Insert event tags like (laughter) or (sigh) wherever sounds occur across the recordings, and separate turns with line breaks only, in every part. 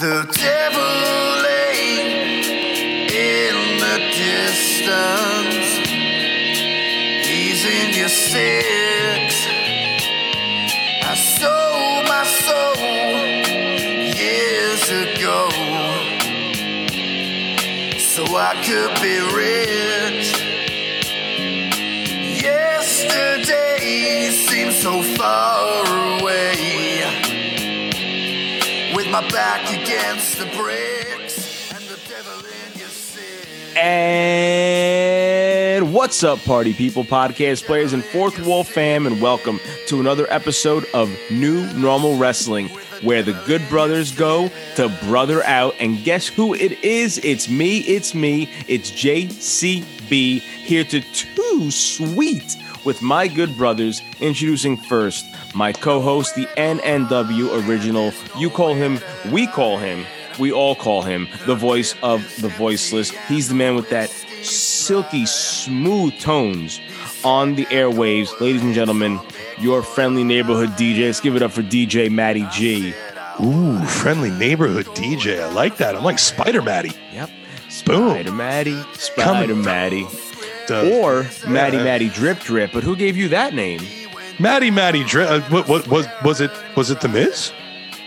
The devil lay in the distance. He's in your six.
What's up, party people, podcast players, and fourth wall fam, and welcome to another episode of New Normal Wrestling, where the good brothers go to brother out. And guess who it is? It's me, it's me, it's JCB here to two sweet with my good brothers. Introducing first my co host, the NNW original. You call him, we call him, we all call him the voice of the voiceless. He's the man with that silky, smooth tones on the airwaves. Ladies and gentlemen, your friendly neighborhood DJ. Let's give it up for DJ Matty G.
Ooh, friendly neighborhood DJ. I like that. I'm like Spider Matty.
Yep.
Boom.
Spider Matty, Spider Matty. Or Matty
Yeah.
Matty Drip Drip, but who gave you that name?
Matty Matty. Drip. uh, what, what was was it? Was it the Miz?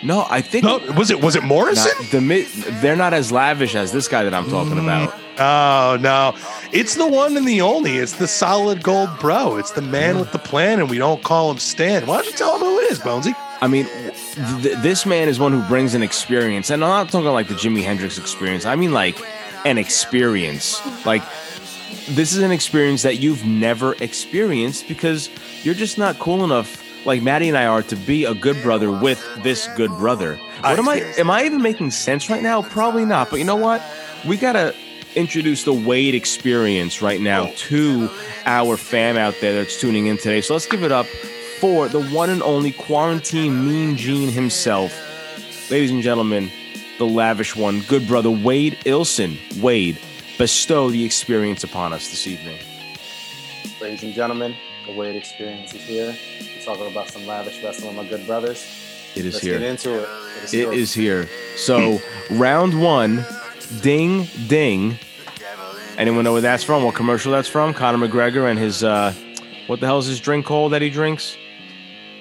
No, I think
No, was it was it
not,
Morrison?
the Mi- they're not as lavish as this guy that I'm talking
Mm.
about.
Oh no, it's the one and the only. It's the solid gold bro. It's the man with the plan, and we don't call him Stan. Why don't you tell him who it is, Bonesy?
I mean, th- this man is one who brings an experience, and I'm not talking like the Jimi Hendrix experience. I mean like an experience. Like this is an experience that you've never experienced because you're just not cool enough, like Maddie and I are, to be a good brother with this good brother. What am I? Am I even making sense right now? Probably not. But you know what? We gotta introduce the Wade experience right now to our fam out there that's tuning in today. So let's give it up for the one and only quarantine mean gene himself. Ladies and gentlemen, the lavish one, good brother Wade Ilson. Wade, bestow the experience upon us this evening.
Ladies and gentlemen, the Wade Experience is here. We're talking about some lavish wrestling with my good brothers.
It is
Let's
here.
get into it. It is,
It is here. So, round one, ding, ding. Anyone know where that's from? What commercial that's from? Conor McGregor and his, uh, what the hell is his drink called that he drinks?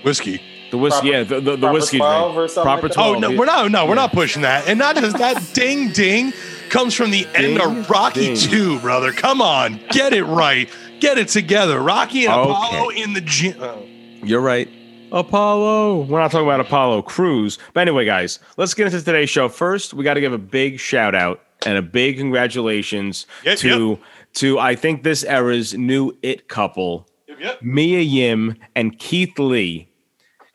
Whiskey.
The whiskey,
Proper-
yeah, the, the, the whiskey drink. Proper
like
12.
Oh no, we're not. No, we're not pushing that. And not just that. (laughs) ding ding comes from the end of Rocky
ding.
Two, brother. Come on, get it right. Get it together. Rocky and
Okay.
Apollo in the gym. Oh.
You're right. Apollo. We're not talking about Apollo Crews. But anyway, guys, let's get into today's show. First, we got to give a big shout out and a big congratulations
Yep,
to to I think this era's new it couple,
Yep.
Mia Yim and Keith Lee.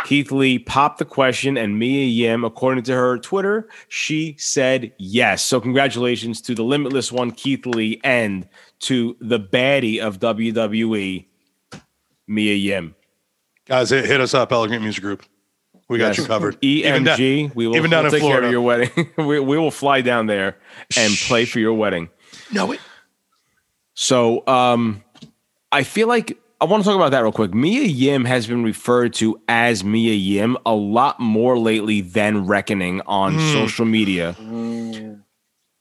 Keith Lee popped the question, and Mia Yim, according to her Twitter, she said yes. So, congratulations to the limitless one, Keith Lee, and to the baddie of WWE, Mia Yim.
Guys, hit us up, Elegant Music Group. We got
Yes.
you covered. Even down-
EMG. we will
even down
we'll
in
take care
Florida.
of your wedding. (laughs) we, we will fly down there and play for your wedding.
No, it,
So, um, I feel like I want to talk about that real quick. Mia Yim has been referred to as Mia Yim a lot more lately than Reckoning on
Hmm.
social media.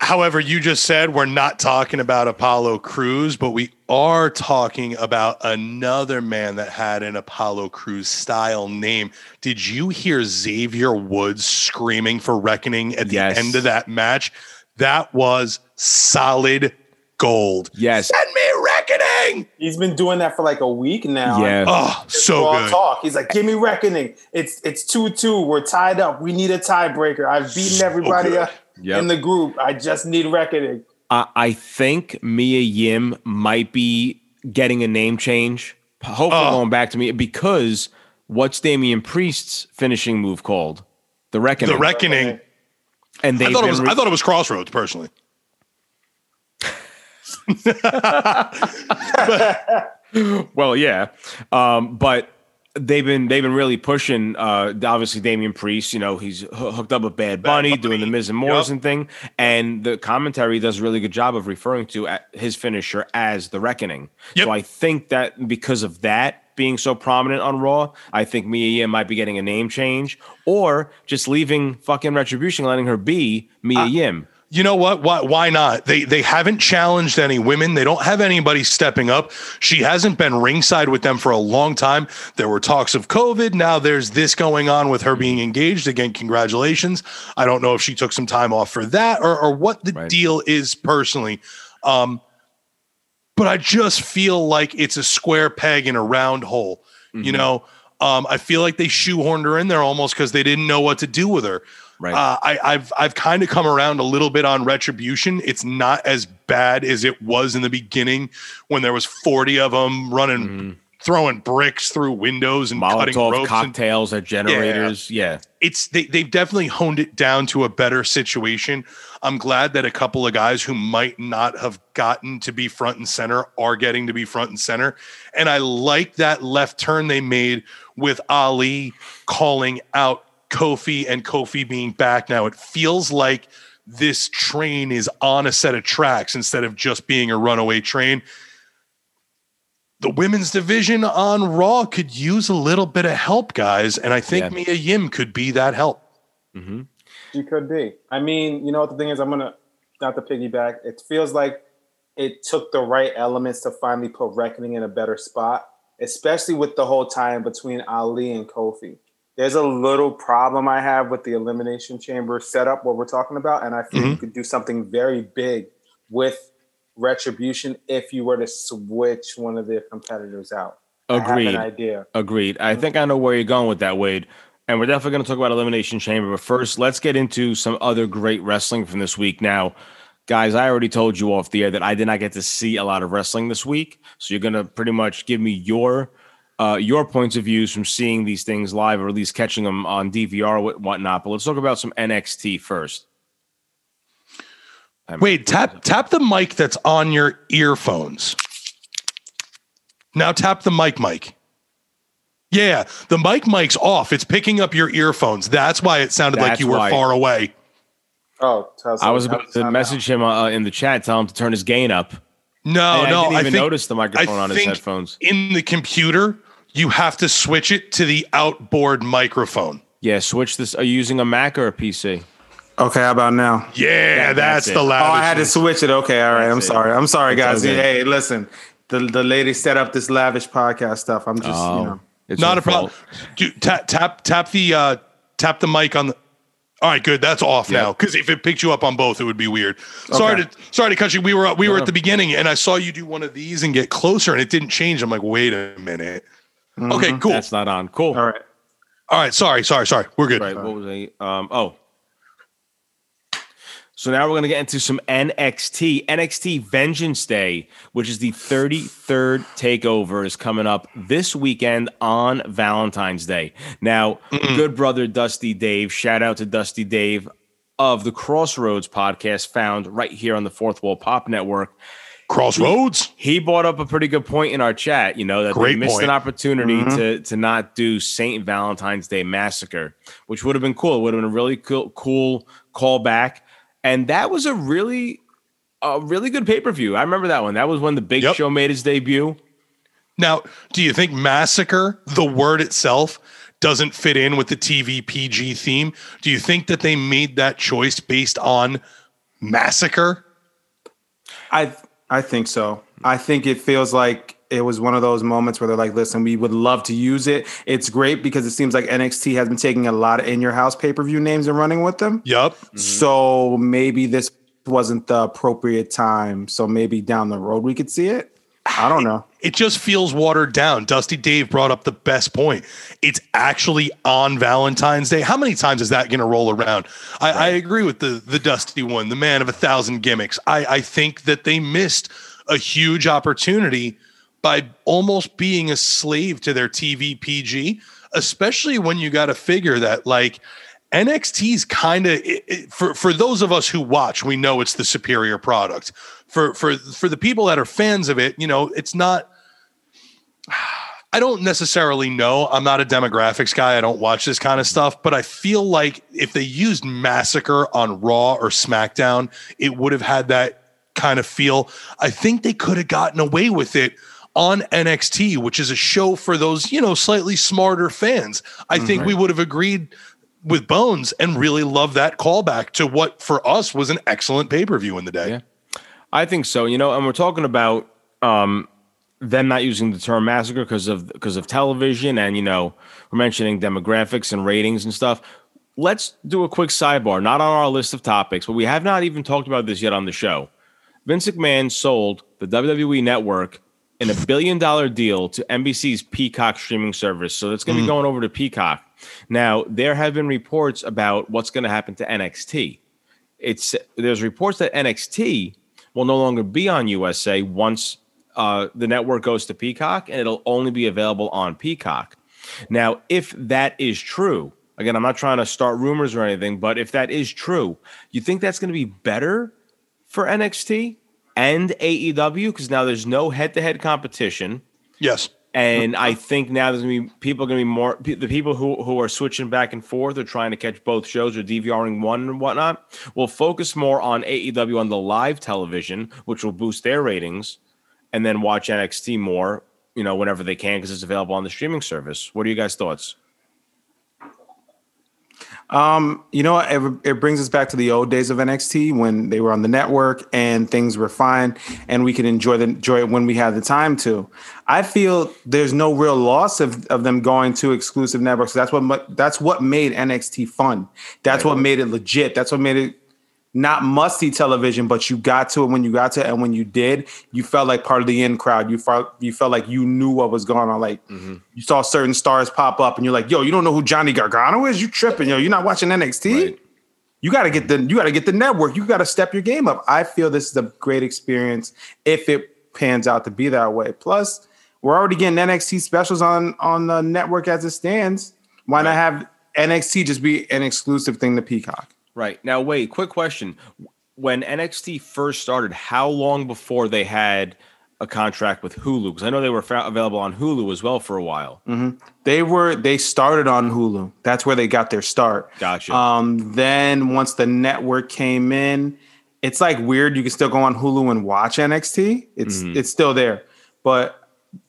However, you just said we're not talking about Apollo Crews, but we are talking about another man that had an Apollo Crews style name. Did you hear Xavier Woods screaming for Reckoning at the
Yes.
end of that match? That was solid gold.
Yes.
Send me Reckoning.
He's been doing that for like a week now.
Yeah.
Oh, so
raw
good.
talk. He's like, "Give me reckoning. It's it's two two. We're tied up. We need a tiebreaker. I've beaten
So
everybody
good.
up
Yep.
in the group. I just need reckoning."
I, I think Mia Yim might be getting a name change. Hopefully,
Oh.
going back to me because what's Damian Priest's finishing move called? The Reckoning.
The Reckoning.
and
I
they've
thought it was.
re-
I thought it was Crossroads personally. (laughs)
Well, yeah, um, but they've been they've been really pushing. Uh, obviously, Damian Priest, you know, he's hooked up with Bad Bunny, doing the Miz and Morrison thing, and the commentary does a really good job of referring to his finisher as the Reckoning.
Yep.
So I think that because of that, being so prominent on Raw, I think Mia Yim might be getting a name change, or just leaving fucking Retribution, letting her be Mia Yim.
You know what? Why why not? They they haven't challenged any women. They don't have anybody stepping up. She hasn't been ringside with them for a long time. There were talks of COVID. Now there's this going on with her being engaged. Again, congratulations. I don't know if she took some time off for that or or what the
Right.
deal is personally. Um but I just feel like it's a square peg in a round hole. You know, um, I feel like they shoehorned her in there almost because they didn't know what to do with her.
Right.
Uh, I, I've I've kind of come around a little bit on retribution. It's not as bad as it was in the beginning when there was forty of them running, throwing bricks through windows and cutting
Molotov
ropes. and-
cocktails at generators. Yeah.
it's they, they've definitely honed it down to a better situation. I'm glad that a couple of guys who might not have gotten to be front and center are getting to be front and center. And I like that left turn they made with Ali calling out Kofi and Kofi being back now. It feels like this train is on a set of tracks instead of just being a runaway train. The women's division on Raw could use a little bit of help, guys. And I think
Yeah.
Mia Yim could be that help.
hmm
She could be. I mean, you know what the thing is? I'm gonna not to piggyback. It feels like it took the right elements to finally put Reckoning in a better spot, especially with the whole tie-in between Ali and Kofi. There's a little problem I have with the Elimination Chamber setup, what we're talking about, and I feel you mm-hmm. could do something very big with Retribution if you were to switch one of their competitors out. I have
Agreed.
an idea.
Agreed. I mm-hmm. think I know where you're going with that, Wade. And we're definitely going to talk about Elimination Chamber. But first, let's get into some other great wrestling from this week. Now, guys, I already told you off the air that I did not get to see a lot of wrestling this week. So you're going to pretty much give me your uh, your points of views from seeing these things live, or at least catching them on DVR or whatnot. But let's talk about some NXT first.
Wait, tap tap the mic that's on your earphones. Now tap the mic mic. Yeah, the mic mic's off. It's picking up your earphones. That's why it sounded like you were
why.
far away.
Oh,
I was
how-
about to
how-
message him uh, in the chat, tell him to turn his gain up.
No,
And
no,
I didn't even
think,
notice the microphone
I
on his
think
headphones.
In the computer, you have to switch it to the outboard microphone.
Yeah, switch this. Are you using a Mac or a PC?
Okay, how about now?
Yeah,
That-
that's,
that's
the
it.
loudest.
Oh, I had to switch it. Okay, all right. I'm
it.
sorry. I'm sorry, guys.
okay.
Hey, listen, the the lady set up this lavish podcast stuff. I'm just, you know.
it's
Not
your
a problem. Dude, tap tap tap the uh tap the mic on the all right, good. That's off now. Because if it picked you up on both, it would be weird. Sorry
Okay.
to sorry to cut you. We were we were
No.
at the beginning, and I saw you do one of these and get closer, and it didn't change. I'm like, wait a minute. Okay, cool.
That's not on. Cool.
All right.
All right, sorry, sorry, sorry. We're good.
Right. What was I? Um. Oh. So now we're going to get into some NXT. NXT Vengeance Day, which is the 33rd takeover, is coming up this weekend on Valentine's Day. Now, good brother Dusty Dave, shout out to Dusty Dave of the Crossroads podcast, found right here on the Fourth Wall Pop Network.
Crossroads.
He brought up a pretty good point in our chat. You know that
Great
they missed
point.
an opportunity mm-hmm. to to not do Saint Valentine's Day Massacre, which would have been cool. It would have been a really cool cool callback, and that was a really a really good pay per view. I remember that one. That was when the Big
Yep.
Show made his debut.
Now, do you think massacre, the word itself, doesn't fit in with the TV PG theme? Do you think that they made that choice based on massacre?
I I think so. I think it feels like it was one of those moments where they're like, "Listen, we would love to use it. It's great because it seems like NXT has been taking a lot of in your house pay per view names and running with them.
Yup. Mm-hmm.
So maybe this wasn't the appropriate time. So maybe down the road we could see it. I don't know.
It just feels watered down. Dusty Dave brought up the best point. It's actually on Valentine's Day. How many times is that going to roll around? I, I agree with the the Dusty one, the man of a thousand gimmicks. I, I think that they missed a huge opportunity by almost being a slave to their TV PG, especially when you got to figure that like NXT's kind of for for those of us who watch, we know it's the superior product. For for for the people that are fans of it, you know, it's not (sighs) I don't necessarily know. I'm not a demographics guy. I don't watch this kind of stuff, but I feel like if they used Massacre on Raw or SmackDown, it would have had that kind of feel. I think they could have gotten away with it on NXT, which is a show for those, you know, slightly smarter fans. I think we would have agreed with Bones and really love that callback to what for us was an excellent pay per view in the day.
Yeah. I think so. You know, and we're talking about um, them not using the term massacre because of because of television, and you know, we're mentioning demographics and ratings and stuff. Let's do a quick sidebar. Not on our list of topics, but we have not even talked about this yet on the show. Vince McMahon sold the WWE Network in a billion dollar deal to NBC's Peacock streaming service. So it's going to be going over to Peacock. Now, there have been reports about what's going to happen to NXT. It's there's reports that NXT will no longer be on USA once uh, the network goes to Peacock, and it'll only be available on Peacock. Now, if that is true, again, I'm not trying to start rumors or anything, but if that is true, you think that's going to be better for NXT and AEW because now there's no head-to-head competition.
Yes.
And I think now there's gonna be people gonna be more the people who who are switching back and forth or trying to catch both shows or DVRing one and whatnot will focus more on AEW on the live television, which will boost their ratings, and then watch NXT more, you know, whenever they can because it's available on the streaming service. What are you guys' thoughts?
Um, you know, it, it brings us back to the old days of NXT when they were on the network and things were fine, and we could enjoy the enjoy it when we had the time to. I feel there's no real loss of, of them going to exclusive networks. That's what that's what made NXT fun. That's what made it legit. That's what made it not musty television, but you got to it when you got to it, and when you did, you felt like part of the in crowd. You felt you felt like you knew what was going on. Like mm-hmm. you saw certain stars pop up, and you're like, "Yo, you don't know who Johnny Gargano is? You tripping? Yo, you're not watching NXT?
Right.
You got to get the you got to get the network. You got to step your game up." I feel this is a great experience if it pans out to be that way. Plus, we're already getting NXT specials on on the network as it stands. Why not have NXT just be an exclusive thing to Peacock?
Right. Now, wait, quick question. When NXT first started, how long before they had a contract with Hulu? Because I know they were fa- available on Hulu as well for a while.
They were they started on Hulu. That's where they got their start.
Gotcha.
Um, then once the network came in, it's like weird. You can still go on Hulu and watch NXT. It's
Mm-hmm.
it's still there, but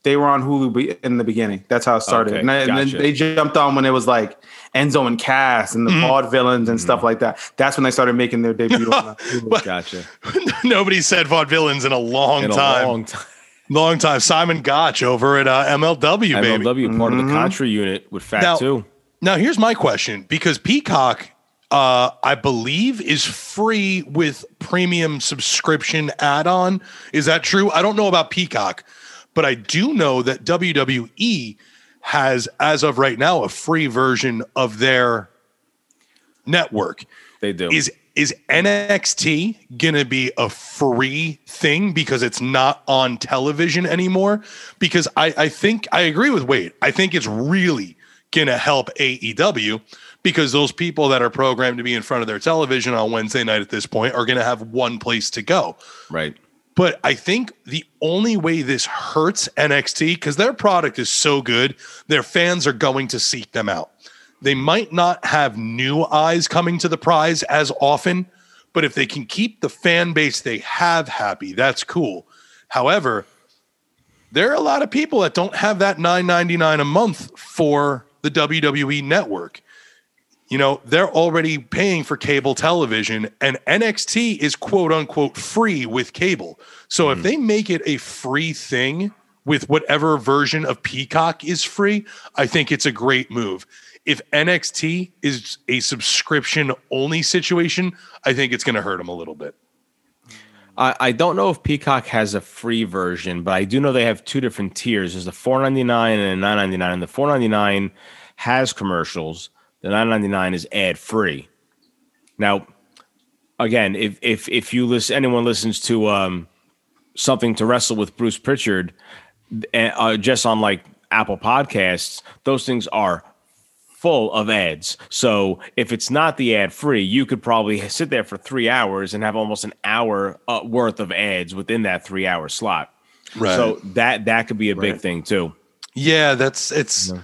they were on Hulu be- in the beginning. That's how it started.
Okay,
and, and
gotcha.
then they jumped on when it was like Enzo and Cass and the
Mm-hmm.
Vaudevillains and
Mm-hmm.
stuff like that. That's when they started making their debut. on Hulu. (laughs)
Gotcha. (laughs)
Nobody said Vaudevillains in a long
In a
time.
long time. (laughs)
long time. Simon Gotch over at uh, MLW, baby.
MLW, part of the Contra unit with Fat
Now-
too.
Now, here's my question because Peacock, uh, I believe, is free with premium subscription add on. Is that true? I don't know about Peacock, but I do know that WWE has, as of right now, a free version of their network.
They do.
Is is NXT gonna be a free thing because it's not on television anymore? Because I, I think I agree with Wade. I think it's really gonna help AEW because those people that are programmed to be in front of their television on Wednesday night at this point are gonna have one place to go.
right.
But I think the only way this hurts NXT, because their product is so good, their fans are going to seek them out. They might not have new eyes coming to the prize as often, but if they can keep the fan base they have happy, that's cool. However, there are a lot of people that don't have that $9.99 a month for the WWE network you know, they're already paying for cable television, and NXT is quote unquote free with cable. So if hmm. they make it a free thing with whatever version of Peacock is free, I think it's a great move. If NXT is a subscription only situation, I think it's going to hurt them a little bit.
I, I don't know if Peacock has a free version, but I do know they have two different tiers. There's ninety nine and a nine ninety nine. And the four ninety nine has commercials. The nine ninety nine is ad free. Now, again, if if if you listen, anyone listens to um, something to wrestle with Bruce Pritchard, uh, just on like Apple Podcasts, those things are full of ads. So if it's not the ad free, you could probably sit there for three hours and have almost an hour uh, worth of ads within that three hour slot.
Right.
So that that could be a big thing too.
Yeah, that's it's. it-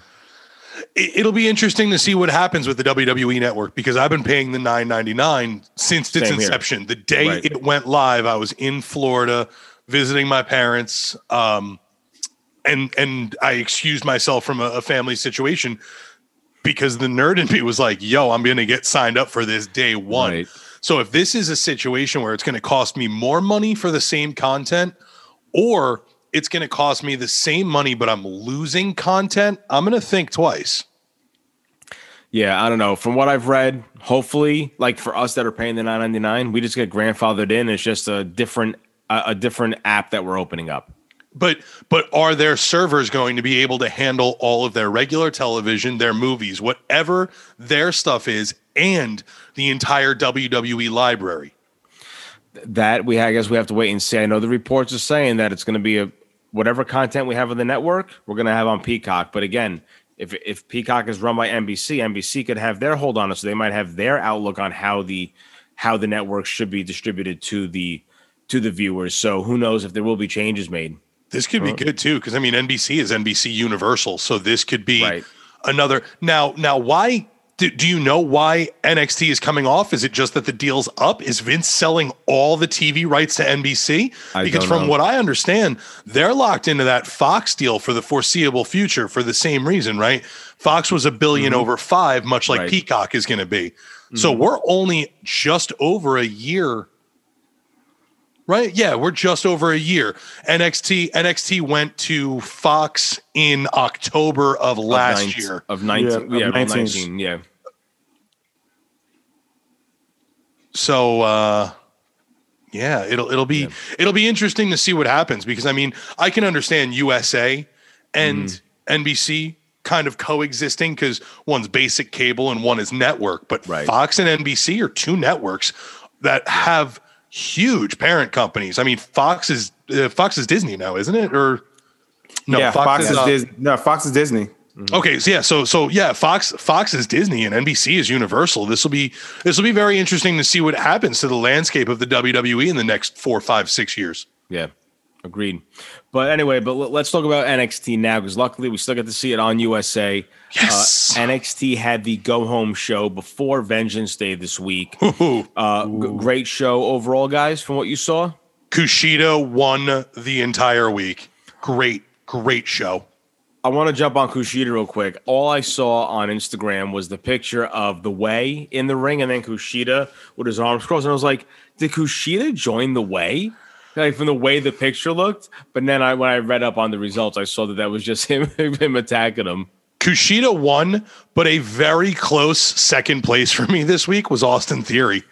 It'll be interesting to see what happens with the WWE network because I've been paying the nine ninety nine since its
Same here.
inception. The day
Right.
it went live, I was in Florida visiting my parents. Um, and and I excused myself from a, a family situation because the nerd in me was like, "Yo, I'm going to get signed up for this day one."
Right.
So if this is a situation where it's going to cost me more money for the same content, or it's going to cost me the same money but I'm losing content, I'm going to think twice.
Yeah, I don't know. From what I've read, hopefully, like for us that are paying the nine ninety nine, we just get grandfathered in. It's just a different a, a different app that we're opening up.
But but are their servers going to be able to handle all of their regular television, their movies, whatever their stuff is, and the entire WWE library?
That we I guess we have to wait and see. I know the reports are saying that it's going to be a whatever content we have on the network, we're going to have on Peacock. But again, if if Peacock is run by NBC, NBC could have their hold on it, so they might have their outlook on how the how the network should be distributed to the to the viewers. So who knows if there will be changes made.
This could be good too, because I mean NBC is NBC Universal, so this could be
Right.
another. Now, now, why do, do you know why NXT is coming off? Is it just that the deal's up? Is Vince selling all the TV rights to NBC? Because from
know.
what I understand, they're locked into that Fox deal for the foreseeable future for the same reason, right? Fox was a 1000000000 over five, much like
Mm-hmm. Right.
Peacock is going to be. So we're only just over a year Right? Yeah, we're just over a year. NXT NXT went to Fox in October of last
Nine-
year.
of nineteen,
Yeah,
yeah,
of
of
19.
nineteen, yeah.
So uh yeah, it'll it'll be it'll be interesting to see what happens because I mean, I can understand USA and
Mm-hmm.
NBC kind of coexisting because one's basic cable and one is network, but
Right.
Fox and NBC are two networks that have huge parent companies. I mean, Fox is uh, Fox is Disney now, isn't it? Or no,
yeah, Fox, is
uh,
Disney. No, Fox is Disney.
Okay, so yeah, so so yeah, Fox Fox is Disney and NBC is Universal. This will be this will be very interesting to see what happens to the landscape of the WWE in the next four, five, six years.
Yeah, agreed. But anyway, but let's talk about NXT now because luckily we still get to see it on USA.
Yes.
Uh, NXT had the go home show before Vengeance Day this week. Uh, g- great show overall, guys. From what you saw,
Kushida won the entire week. Great, great show.
I want to jump on Kushida real quick. All I saw on Instagram was the picture of the way in the ring, and then Kushida with his arms crossed, and I was like, "Did Kushida join the way?" Like from the way the picture looked, but then I when I read up on the results, I saw that that was just (laughs) him him attacking him.
Kushida won, but a very close second place for me this week was Austin Theory.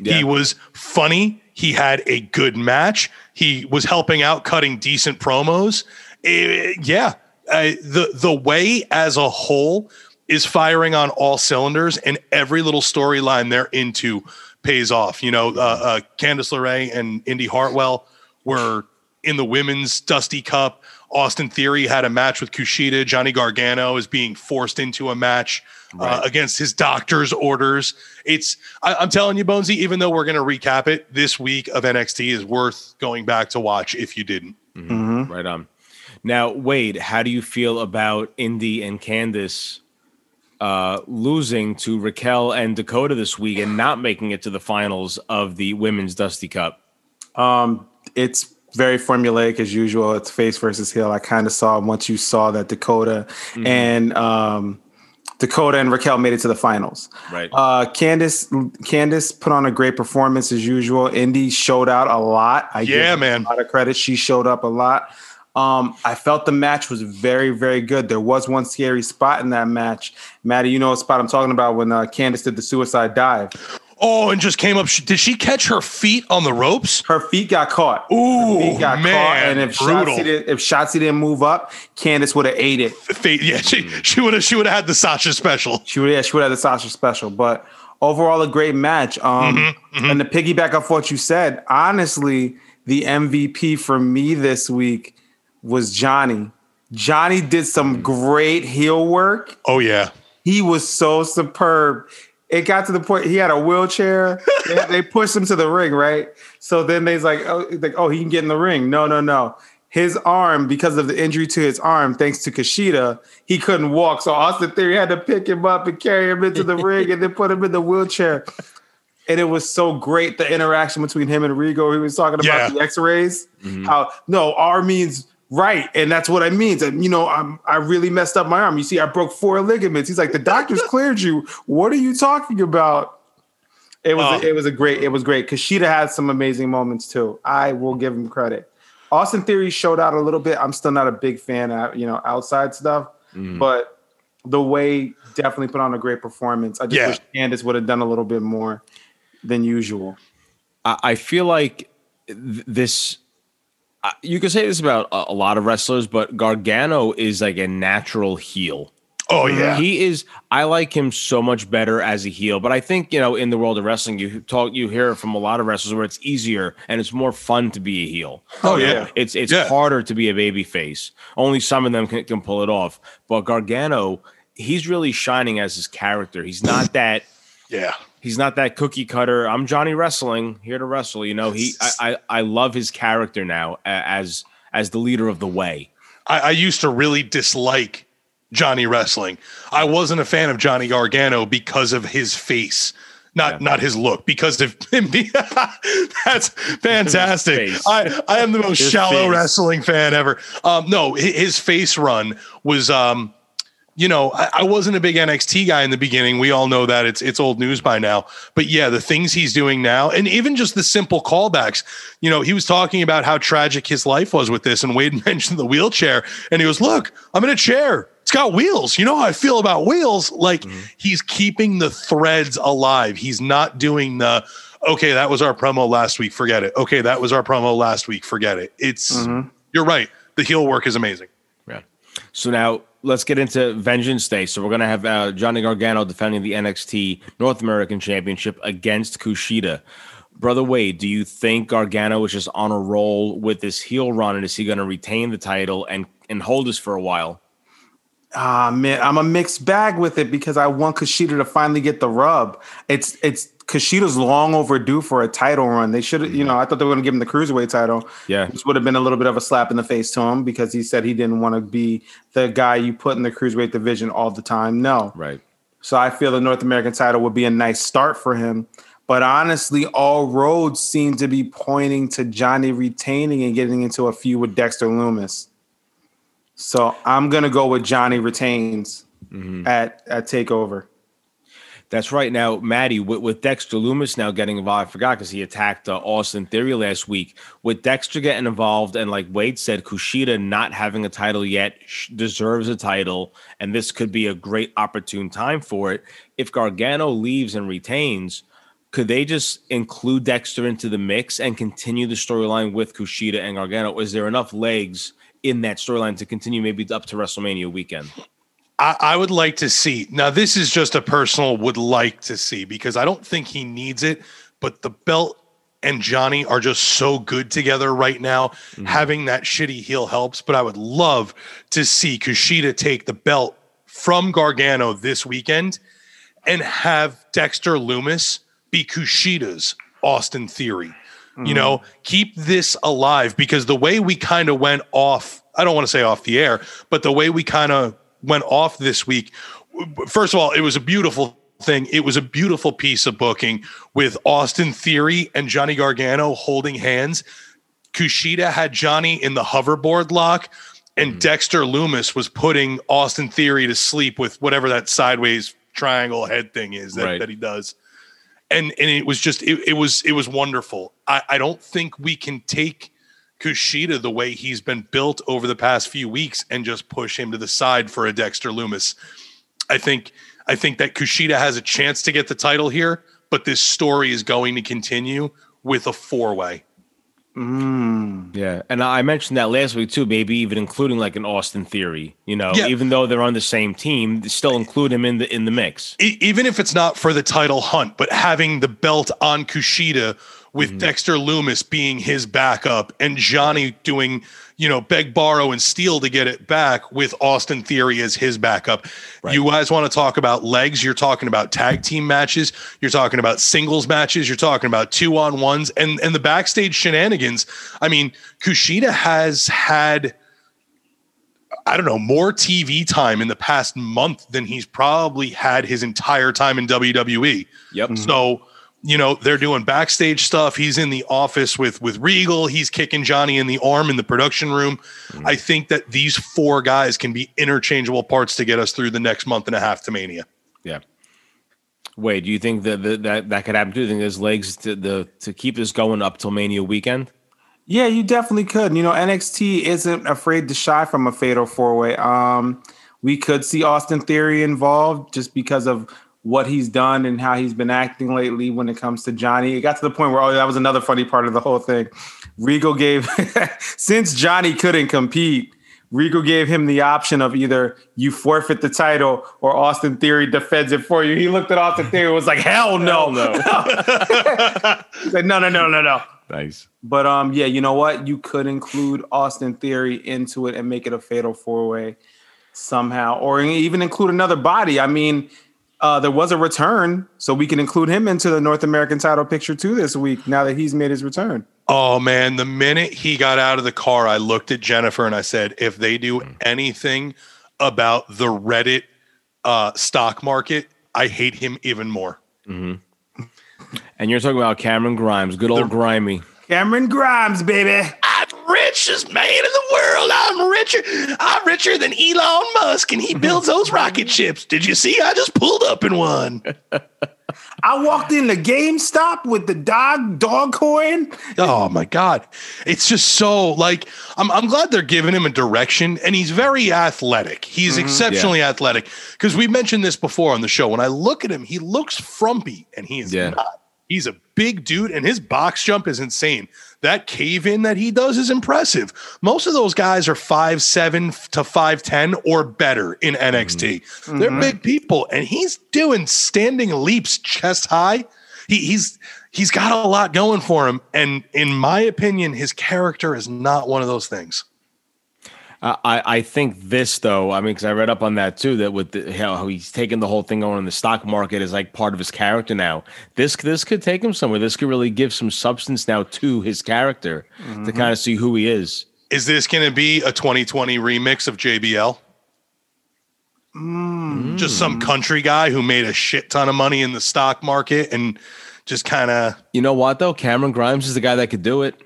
Yeah.
He was funny. He had a good match. He was helping out, cutting decent promos. Eh, yeah, uh, the the way as a whole is firing on all cylinders, and every little storyline they're into pays off. You know, uh, uh, Candice LeRae and Indi Hartwell were in the women's Dusty Cup. Austin Theory had a match with Kushida. Johnny Gargano is being forced into a match uh, against his doctor's orders. It's I, I'm telling you, Bonesy. Even though we're going to recap it, this week of NXT is worth going back to watch if you didn't.
Right on. Now, Wade, how do you feel about Indi and Candice uh, losing to Raquel and Dakota this week and not making it to the finals of the Women's Dusty Cup?
Um, it's very formulaic as usual. It's face versus heel. I kind of saw once you saw that Dakota and um, Dakota and Raquel made it to the finals.
Right.
Uh, Candice, Candice put on a great performance as usual. Indi showed out a lot. I
Yeah, man.
A lot of credit. She showed up a lot. Um, I felt the match was very, very good. There was one scary spot in that match. Maddie, you know what spot I'm talking about when uh, Candice did the suicide dive.
Oh, and just came up. Did she catch her feet on the ropes?
Her feet got caught.
Ooh,
He got
man,
caught, and if
brutal.
Shotzi, did, if Shotzi didn't move up, Candice would have ate it.
Yeah, she she would have she would have had the Sasha special.
She would, yeah, she would have had the Sasha special. But overall, a great match. Um,
Mm-hmm,
And to piggyback off what you said, honestly, the MVP for me this week was Johnny. Johnny did some great heel work.
Oh yeah,
He was so superb. It got to the point he had a wheelchair. they, they pushed him to the ring, right? So then they's like, oh, like, oh, he can get in the ring. No, no, no. His arm, because of the injury to his arm, thanks to Kushida, he couldn't walk. So Austin Theory had to pick him up and carry him into the ring and then put him in the wheelchair. And it was so great the interaction between him and Regal. He was talking about
Yeah.
the X-rays. Mm-hmm. How no R means Right, and that's what I mean. And you know, I'm I really messed up my arm. You see, I broke four ligaments. He's like, the doctors (laughs) cleared you. What are you talking about? It was
Oh.
it was a great it was great. Kushida had some amazing moments too. I will give him credit. Austin Theory showed out a little bit. I'm still not a big fan of you know outside stuff,
Mm-hmm.
but the way definitely put on a great performance. I just
Yeah.
wish Candice would have done a little bit more than usual.
I, I feel like th- this. Uh, you could say this about a, a lot of wrestlers, but Gargano is like a natural heel.
Oh yeah.
He is. I like him so much better as a heel, but I think you know in the world of wrestling, you talk, you hear it from a lot of wrestlers where it's easier and it's more fun to be a heel.
Oh,
You know,
yeah.
it's it's
Yeah.
harder to be a baby face. Only some of them can, can pull it off. But Gargano, he's really shining as his character. He's not that.
yeah.
He's not that cookie cutter. I'm Johnny Wrestling here to wrestle. You know, he. I I, I love his character now as as the leader of the way.
I, I used to really dislike Johnny Wrestling. I wasn't a fan of Johnny Gargano because of his face. Not not his look, because of (laughs) him being (laughs) that's fantastic. I, I am the most
His
shallow
face.
wrestling fan ever. Um, no, his face run was um you know, I, I wasn't a big NXT guy in the beginning. We all know that it's it's old news by now. But yeah, the things he's doing now, and even just the simple callbacks. You know, he was talking about how tragic his life was with this, and Wade (laughs) mentioned the wheelchair, and he goes, "Look, I'm in a chair. It's got wheels. You know how I feel about wheels. Like mm-hmm. he's keeping the threads alive. He's not doing the." Okay, that was our promo last week. Forget it. Okay, that was our promo last week. Forget it. It's mm-hmm. you're right. The heel work is amazing.
Yeah. So now let's get into Vengeance Day. So we're gonna have uh, Johnny Gargano defending the NXT North American Championship against Kushida. Brother Wade, do you think Gargano is just on a roll with this heel run, and is he going to retain the title and and hold us for a while?
Ah man, I'm a mixed bag with it because I want Kushida to finally get the rub. It's it's Kushida's long overdue for a title run. They should, have, you mm-hmm. know, I thought they were going to give him the cruiserweight title.
Yeah.
which would have been a little bit of a slap in the face to him because he said he didn't want to be the guy you put in the cruiserweight division all the time. No,
Right.
so I feel the North American title would be a nice start for him. But honestly, all roads seem to be pointing to Johnny retaining and getting into a feud with Dexter Lumis. So I'm gonna go with Johnny retains mm-hmm. at at Takeover.
That's right. Now, Maddie, with, with Dexter Lumis now getting involved, I forgot because he attacked uh, Austin Theory last week. With Dexter getting involved, and like Wade said, Kushida not having a title yet deserves a title, and this could be a great opportune time for it. If Gargano leaves and retains, could they just include Dexter into the mix and continue the storyline with Kushida and Gargano? Is there enough legs in that storyline to continue maybe up to WrestleMania weekend?
I, I would like to see. Now, this is just a personal would like to see because I don't think he needs it, but the belt and Johnny are just so good together right now. Mm-hmm. Having that shitty heel helps, but I would love to see Kushida take the belt from Gargano this weekend and have Dexter Lumis be Kushida's Austin Theory. You mm-hmm. know, keep this alive because the way we kind of went off, I don't want to say off the air, but the way we kind of went off this week, first of all, it was a beautiful thing. It was a beautiful piece of booking with Austin Theory and Johnny Gargano holding hands. Kushida had Johnny in the hoverboard lock, and mm. Dexter Lumis was putting Austin Theory to sleep with whatever that sideways triangle head thing is that,
Right.
that he does. And and it was just it, it was it was wonderful. I, I don't think we can take Kushida the way he's been built over the past few weeks and just push him to the side for a Dexter Lumis. I think I think that Kushida has a chance to get the title here, but this story is going to continue with a four way. Mm.
Yeah, and I mentioned that last week too. Maybe even including like an Austin Theory. You know,
Yeah.
even though they're on the same team, still include him in the in the mix.
E- even if it's not for the title hunt, but having the belt on Kushida with
Mm-hmm.
Dexter Lumis being his backup and Johnny doing, you know, beg, borrow, and steal to get it back with Austin Theory as his backup. You guys want to talk about legs? You're talking about tag team matches. You're talking about singles matches. You're talking about two on ones and and the backstage shenanigans. I mean, Kushida has had. I don't know, more TV time in the past month than he's probably had his entire time in WWE.
Yep.
So you know, they're doing backstage stuff. He's in the office with with Regal. He's kicking Johnny in the arm in the production room. I think that these four guys can be interchangeable parts to get us through the next month and a half to Mania.
Yeah. Wait, do you think that that that, that could happen? Do you think there's legs to the to keep this going up till Mania weekend?
Yeah, you definitely could. You know, NXT isn't afraid to shy from a fatal four way. Um, we could see Austin Theory involved just because of what he's done and how he's been acting lately when it comes to Johnny. It got to the point where oh, that was another funny part of the whole thing. Regal gave (laughs) since Johnny couldn't compete, Regal gave him the option of either you forfeit the title or Austin Theory defends it for you. He looked at Austin Theory and was like, "Hell (laughs) no,
no. (laughs)
He said, "No, no, no, no, no."
Nice.
But um, yeah, you know what? You could include Austin Theory into it and make it a fatal four way somehow, or even include another body. I mean, uh, there was a return, so we can include him into the North American title picture too this week. Now that he's made his return,
Oh man, the minute he got out of the car, I looked at Jennifer and I said, if they do anything about the Reddit uh, stock market, I hate him even more.
And you're talking about Cameron Grimes, good old Grimy.
Cameron Grimes, baby.
I'm richest man in the world. I'm richer. I'm richer than Elon Musk, and he (laughs) builds those rocket ships. Did you see? I just pulled up in one. (laughs)
I walked in the GameStop with the dog dog coin.
Oh my god, it's just so like I'm. I'm glad they're giving him a direction, and he's very athletic. He's mm-hmm. exceptionally athletic because we mentioned this before on the show. When I look at him, he looks frumpy, and he is
Yeah.
not. He's a big dude, and his box jump is insane. That cave in that he does is impressive. Most of those guys are five seven to five ten or better in mm-hmm. NXT. They're mm-hmm. big people, and he's doing standing leaps chest high. He, he's he's got a lot going for him, and in my opinion, his character is not one of those things.
I, I think this though. I mean, because I read up on that too. That with the, how, he's taking the whole thing on in the stock market is like part of his character now. This this could take him somewhere. This could really give some substance now to his character to mm-hmm. kind of see who he is.
Is this going to be a 2020 remix of JBL? Mm. Just some country guy who made a shit ton of money in the stock market and just kind of
You know what though? Cameron Grimes is the guy that could do it.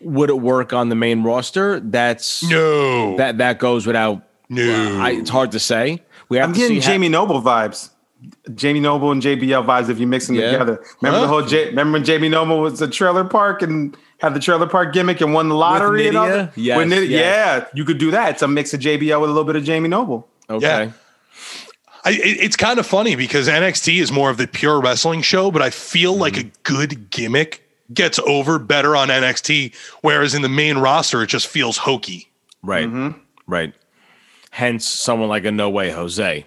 Would it work on the main roster? That's
no,
that that goes without.
no.
Uh, I, it's hard to say. We have
I'm
to
getting
see how-
Jamie Noble vibes. Jamie Noble and JBL vibes if you mix them
Yeah.
together. Remember
Huh?
the whole J- remember when Jamie Noble was the trailer park and had the trailer park gimmick and won the lottery and all that?
Yes,
With Nidia-
yes.
Yeah, you could do that. It's a mix of JBL with a little bit of Jamie Noble.
Okay.
Yeah. I, it- it's kind of funny because NXT is more of the pure wrestling show, but I feel like mm-hmm. a good gimmick gets over better on NXT, whereas in the main roster, it just feels hokey.
Right. Right. Hence, someone like a No Way Jose.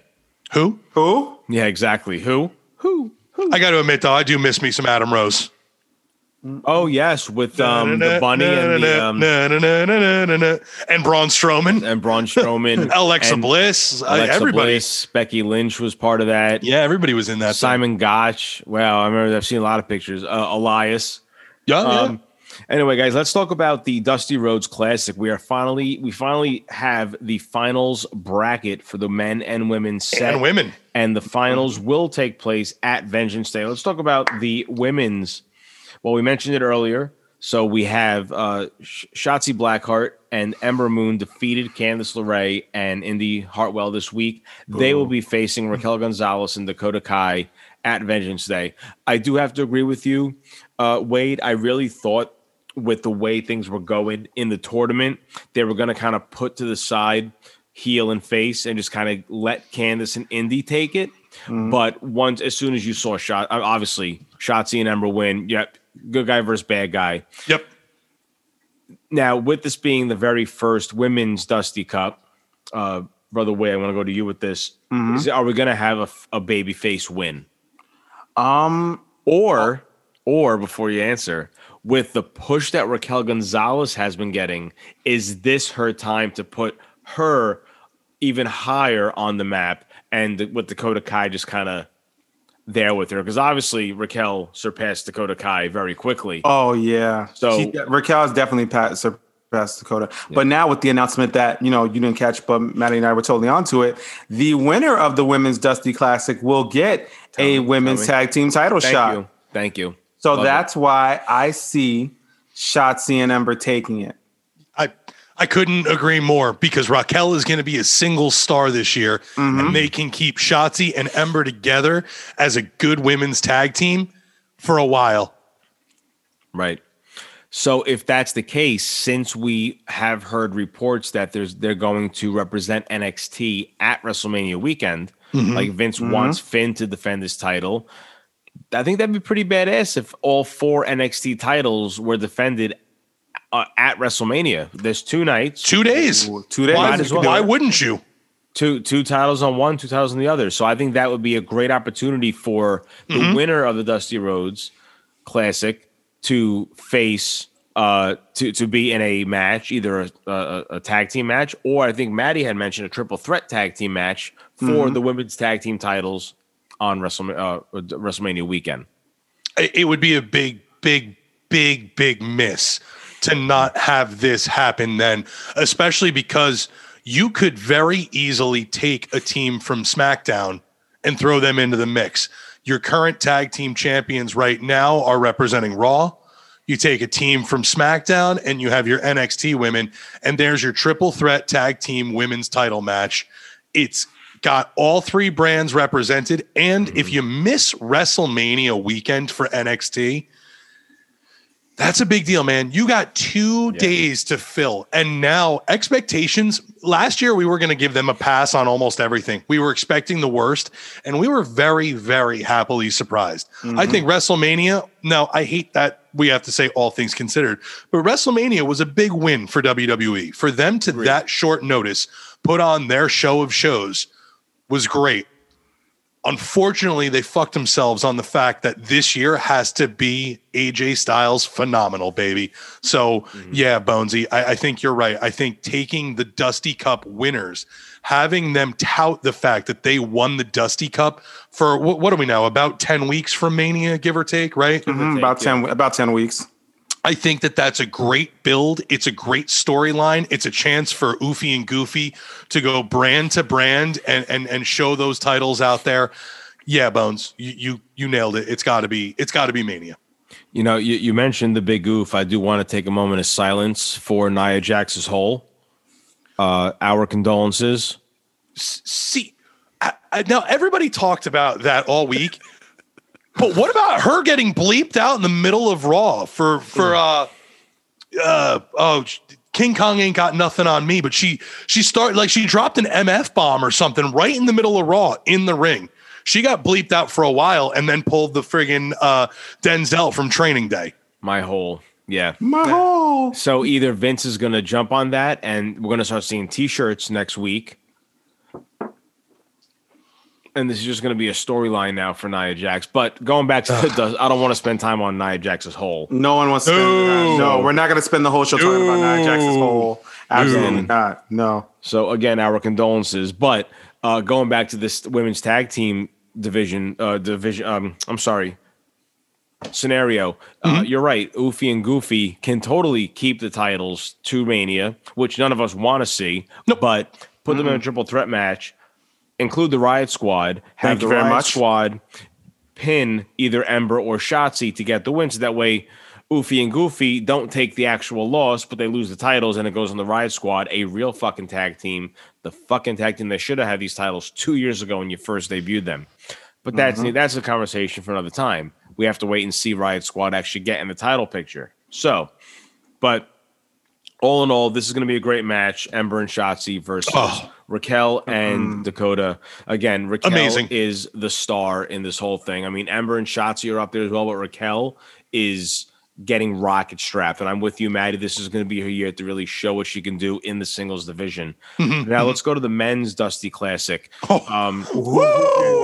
Who?
Who?
Yeah, exactly. Who? Who?
I got to admit, though, I do miss me some Adam Rose.
Oh yes, with um the bunny and the um
and Braun Strowman,
and Braun Strowman, (laughs)
Alexa
and
Bliss,
Alexa
everybody.
Bliss, Becky Lynch was part of that.
Yeah, everybody was in that. thing.
Simon Gotch. Wow, I remember I've seen a lot of pictures. Uh, Elias.
Yeah, yeah.
Um, anyway, guys, let's talk about the Dusty Rhodes Classic. We are finally we finally have the finals bracket for the men and women set,
and women.
and the finals will take place at Vengeance Day. Let's talk about the women's. Well, we mentioned it earlier. So we have uh, Sh- Shotzi Blackheart and Ember Moon defeated Candice LeRae and Indi Hartwell this week. They will be facing Raquel Gonzalez and Dakota Kai at Vengeance Day. I do have to agree with you, uh, Wade. I really thought with the way things were going in the tournament, they were going to kind of put to the side heel and face and just kind of let Candice and Indi take it. But once, as soon as you saw shot, uh, obviously Shotzi and Ember win. Yep, good guy versus bad guy.
Yep.
Now, with this being the very first women's Dusty Cup, uh, brother Way, I want to go to you with this. Is- are we going to have a baby face win,
Um,
or, or before you answer, with the push that Raquel Gonzalez has been getting, is this her time to put her even higher on the map, and with Dakota Kai just kind of there with her? Because obviously Raquel surpassed Dakota Kai very quickly.
oh yeah.
So-
She- Raquel has definitely passed surpassed Dakota. But now with the announcement that you know you didn't catch, but Maddie and I were totally onto it. The winner of the women's Dusty Classic will get a
me,
women's tag team title
Thank
shot.
you. Thank you.
So
Love
that's why I see Shotzi and Ember taking it.
I I couldn't agree more because Raquel is going to be a single star this year, and mm-hmm. they can keep Shotzi and Ember together as a good women's tag team for a while.
Right. So if that's the case, since we have heard reports that there's they're going to represent NXT at WrestleMania weekend, mm-hmm. like Vince mm-hmm. wants Finn to defend his title, I think that'd be pretty badass if all four NXT titles were defended uh, at WrestleMania. There's two nights,
Two days.
Two days.
Why,
well.
why wouldn't you?
two two titles on one, two titles on the other. So I think that would be a great opportunity for the winner of the Dusty Rhodes Classic to face uh to to be in a match, either a, a, a tag team match or I think Maddie had mentioned a triple threat tag team match for the women's tag team titles on WrestleMania, uh, WrestleMania weekend.
it would be a big, big, big, big miss to not have this happen then, especially because you could very easily take a team from SmackDown and throw them into the mix. Your current tag team champions right now are representing Raw. You take a team from SmackDown and you have your NXT women, and there's your triple threat tag team women's title match. It's got all three brands represented. And if mm-hmm. you miss WrestleMania weekend for NXT, that's a big deal, man. You got two days to fill. And now expectations last year, we were going to give them a pass on almost everything. We were expecting the worst, and we were very, very happily surprised. I mm-hmm. think WrestleMania, now I hate that we have to say all things considered, but WrestleMania was a big win for WWE. For them to that short notice put on their show of shows was great. Unfortunately, they fucked themselves on the fact that this year has to be AJ Styles phenomenal, baby. So, yeah, Bonesy, I, I think you're right. I think taking the Dusty Cup winners, having them tout the fact that they won the Dusty Cup for what, what are we now? About 10 weeks from Mania, give or take, right?
Mhm, about ten about ten weeks.
I think that that's a great build. It's a great storyline. It's a chance for Oofy and Goofy to go brand to brand and and and show those titles out there. Yeah, Bones, you you, you nailed it. It's got to be it's got to be Mania.
You know, you, you mentioned the big goof. I do want to take a moment of silence for Nia Jax's hole. Uh, our condolences.
See, I, I, now everybody talked about that all week, but what about her getting bleeped out in the middle of Raw for for uh uh oh. King Kong ain't got nothing on me, but she she started like she dropped an MF bomb or something right in the middle of Raw in the ring. She got bleeped out for a while and then pulled the friggin' uh, Denzel from Training Day.
My whole Yeah.
My whole
So either Vince is going to jump on that and we're going to start seeing t shirts next week. And this is just going to be a storyline now for Nia Jax. But going back to the, I don't want to spend time on Nia Jax's hole.
no one wants to spend
No.
no, we're not gonna spend the whole show talking about Nia Jax's whole. Absolutely
No.
not. No.
So again, our condolences. But uh, going back to this women's tag team division, uh, division. Um, I'm sorry. Scenario. Uh, you're right. Oofy and Goofy can totally keep the titles to Mania, which none of us want to see. But put them in a triple threat match. Include the Riot Squad. Have
Thank
the
you very
Riot
much.
Squad pin either Ember or Shotzi to get the win. So that way, Oofy and Goofy don't take the actual loss, but they lose the titles and it goes on the Riot Squad, a real fucking tag team. The fucking tag team that should have had these titles two years ago when you first debuted them. But that's
Mm-hmm.
that's a conversation for another time. We have to wait and see Riot Squad actually get in the title picture. So, but all in all, this is going to be a great match. Ember and Shotzi versus
Oh.
Raquel and mm-hmm. Dakota. Again, Raquel
Amazing.
is the star in this whole thing. I mean, Ember and Shotzi are up there as well, but Raquel is getting rocket strapped. And I'm with you, Maddie. This is going to be her year to really show what she can do in the singles division. Mm-hmm. Now let's mm-hmm. go to the men's Dusty Classic. Oh. Um,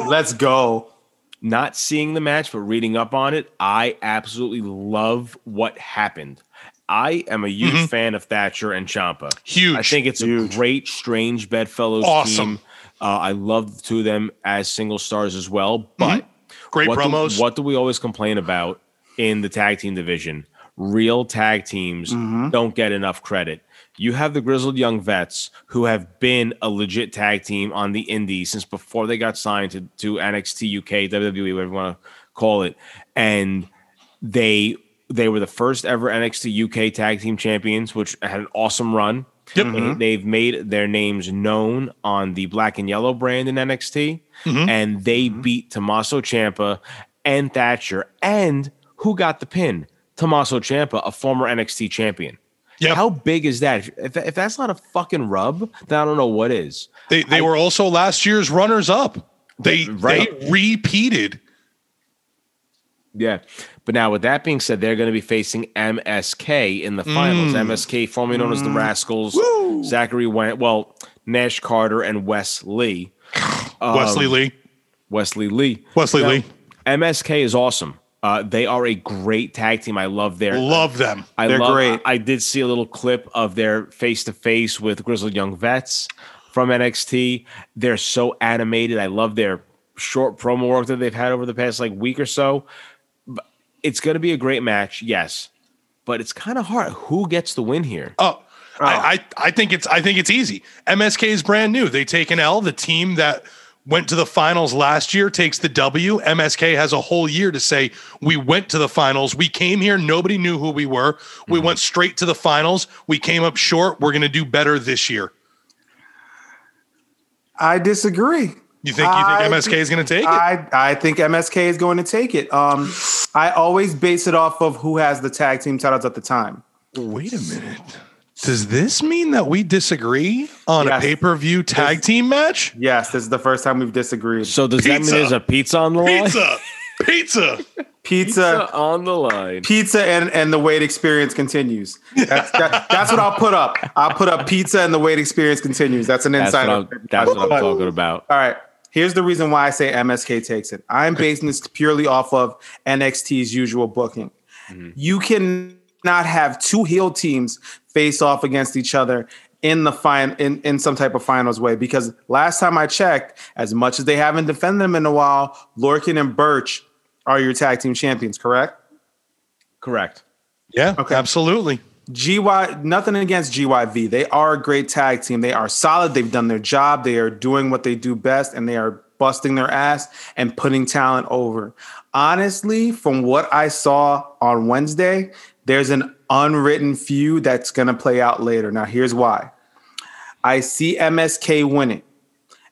Let's go.
not seeing the match, but reading up on it, I absolutely love what happened. I am a huge mm-hmm. fan of Thatcher and Ciampa.
Huge.
I think it's a great, strange bedfellows
Awesome.
team. Uh, I love the two of them as single stars as well. Mm-hmm. But
Great
what
promos.
Do, what do we always complain about in the tag team division? Real tag teams mm-hmm. don't get enough credit. You have the grizzled young vets who have been a legit tag team on the indies since before they got signed to, to NXT UK, WWE, whatever you want to call it, and they they were the first ever NXT UK Tag Team Champions, which had an awesome run.
Yep.
They- mm-hmm. They've made their names known on the black and yellow brand in NXT, mm-hmm. and they mm-hmm. beat Tommaso Ciampa and Thatcher. And who got the pin? Tommaso Ciampa, a former NXT champion.
Yep.
How big is that? If, if that's not a fucking rub, then I don't know what is.
They they were also last year's runners up. They
Right.
they repeated.
Yeah. But now, with that being said, they're going to be facing MSK in the finals. Mm. MSK, formerly known as the mm. Rascals, Zachary Wentz, well, Nash Carter and Wes Lee.
Wesley (sighs) um, Lee.
Wesley Lee.
Wesley
Now,
Lee.
MSK is awesome. Uh, they are a great tag team. I love their.
Love them.
I
They're
love,
great.
I, I did see a little clip of their face to face with Grizzled Young Vets from NXT. They're so animated. I love their short promo work that they've had over the past like week or so. But It's going to be a great match, yes, but it's kind of hard. Who gets the win here?
Oh, oh, I, I I think it's I think it's easy. MSK is brand new. They take an L. The team that went to the finals last year takes the W. MSK has a whole year to say we went to the finals. We came here. Nobody knew who we were. We mm-hmm. went straight to the finals. We came up short. We're going to do better this year.
I disagree.
You think you
I
think MSK is going to take it?
I, I think MSK is going to take it. Um, I always base it off of who has the tag team titles at the time.
Wait a minute. Does this mean that we disagree on a pay per view tag team match?
Yes, this is the first time we've disagreed.
So does that mean there's a pizza on the line?
Pizza, pizza.
Pizza,
on the line.
pizza, and and the wait experience continues. That's that, that's what I'll put up. I'll put up pizza and the wait experience continues. That's an
That's what
insider.
I'm, that's what I'm talking about.
All right. Here's the reason why I say MSK takes it. I'm basing this purely off of NXT's usual booking. Mm-hmm. You cannot have two heel teams face off against each other in the fine in, in some type of finals way because last time I checked, as much as they haven't defended them in a while, Lorcan and Birch are your tag team champions, correct?
Correct.
Yeah,
Okay.
absolutely.
GY, nothing against GYV. They are a great tag team. They are solid. They've done their job. They are doing what they do best, and they are busting their ass and putting talent over. Honestly, from what I saw on Wednesday, there's an unwritten feud that's going to play out later. Now, here's why I see MSK winning.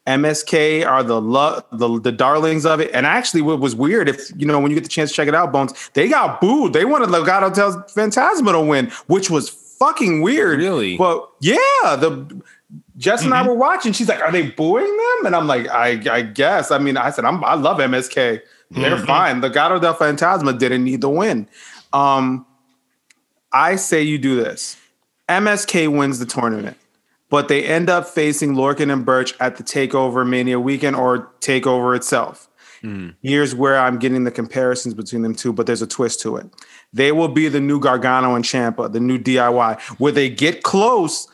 MSK are the, the the darlings of it. And actually, what was weird, if you know, when you get the chance to check it out, Bones, they got booed. They wanted Legado del Fantasma to win, which was fucking weird.
Really?
But yeah, the Jess and I were watching. She's like, "Are they booing them?" And I'm like, "I I guess." I mean, I said, "I'm I love MSK. They're fine. Legado del Fantasma didn't need the win." Um, I say you do this. MSK wins the tournament, but they end up facing Lorcan and Birch at the Takeover Mania weekend or Takeover itself. Mm. Here's where I'm getting the comparisons between them two, but there's a twist to it. They will be the new Gargano and Ciampa, the new DIY, where they get close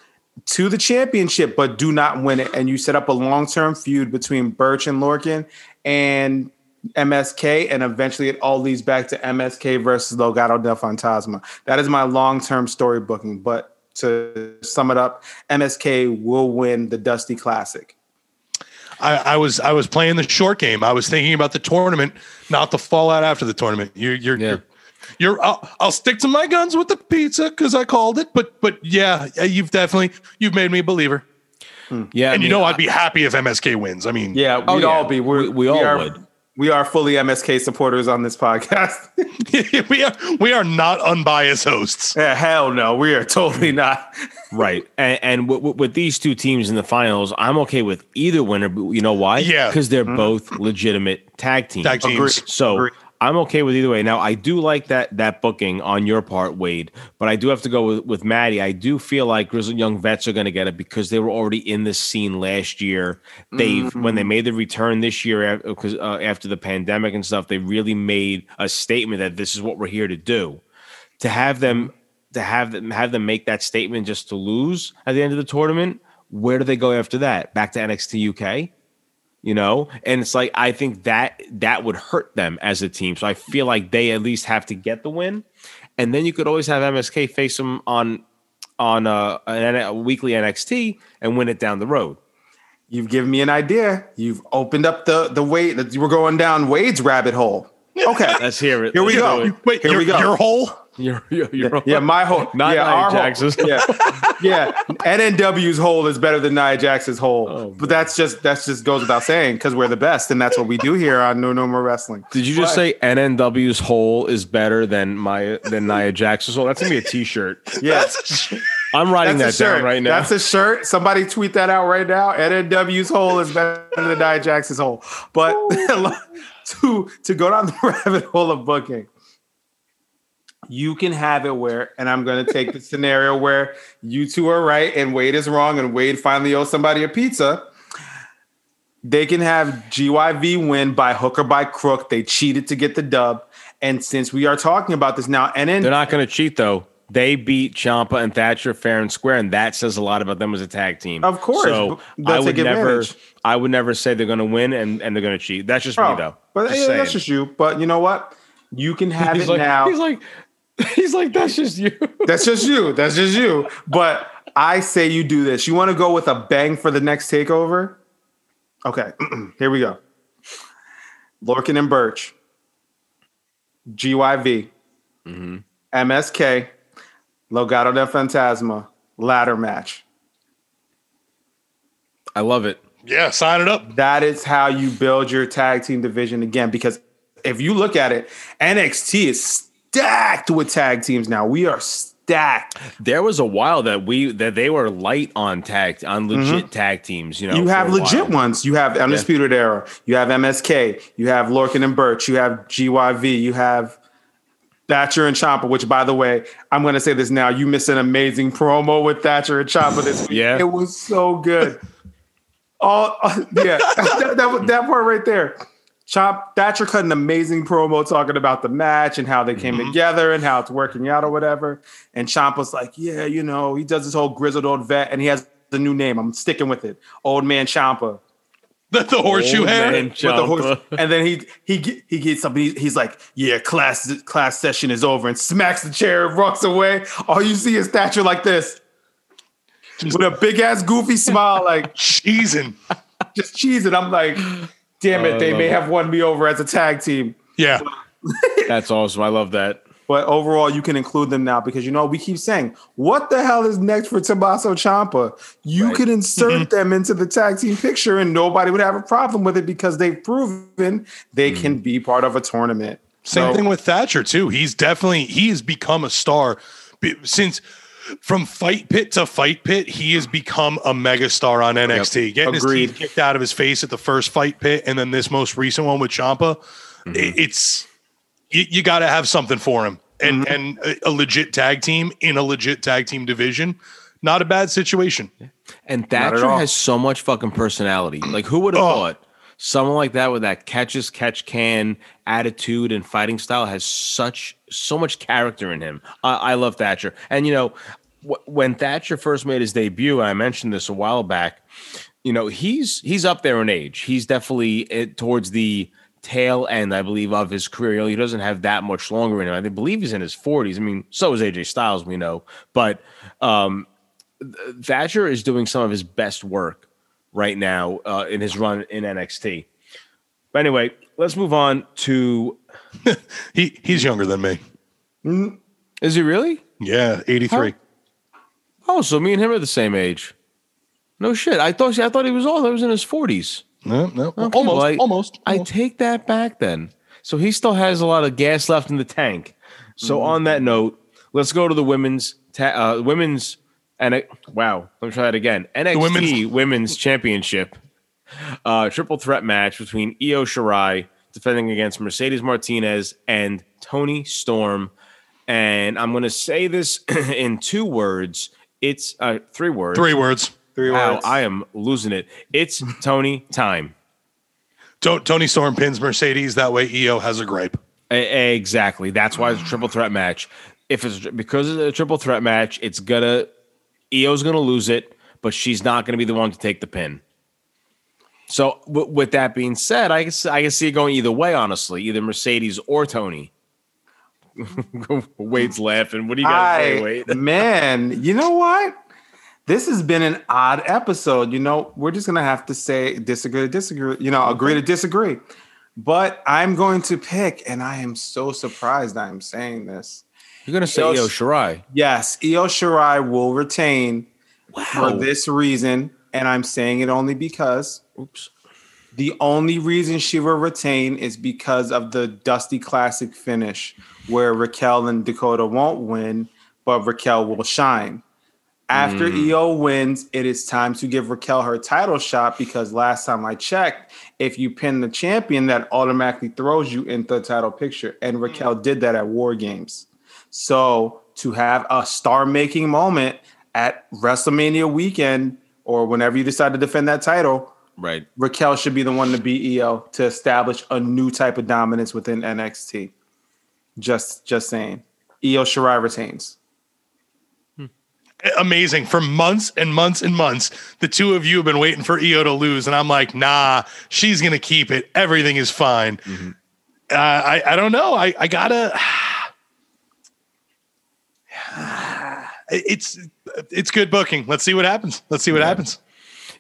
to the championship but do not win it. And you set up a long term feud between Birch and Lorcan and MSK, and eventually it all leads back to MSK versus Legado del Fantasma. That is my long term story booking. But to sum it up, MSK will win the Dusty Classic.
I, I was I was playing the short game. I was thinking about the tournament, not the fallout after the tournament. You're you're
Yeah.
you're, you're I'll, I'll stick to my guns with the pizza because I called it. But but yeah, yeah, you've definitely you've made me a believer. Hmm.
Yeah, I
And you know I'd be happy if MSK wins. I mean,
Yeah, oh, we'd
Oh, yeah.
all be. We're,
We- we all
are,
would.
We are fully MSK supporters on this podcast. (laughs) (laughs)
we are we are not unbiased hosts.
yeah, hell no, we are totally not. (laughs)
Right. And, and with, with- with these two teams in the finals, I'm okay with either winner. But you know why?
Yeah.
Because they're mm-hmm. both legitimate tag teams.
Tag teams.
Agreed.
So
Agreed.
I'm okay with either way. Now I do like that that booking on your part, Wade, but I do have to go with, with Maddie. I do feel like Grizzled Young Vets are going to get it because they were already in this scene last year. They've when they mm-hmm. made the return this year because uh, uh, after the pandemic and stuff, they really made a statement that this is what we're here to do. To have them mm-hmm. to have them have them make that statement just to lose at the end of the tournament, where do they go after that? Back to NXT UK? You know and it's like i think that that would hurt them as a team so i feel like they at least have to get the win and then you could always have msk face them on on uh, an, a weekly nxt and win it down the road
You've given me an idea. You've opened up the the way that You were going down Wade's rabbit hole. (laughs) Okay,
Let's hear it.
Here we
Let's
go.
it.
Wait,
Here
your,
we go.
your hole?
You're, you're, you're
yeah, my whole
Not
yeah,
Nia
our whole-
Jax's.
yeah, yeah. NNW's hole is better than Nia Jax's hole,
Oh,
but that's just that's just goes without saying because we're the best, and that's what we do here on New Normal Wrestling.
Did you just say NNW's hole is better than my than Nia Jax's hole? That's gonna be a T-shirt. (laughs)
Yeah,
I'm writing
that's
that
a shirt.
down right now.
That's a shirt. Somebody tweet that out right now. NNW's hole is better than Nia Jax's hole. But (laughs) to to go down the (laughs) rabbit hole of booking, you can have it where, and I'm going to take the scenario where you two are right and Wade is wrong, and Wade finally owes somebody a pizza. They can have GYV win by hook or by crook. They cheated to get the dub. And since we are talking about this now, and then
They're not gonna cheat though. They beat Ciampa and Thatcher fair and square, and that says a lot about them as a tag team.
Of course,
So I would never. I would never say they're gonna win and, and they're gonna cheat. That's just me
Oh,
though.
But
Just
yeah, that's just you. But you know what? You can have
he's
it
like,
now.
he's like, (laughs) he's like, that's just you. (laughs)
That's just you. That's just you. But I say you do this. You want to go with a bang for the next takeover? Okay, (clears throat) here we go. Lorcan and Birch, GYV,
Mm-hmm.
MSK, Legado del Fantasma, ladder match.
I love it.
Yeah, sign it up.
That is how you build your tag team division again. Because if you look at it, NXT is stacked with tag teams now. We are stacked.
There was a while that we that they were light on tag on legit tag teams. You know,
Mm-hmm. You have legit
while.
ones. You have Undisputed Era. You have MSK. You have Lorcan and Birch. You have GYV. You have Thatcher and Ciampa, which, by the way, I'm going to say this now. You missed an amazing promo with Thatcher and Ciampa this week.
Yeah.
It was so good. All, (laughs) yeah, that, that, that part right there. Chop Thatcher cut an amazing promo talking about the match and how they came mm-hmm. together and how it's working out or whatever. And Ciampa's like, yeah, you know, he does this whole grizzled old vet and he has the new name. I'm sticking with it. Old man Ciampa.
The, the horseshoe
Old
hair.
man
With the horse. And then he he he gets up. He, he's like, "Yeah, class class session is over," and smacks the chair and walks away. All you see is Thatcher like this, with a big ass goofy smile, like (laughs)
Cheesing.
just cheesing. I'm like, damn it, oh,
I
they may
it.
have won me over as a tag team.
Yeah. (laughs)
That's awesome. I love that.
But overall, you can include them now because you know we keep saying, "What the hell is next for Tommaso Ciampa?" You
Right.
could insert mm-hmm. them into the tag team picture, and nobody would have a problem with it because they've proven they mm. can be part of a tournament.
Same
So-
thing with Thatcher too. He's definitely he has become a star since from fight pit to fight pit. He has become a megastar on NXT. Getting
Agreed.
his teeth kicked out of his face at the first fight pit, and then this most recent one with Ciampa.
Mm-hmm.
it's you, you got to have something for him, and
Mm-hmm.
and a, a legit tag team in a legit tag team division. Not a bad situation.
And Thatcher has so much fucking personality. Like, who would have
Oh.
thought someone like that with that catches catch can attitude and fighting style has such so much character in him? I, I love Thatcher. And you know, wh- when Thatcher first made his debut, I mentioned this a while back. You know, he's he's up there in age. He's definitely eh, towards the tail end, I believe, of his career. He doesn't have that much longer in him. I believe he's in his 40s. I mean, so is AJ Styles, we know. But um, Thatcher is doing some of his best work right now uh, in his run in NXT. But anyway, let's move on to. (laughs)
He he's younger than me.
Is he really?
Yeah, eighty three.
Oh, so me and him are the same age. No shit. I thought I thought he was all. I was in his forties.
No, no,
Okay,
almost,
well, I-
almost.
I take that back then. So he still has a lot of gas left in the tank. So
Mm-hmm.
on that note, let's go to the women's ta- uh, women's and it, wow, let me try that again. NXT
women's-
women's, Championship uh, triple threat match between Io Shirai defending against Mercedes Martinez and Toni Storm. And I'm going to say this (clears throat) in two words. It's uh, three words.
Three words.
Three
Wow,
words.
I am losing it. It's (laughs) Toni time.
Toni Storm pins Mercedes. That way, Io has a gripe.
Exactly. That's why it's a triple threat match. If it's because it's a triple threat match, it's gonna Io's gonna lose it, but she's not gonna be the one to take the pin. So, w- with that being said, I can I can see it going either way. Honestly, either Mercedes or Toni. (laughs) Wade's laughing. What do you got to say, Wade? (laughs)
man, you know what? This has been an odd episode. You know, we're just gonna have to say disagree to disagree. You know, agree to disagree. But I'm going to pick, and I am so surprised I'm saying this.
You're gonna say
Io
Io Shirai.
Yes, Io Shirai will retain
Wow.
for this reason, and I'm saying it only because
Oops.
the only reason she will retain is because of the Dusty Classic finish, where Raquel and Dakota won't win, but Raquel will shine. After mm. Io wins, it is time to give Raquel her title shot because last time I checked, if you pin the champion, that automatically throws you into the title picture. And Raquel mm. did that at War Games. So to have a star making moment at WrestleMania weekend or whenever you decide to defend that title,
Right.
Raquel should be the one to beat Io to establish a new type of dominance within NXT. Just just saying. Io Shirai retains.
Amazing. For months and months and months, the two of you have been waiting for Io to lose, and I'm like, nah, she's gonna keep it. Everything is fine. Uh, I I don't know. I I gotta. It's it's good booking. Let's see what happens. Let's see what happens.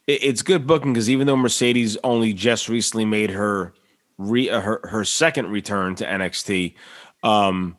It's good booking because even though Mercedes only just recently made her re uh, her her second return to NXT, um,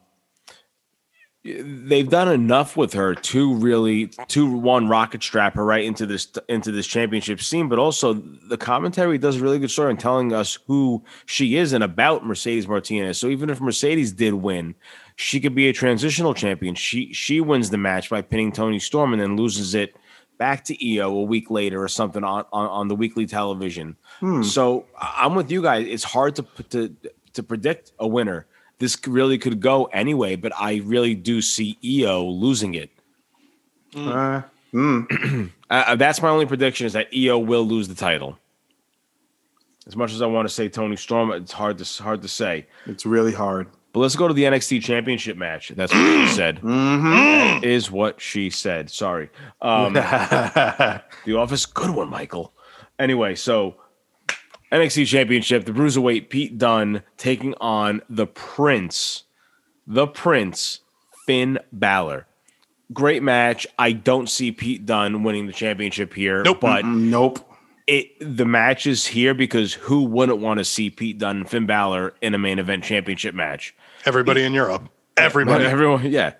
they've done enough with her to really to one rocket strap her right into this into this championship scene, but also the commentary does a really good story in telling us who she is and about Mercedes Martinez. So even if Mercedes did win, she could be a transitional champion. She she wins the match by pinning Toni Storm and then loses it back to Io a week later or something on on, on the weekly television. So I- I'm with you guys. It's hard to put- to to predict a winner. This really could go anyway, but I really do see Io losing it. (clears throat)
Uh,
Uh, that's my only prediction is that Io will lose the title. As much as I want to say Toni Storm, it's hard to hard to say.
it's really hard.
But let's go to the NXT Championship match. That's what she (clears throat) said. That is what she said. Sorry. Um, (laughs) the Office, good one, Michael. Anyway, so NXT Championship, the Bruiserweight Pete Dunne taking on the Prince, the Prince, Finn Balor. Great match. I don't see Pete Dunne winning the championship here,
Nope.
but
Nope.
it the match is here because who wouldn't want to see Pete Dunne and Finn Balor in a main event championship match?
Everybody in Europe. Everybody.
Everyone, yeah.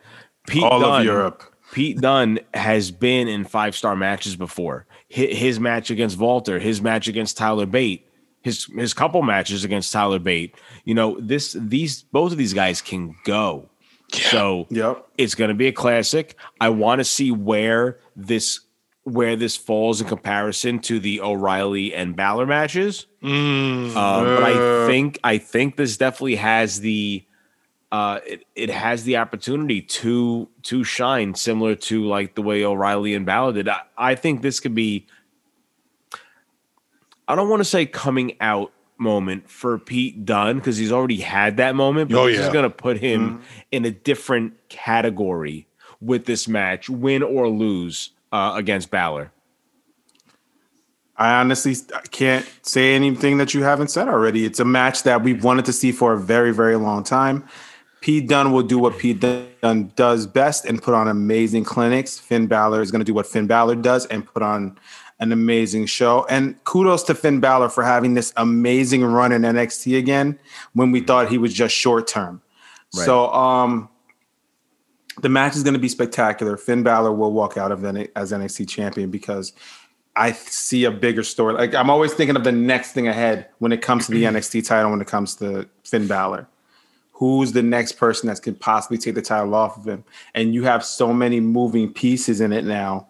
Pete
All
Dunne,
of Europe.
Pete Dunne has been in five star matches before. His, his match against Walter, his match against Tyler Bate, his his couple matches against Tyler Bate. You know this these both of these guys can go. So
Yep.
it's going to be a classic. I want to see where this where this falls in comparison to the O'Reilly and Balor matches. Um, but I think I think this definitely has the uh, it, it has the opportunity to to shine similar to like the way O'Reilly and Balor did. I, I think this could be I don't want to say coming out moment for Pete Dunne because he's already had that moment, but
Oh,
this is going to put him in a different category with this match, win or lose uh, against Balor.
I honestly can't say anything that you haven't said already. It's a match that we've wanted to see for a very, very long time. Pete Dunne will do what Pete Dunne does best and put on amazing clinics. Finn Balor is going to do what Finn Balor does and put on an amazing show. And kudos to Finn Balor for having this amazing run in NXT again when we thought he was just short term. So, um, the match is going to be spectacular. Finn Balor will walk out of N- as NXT champion because I see a bigger story. Like I'm always thinking of the next thing ahead when it comes to the NXT title. When it comes to Finn Balor, who's the next person that could possibly take the title off of him? And you have so many moving pieces in it now.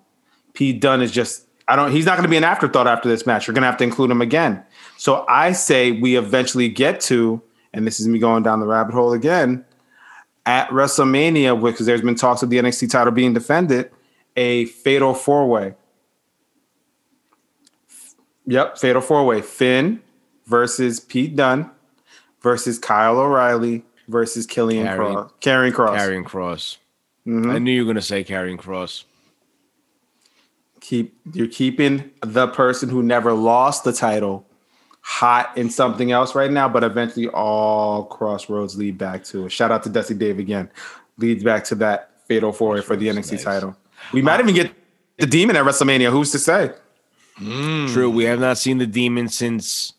Pete Dunne is just. I don't. He's not going to be an afterthought after this match. You're going to have to include him again. So I say we eventually get to, and this is me going down the rabbit hole again at WrestleMania, because there's been talks of the NXT title being defended, a fatal four way. Yep, fatal four way. Finn versus Pete Dunne versus Kyle O'Reilly versus Killian Cross. Carrying Cross.
Carrying Cross.
Mm-hmm.
I knew you were going to say Carrying Cross.
Keep you're keeping the person who never lost the title hot in something else right now, but eventually all crossroads lead back to it. Shout out to Dusty Dave again. Leads back to that fatal four way for the NXT
nice.
title. We might even get the demon at WrestleMania. Who's to say?
True. We have not seen the demon since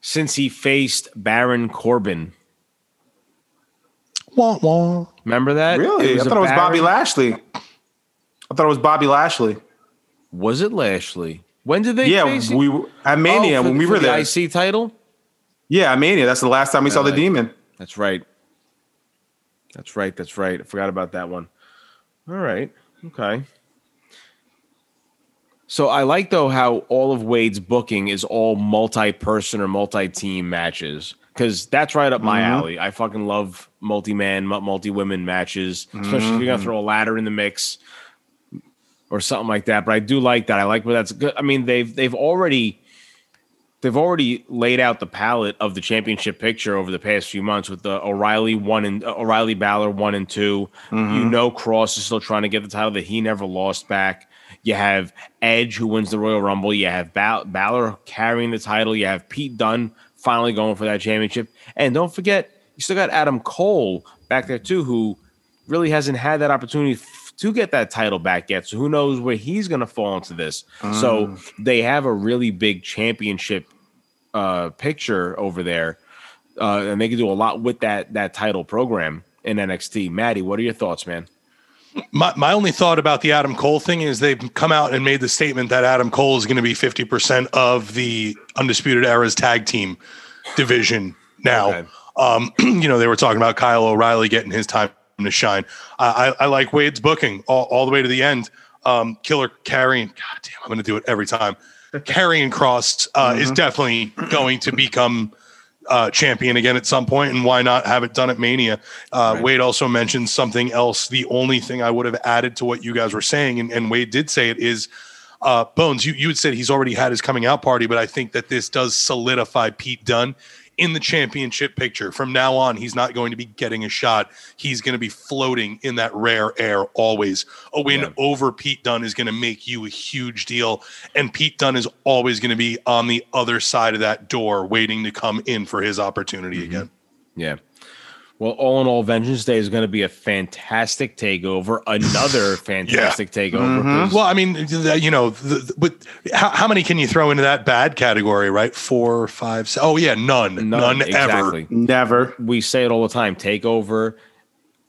since he faced Baron Corbin.
Wah, wah.
Remember that?
Really? I thought it was Bobby Lashley. I thought it was Bobby Lashley.
Was it Lashley? When did they
Yeah,
face
we were at Mania
Oh, for-
when we
for
were
the
there.
IC title?
Yeah, at Mania. That's the last time we saw the demon.
That's right. That's right. That's right. I forgot about that one. All right. Okay. So I like though how all of Wade's booking is all multi-person or multi-team matches because that's right up my mm-hmm. alley. I fucking love multi-man, multi-women matches, mm-hmm. especially if you're gonna throw a ladder in the mix or something like that. But I do like that. I like where that's good. I mean, they've they've already they've already laid out the palette of the championship picture over the past few months with the O'Reilly one and uh, O'Reilly Balor one and 2 mm-hmm. You know, Kross is still trying to get the title that he never lost back. You have Edge who wins the Royal Rumble. You have Bal- Balor carrying the title. You have Pete Dunne finally going for that championship. And don't forget, you still got Adam Cole back there too, who really hasn't had that opportunity f- to get that title back yet. So who knows where he's going to fall into this? So they have a really big championship uh, picture over there, uh, and they can do a lot with that that title program in NXT. Maddie, what are your thoughts, man?
My, my only thought about the Adam Cole thing is they've come out and made the statement that Adam Cole is going to be 50% of the Undisputed Era's tag team division now.
Okay.
Um, (clears throat) you know, they were talking about Kyle O'Reilly getting his time to shine. I, I, I like Wade's booking all, all the way to the end. Um, Killer carrying, God damn, I'm going to do it every time. (laughs) Carrying Cross uh, is definitely going to become uh, champion again at some point, and why not have it done at Mania? Uh, Wade also mentioned something else. The only thing I would have added to what you guys were saying, and, and Wade did say it, is uh, Bones. You you had said he's already had his coming out party, but I think that this does solidify Pete Dunne in the championship picture. From now on, he's not going to be getting a shot. He's going to be floating in that rare air always. A win
Yeah.
over Pete Dunne is going to make you a huge deal. And Pete Dunne is always going to be on the other side of that door waiting to come in for his opportunity mm-hmm. again.
Yeah. Well, all in all, Vengeance Day is going to be a fantastic takeover. Another (laughs) fantastic takeover. Mm-hmm. 'cause-
Well, I mean, you know, the, the- but how, how many can you throw into that bad category, right? Four, five, se- oh yeah, none, none, ever.
exactly.
Never.
We say it all the time. Takeover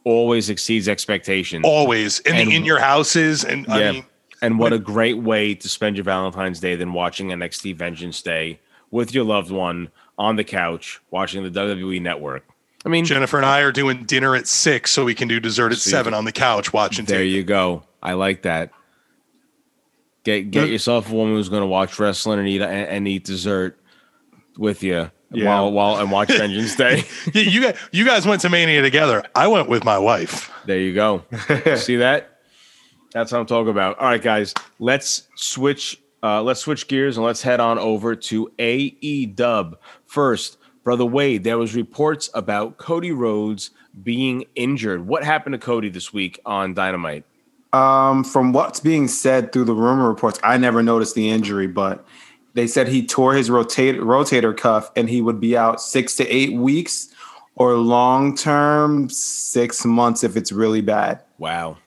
always exceeds expectations.
Always in
And-
the in your houses, and
yeah.
I mean,
and what a great way to spend your Valentine's Day than watching NXT Vengeance Day with your loved one on the couch watching the WWE Network. I mean,
Jennifer and I are doing dinner at six, so we can do dessert at seven on the couch watching.
there
TV.
you go. I like that. Get get yourself a woman who's going to watch wrestling and eat and, and eat dessert with you
Yeah.
while while and watch Vengeance Day. (laughs)
you, you guys, you guys went to Mania together. I went with my wife.
There you go. (laughs) See that? That's what I'm talking about. All right, guys, let's switch. Uh, let's switch gears and let's head on over to AE Dub first. Brother Wade, there was reports about Cody Rhodes being injured. What happened to Cody this week on Dynamite?
Um, from what's being said through the rumor reports, I never noticed the injury, but they said he tore his rotate, rotator cuff and he would be out six to eight weeks or long term, six months if it's really bad.
Wow,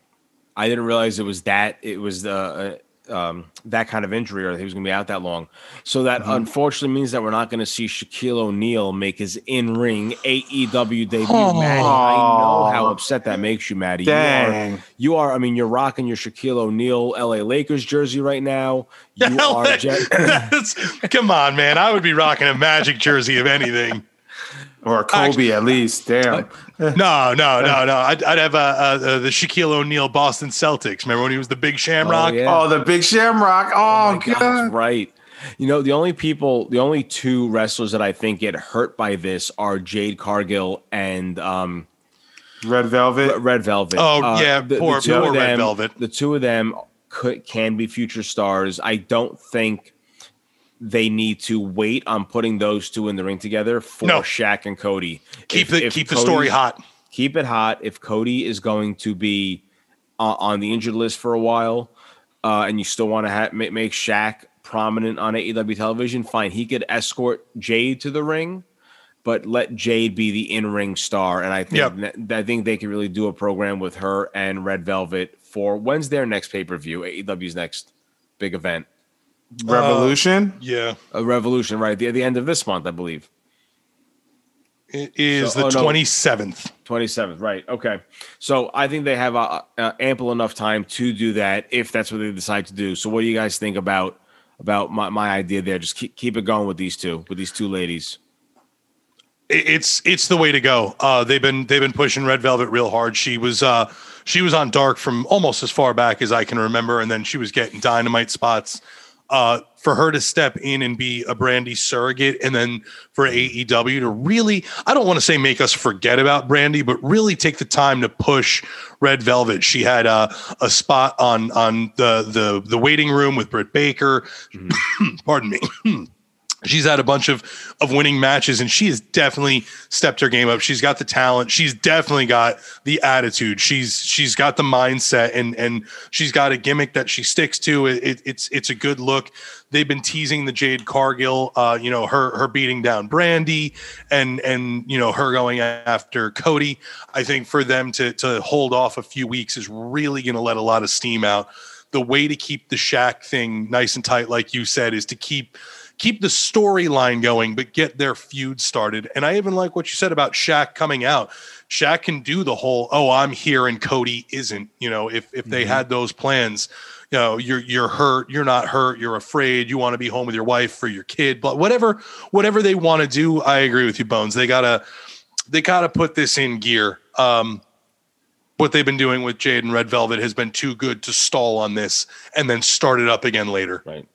I didn't realize it was that. It was uh, uh, um, that kind of injury, or he was going to be out that long. So that unfortunately means that we're not going to see Shaquille O'Neal make his in-ring AEW debut. Oh. Maddie, I know how upset that makes you, Maddie. You are,
Dang.
you are. I mean, you're rocking your Shaquille O'Neal LA Lakers jersey right now. You (laughs) are. Jet-
come on, man. I would be rocking a Magic jersey if anything.
Or a Kobe at least. Damn.
No, no, no, no. I'd, I'd have uh, uh, uh, the Shaquille O'Neal Boston Celtics. Remember when he was the big Shamrock?
Oh, yeah.
Oh, the big shamrock. Oh,
my God,
God.
that's right. You know, the only people, the only two wrestlers that I think get hurt by this are Jade Cargill and um,
Red Velvet.
Red Velvet.
Oh, yeah, poor-
two
poor
of
Red Velvet.
The two of them could can be future stars. I don't think they need to wait on putting those two in the ring together for
No.
Shaq and Cody.
Keep
If-
the
if
keep the story hot.
Keep it hot. If Cody is going to be uh, on the injured list for a while, uh, and you still want to ha- make, make Shaq prominent on AEW television, fine. He could escort Jade to the ring, but let Jade be the in-ring star. And I think
Yep.
I think they could really do a program with her and Red Velvet for when's their next pay-per-view? AEW's next big event.
Revolution.
Yeah,
A revolution, right? The, the end of this month, I believe.
it is
So-
the
oh, no.
twenty seventh.
27th, right. Okay. So I think they have uh, uh, ample enough time to do that if that's what they decide to do. So what do you guys think about about my, my idea there? Just keep, keep it going with these two, with these two ladies.
it's it's the way to go. Uh, they've been they've been pushing Red Velvet real hard. She was uh, she was on Dark from almost as far back as I can remember, and then she was getting dynamite spots. Uh, for her to step in and be a Brandi surrogate, and then for AEW to really, I don't want to say make us forget about Brandi, but really take the time to push Red Velvet. She had uh, a spot on on the the the waiting room with Britt Baker. (clears throat) Pardon me. (clears throat) She's had a bunch of of winning matches, and she has definitely stepped her game up. She's got the talent. She's definitely got the attitude. She's she's got the mindset, and and she's got a gimmick that she sticks to. It, it- it's it's a good look. They've been teasing the Jade Cargill, uh, you know, her her beating down Brandi, and and you know her going after Cody. I think for them to to hold off a few weeks is really going to let a lot of steam out. The way to keep the Shaq thing nice and tight, like you said, is to keep keep the storyline going, but get their feud started. And I even like what you said about Shaq coming out. Shaq can do the whole, oh, I'm here and Cody isn't. You know, if if they had those plans, you know, you're you're hurt, you're not hurt, you're afraid, you want to be home with your wife for your kid, but whatever, whatever they want to do, I agree with you, Bones. They gotta they gotta put this in gear. Um what they've been doing with Jade and Red Velvet has been too good to stall on this and then start it up again later.
Right.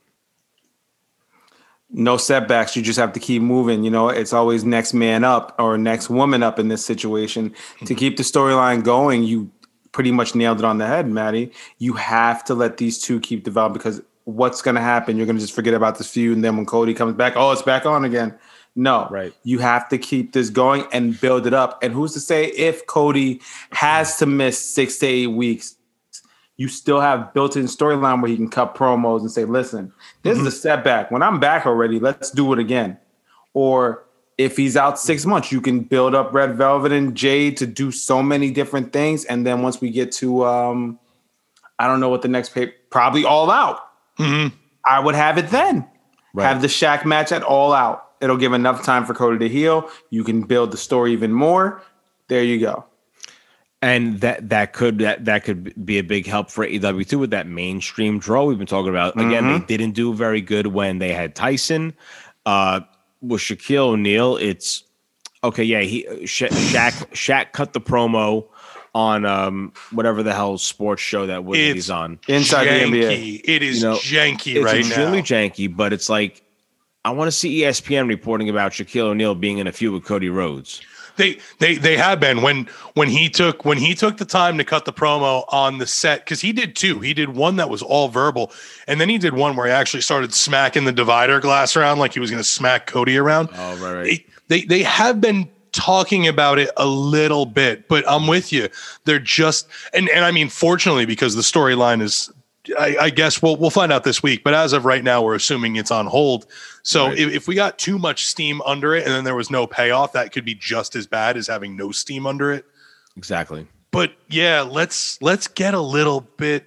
No setbacks. You just have to keep moving. You know, it's always next man up or next woman up in this situation. to mm-hmm. keep the storyline going, you pretty much nailed it on the head, Maddie. You have to let these two keep developing because what's going to happen? You're going to just forget about this feud. And then when Cody comes back, oh, it's back on again. No,
Right.
You have to keep this going and build it up. And who's to say if Cody has to miss six to eight weeks, you still have built-in storyline where he can cut promos and say, "Listen, this is a setback. When I'm back already, let's do it again." Or if he's out six months, you can build up Red Velvet and Jade to do so many different things, and then once we get to, um, I don't know what the next pay, probably All Out. I would have it then.
Right.
Have the Shaq match at All Out. It'll give enough time for Cody to heal. You can build the story even more. There you go.
And that that could that that could be a big help for AEW too with that mainstream draw we've been talking about. Again,
Mm-hmm.
they didn't do very good when they had Tyson. Uh, with Shaquille O'Neal, it's okay. Yeah, he Sha- Shaq Shaq cut the promo on um whatever the hell sports show that was he's on.
Inside the NBA.
It is
You know,
janky
It's
right
extremely
now.
janky, but it's like I want to see ESPN reporting about Shaquille O'Neal being in a feud with Cody Rhodes.
They they they have been when when he took when he took the time to cut the promo on the set because he did two. He did one that was all verbal, and then he did one where he actually started smacking the divider glass around like he was going to smack Cody around.
Oh, right, right.
They, they they have been talking about it a little bit, but I'm with you. They're just and and I mean, fortunately, because the storyline is. I, I guess we'll we'll find out this week, but as of right now, we're assuming it's on hold. So
Right.
if, if we got too much steam under it and then there was no payoff, that could be just as bad as having no steam under it.
Exactly.
But yeah, let's let's get a little bit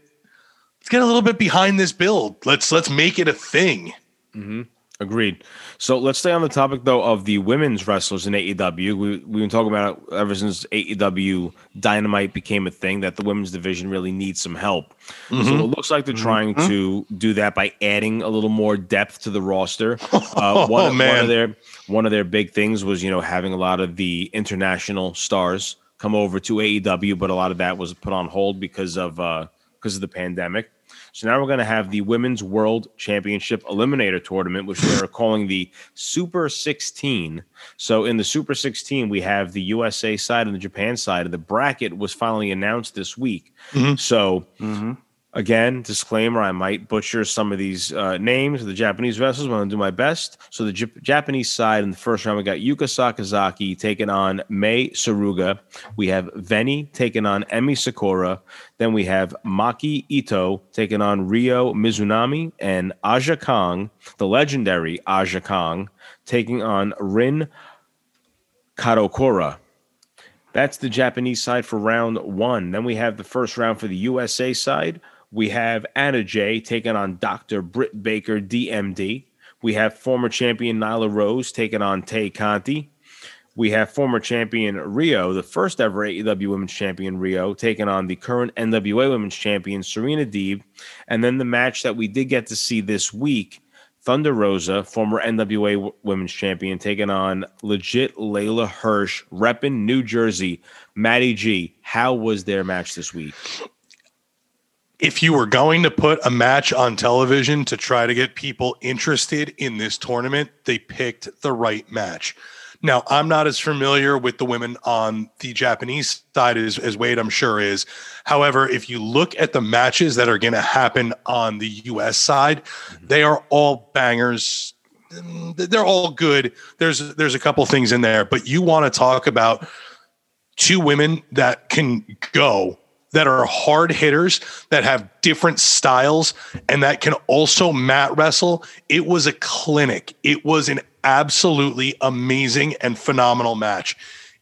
let's get a little bit behind this build. Let's let's make it a thing. Mm-hmm.
Agreed. So let's stay on the topic though of the women's wrestlers in AEW. We we've been talking about it ever since AEW Dynamite became a thing that the women's division really needs some help. So it looks like they're trying to do that by adding a little more depth to the roster. (laughs) Uh, one, one of their one of their big things was you know having a lot of the international stars come over to AEW, but a lot of that was put on hold because of uh, because of the pandemic. So now we're going to have the Women's World Championship Eliminator Tournament, which we're (laughs) calling the Super 16. So in the Super 16, we have the USA side and the Japan side, and the bracket was finally announced this week. Mm-hmm. So mm-hmm. Again, disclaimer: I might butcher some of these uh, names of the Japanese wrestlers. I'm going to do my best. So the Jap- Japanese side in the first round, we got Yuka Sakazaki taking on Mei Suruga. We have VENY taking on Emi Sakura. Then we have Maki Ito taking on Ryo Mizunami and Aja Kong, the legendary Aja Kong, taking on Rin Kadokura. That's the Japanese side for round one. Then we have the first round for the USA side. We have Anna Jay taking on Dr. Britt Baker, DMD. We have former champion Nyla Rose taking on Tay Conti. We have former champion Riho, the first ever AEW Women's Champion Riho, taking on the current NWA Women's Champion Serena Deeb. And then the match that we did get to see this week Thunder Rosa, former NWA Women's Champion, taking on legit Leyla Hirsch, repping New Jersey. Maddie G, how was their match this week?
If you were going to put a match on television to try to get people interested in this tournament, they picked the right match. Now, I'm not as familiar with the women on the Japanese side as, as Wade, I'm sure, is. However, if you look at the matches that are going to happen on the US side, mm-hmm. they are all bangers. They're all good. There's there's a couple things in there, but you want to talk about two women that can go that are hard hitters that have different styles and that can also mat wrestle. It was a clinic. It was an absolutely amazing and phenomenal match.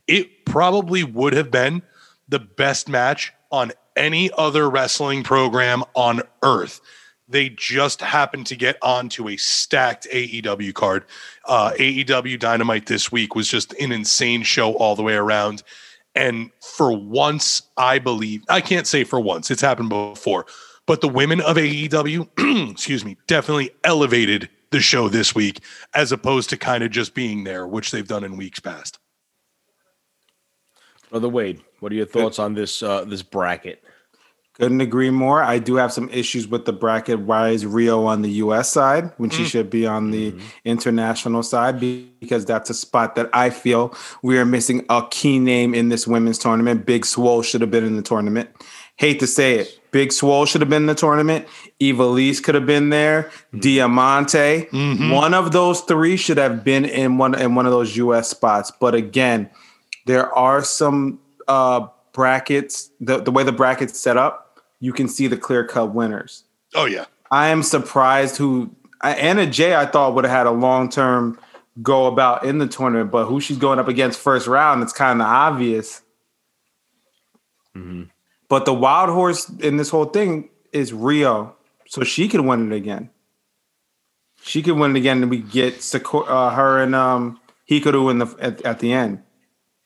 It probably would have been the best match on any other wrestling program on earth. They just happened to get onto a stacked AEW card. Uh, AEW Dynamite this week was just an insane show all the way around. And for once, I believe, I can't say for once, it's happened before, but the women of AEW, (clears throat) excuse me, definitely elevated the show this week as opposed to kind of just being there, which they've done in weeks past.
Brother Wade, what are your thoughts on this uh, this bracket?
Couldn't agree more. I do have some issues with the bracket. Why is Riho on the US side when she mm. should be on the mm-hmm. international side? Because that's a spot that I feel we are missing a key name in this women's tournament. Big Swole should have been in the tournament. Hate to say it. Big Swole should have been in the tournament. Ivelisse could have been there. Mm. Diamante. Mm-hmm. One of those three should have been in one in one of those US spots. But again, there are some uh brackets, the, the way the bracket's set up, you can see the clear cut winners.
Oh, yeah.
I am surprised who Anna Jay I thought would have had a long term go about in the tournament, but who she's going up against first round, it's kind of obvious. But the wild horse in this whole thing is Riho, so she can win it again. She can win it again, and we get uh, her and um, Hikaru in the at, at the end.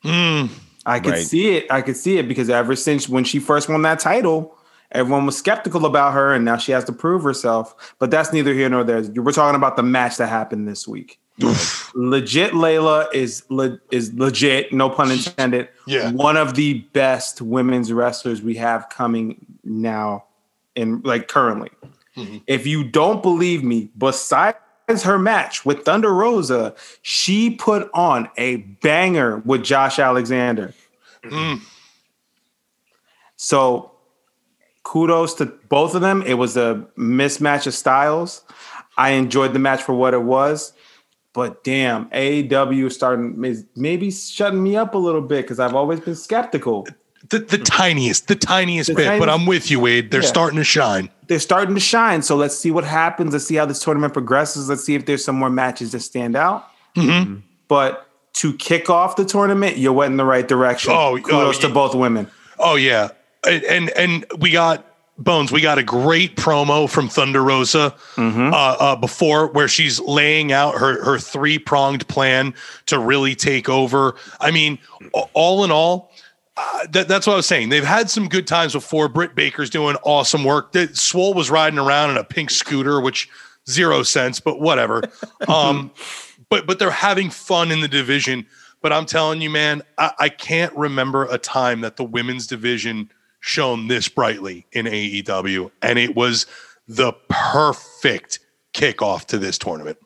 I could
Right.
see it. I could see it because ever since when she first won that title, everyone was skeptical about her, and now she has to prove herself. But that's neither here nor there. We're talking about the match that happened this week. legit Leyla is le- is legit, no pun intended.
Yeah.
one of the best women's wrestlers we have coming now, in like currently. Mm-hmm. If you don't believe me, besides her match with Thunder Rosa, she put on a banger with Josh Alexander. Mm-hmm. So kudos to both of them. It was a mismatch of styles. I enjoyed the match for what it was. But damn, is starting is maybe shutting me up a little bit because I've always been skeptical.
The, the tiniest, the tiniest
The
bit, but I'm with you, Wade. They're
Yeah.
starting to shine.
They're starting to shine. So let's see what happens. Let's see how this tournament progresses. Let's see if there's some more matches that stand out. Mm-hmm. But to kick off the tournament, you went in the right direction.
Oh, oh,
kudos to both women.
Oh yeah, and and, we got Bones. We got a great promo from Thunder Rosa uh, uh, before, where she's laying out her her three pronged plan to really take over. I mean, all in all. Uh, that, that's what I was saying. They've had some good times before. Britt Baker's doing awesome work. That Swole was riding around in a pink scooter, which zero sense, but whatever. (laughs) Um, but but they're having fun in the division. But I'm telling you, man, I, I can't remember a time that the women's division shone this brightly in AEW, and it was the perfect kickoff to this tournament.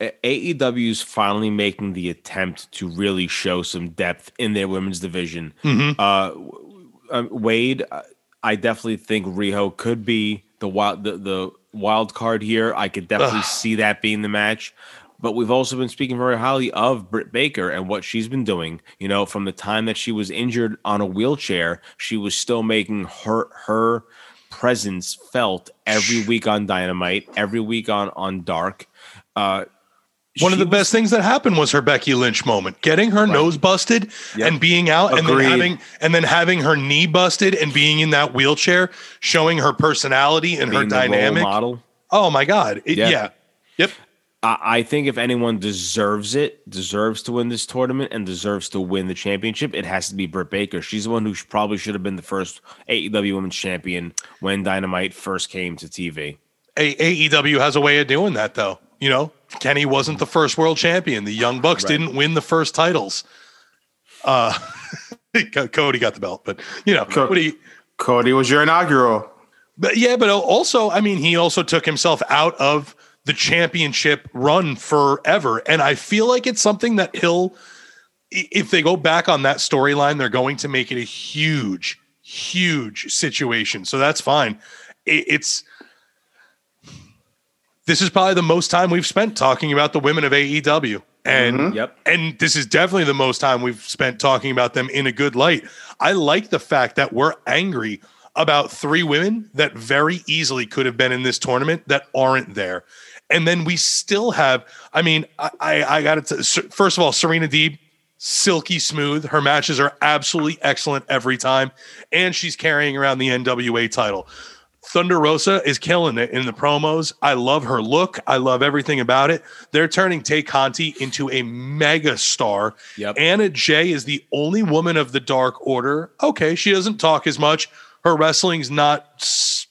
AEW's finally making the attempt to really show some depth in their women's division. Uh, w- um, Wade, uh, I definitely think Riho could be the wild the, the wild card here. I could definitely see that being the match. But we've also been speaking very highly of Britt Baker and what she's been doing. You know, from the time that she was injured on a wheelchair, she was still making her her presence felt every week on Dynamite, every week on on Dark. Uh,
One of the best things that happened was her Becky Lynch moment, getting her nose busted
Yep.
and being out, and then having and then having her knee busted and being in that wheelchair, showing her personality and her
being role
dynamic.
model.
Oh my god! It-
Yeah.
yeah. Yep.
I think if anyone deserves it, deserves to win this tournament, and deserves to win the championship, it has to be Britt Baker. She's the one who probably should have been the first AEW Women's Champion when Dynamite first came to TV.
A- AEW has a way of doing that, though. You know, Kenny wasn't the first world champion. The Young Bucks
Right.
didn't win the first titles. Uh, (laughs) Cody got the belt, but you know,
Co-
you?
Cody was your inaugural.
But yeah, but also, I mean, he also took himself out of the championship run forever, and I feel like it's something that he'll. If they go back on that storyline, they're going to make it a huge, huge situation. So that's fine. It's this is probably the most time we've spent talking about the women of AEW. And mm-hmm.
Yep.
and this is definitely the most time we've spent talking about them in a good light. I like the fact that we're angry about three women that very easily could have been in this tournament that aren't there. And then we still have, I mean, I, I, I got to, first of all, Serena Deeb, silky smooth. Her matches are absolutely excellent every time. And she's carrying around the NWA title. Thunder Rosa is killing it in the promos. I love her look. I love everything about it. They're turning Tay Conti into a mega star.
Yep.
Anna Jay is the only woman of the Dark Order. Okay, she doesn't talk as much. Her wrestling's not,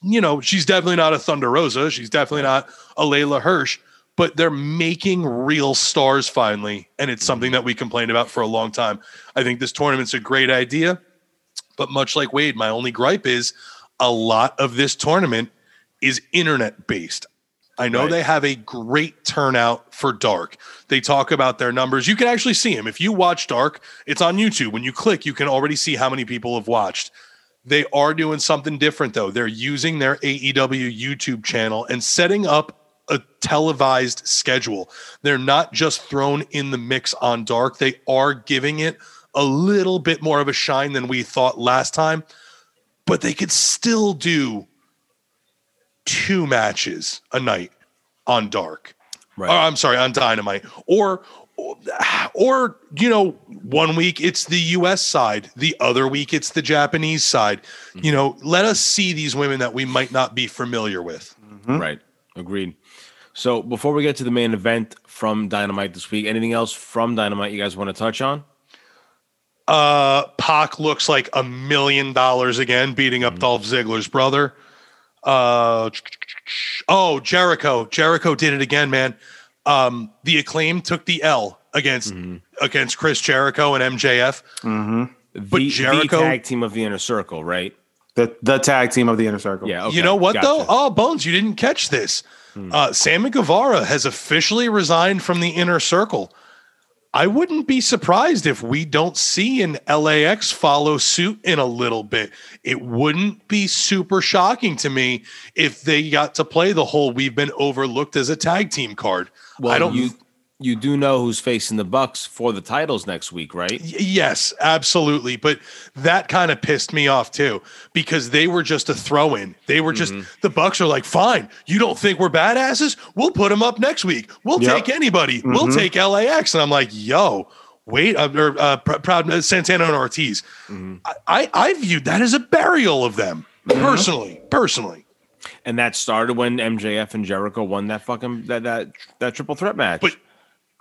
you know, she's definitely not a Thunder Rosa. She's definitely not a Leyla Hirsch. But they're making real stars finally, and it's something mm-hmm. that we complained about for a long time. I think this tournament's a great idea. But much like Wade, my only gripe is a lot of this tournament is internet based. I know
Right.
they have a great turnout for Dark. They talk about their numbers. You can actually see them. If you watch Dark, it's on YouTube. When you click, you can already see how many people have watched. They are doing something different though. They're using their AEW YouTube channel and setting up a televised schedule. They're not just thrown in the mix on Dark. They are giving it a little bit more of a shine than we thought last time, but they could still do two matches a night on Dark.
Right.
Or, I'm sorry, on Dynamite. Or or you know, one week it's the US side, the other week it's the Japanese side. You know, let us see these women that we might not be familiar with.
Right. Agreed. So before we get to the main event from Dynamite this week, anything else from Dynamite you guys want to touch on?
Uh Pac looks like a million dollars again, beating up Dolph Ziggler's brother. Uh oh, Jericho. Jericho did it again, man. Um, the acclaim took the L against against Chris Jericho and MJF. But
the,
Jericho-
the tag team of the inner circle, right?
The the tag team of the inner circle.
Yeah. Okay.
You know what though? Oh, Bones, you didn't catch this. Uh, Sammy Guevara has officially resigned from the inner circle. I wouldn't be surprised if we don't see an LAX follow suit in a little bit. It wouldn't be super shocking to me if they got to play the whole we've been overlooked as a tag team card.
Well,
I don't
you you do know who's facing the Bucks for the titles next week, right?
Y- Yes, absolutely. But that kind of pissed me off too because they were just a throw in. They were just, the Bucks are like, fine, you don't think we're badasses? We'll put them up next week. We'll
Yep.
take anybody. We'll take LAX. And I'm like, yo, wait, uh, or uh, Pr- Proud uh, Santana and Ortiz. I, I, I viewed that as a burial of them personally. Personally.
And that started when MJF and Jericho won that fucking that that that triple threat match.
But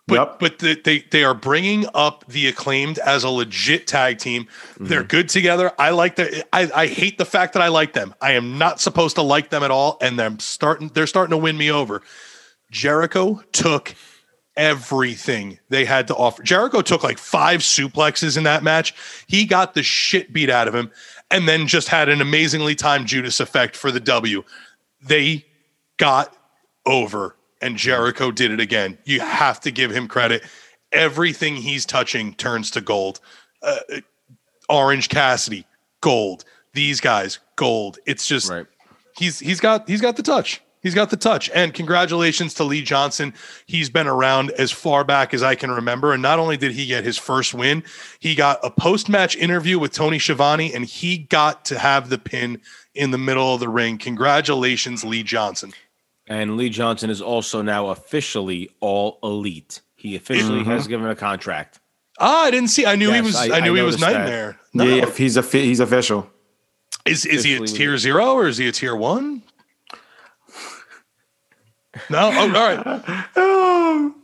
But
Yep.
but the, they they are bringing up the acclaimed as a legit tag team. They're mhm. good together. I like the. I, I hate the fact that I like them. I am not supposed to like them at all, and they're starting. They're starting to win me over. Jericho took everything they had to offer. Jericho took like five suplexes in that match. He got the shit beat out of him, and then just had an amazingly timed Judas effect for the W. They got over, and Jericho did it again. You have to give him credit. Everything he's touching turns to gold. Uh, Orange Cassidy, gold. These guys, gold. It's just
right.
he's he's got he's got the touch. He's got the touch. And congratulations to Lee Johnson. He's been around as far back as I can remember. And not only did he get his first win, he got a post-match interview with Tony Schiavone, and he got to have the pin in the middle of the ring. Congratulations, Lee Johnson.
And Lee Johnson is also now officially all elite. He officially has given a contract.
Ah, I didn't see. I knew he was.
I-
I, knew
I
he was nightmare. No.
Yeah, if he's a he's official.
Is is he a
Officially
tier zero or is he a tier one? No. Oh, all right.
Oh,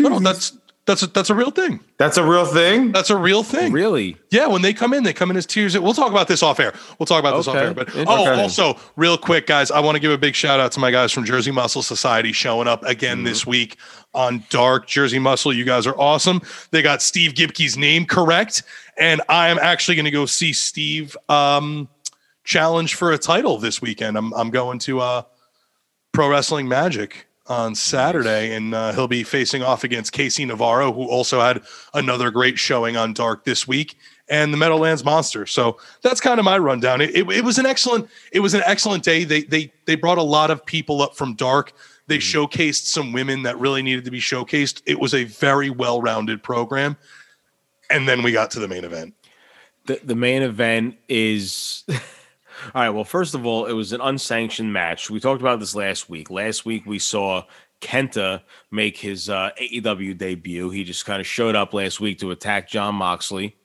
No, no, that's that's a, that's a real thing.
that's a real thing.
That's a real thing.
Really?
Yeah, when they come in, they come in as tears. We'll talk about this off air. We'll talk about this off air. But
Interesting.
oh, also, real quick, guys, I want to give a big shout out to my guys from Jersey Muscle Society showing up again
Mm-hmm.
this week on Dark Jersey Muscle. You guys are awesome. They got Steve Gibke's name correct, and I am actually going to go see Steve um, challenge for a title this weekend. I'm I'm going to uh, Pro Wrestling Magic on Saturday, and uh, he'll be facing off against Casey Navarro, who also had another great showing on Dark this week, and the Meadowlands Monster. So that's kind of my rundown. It, it, it was an excellent it was an excellent day. They they they brought a lot of people up from Dark. They showcased some women that really needed to be showcased. It was a very well rounded program, and then we got to the main event.
The, the main event is. (laughs) All right. Well, first of all, it was an unsanctioned match. We talked about this last week. Last week, we saw Kenta make his uh, AEW debut. He just kind of showed up last week to attack Jon Moxley.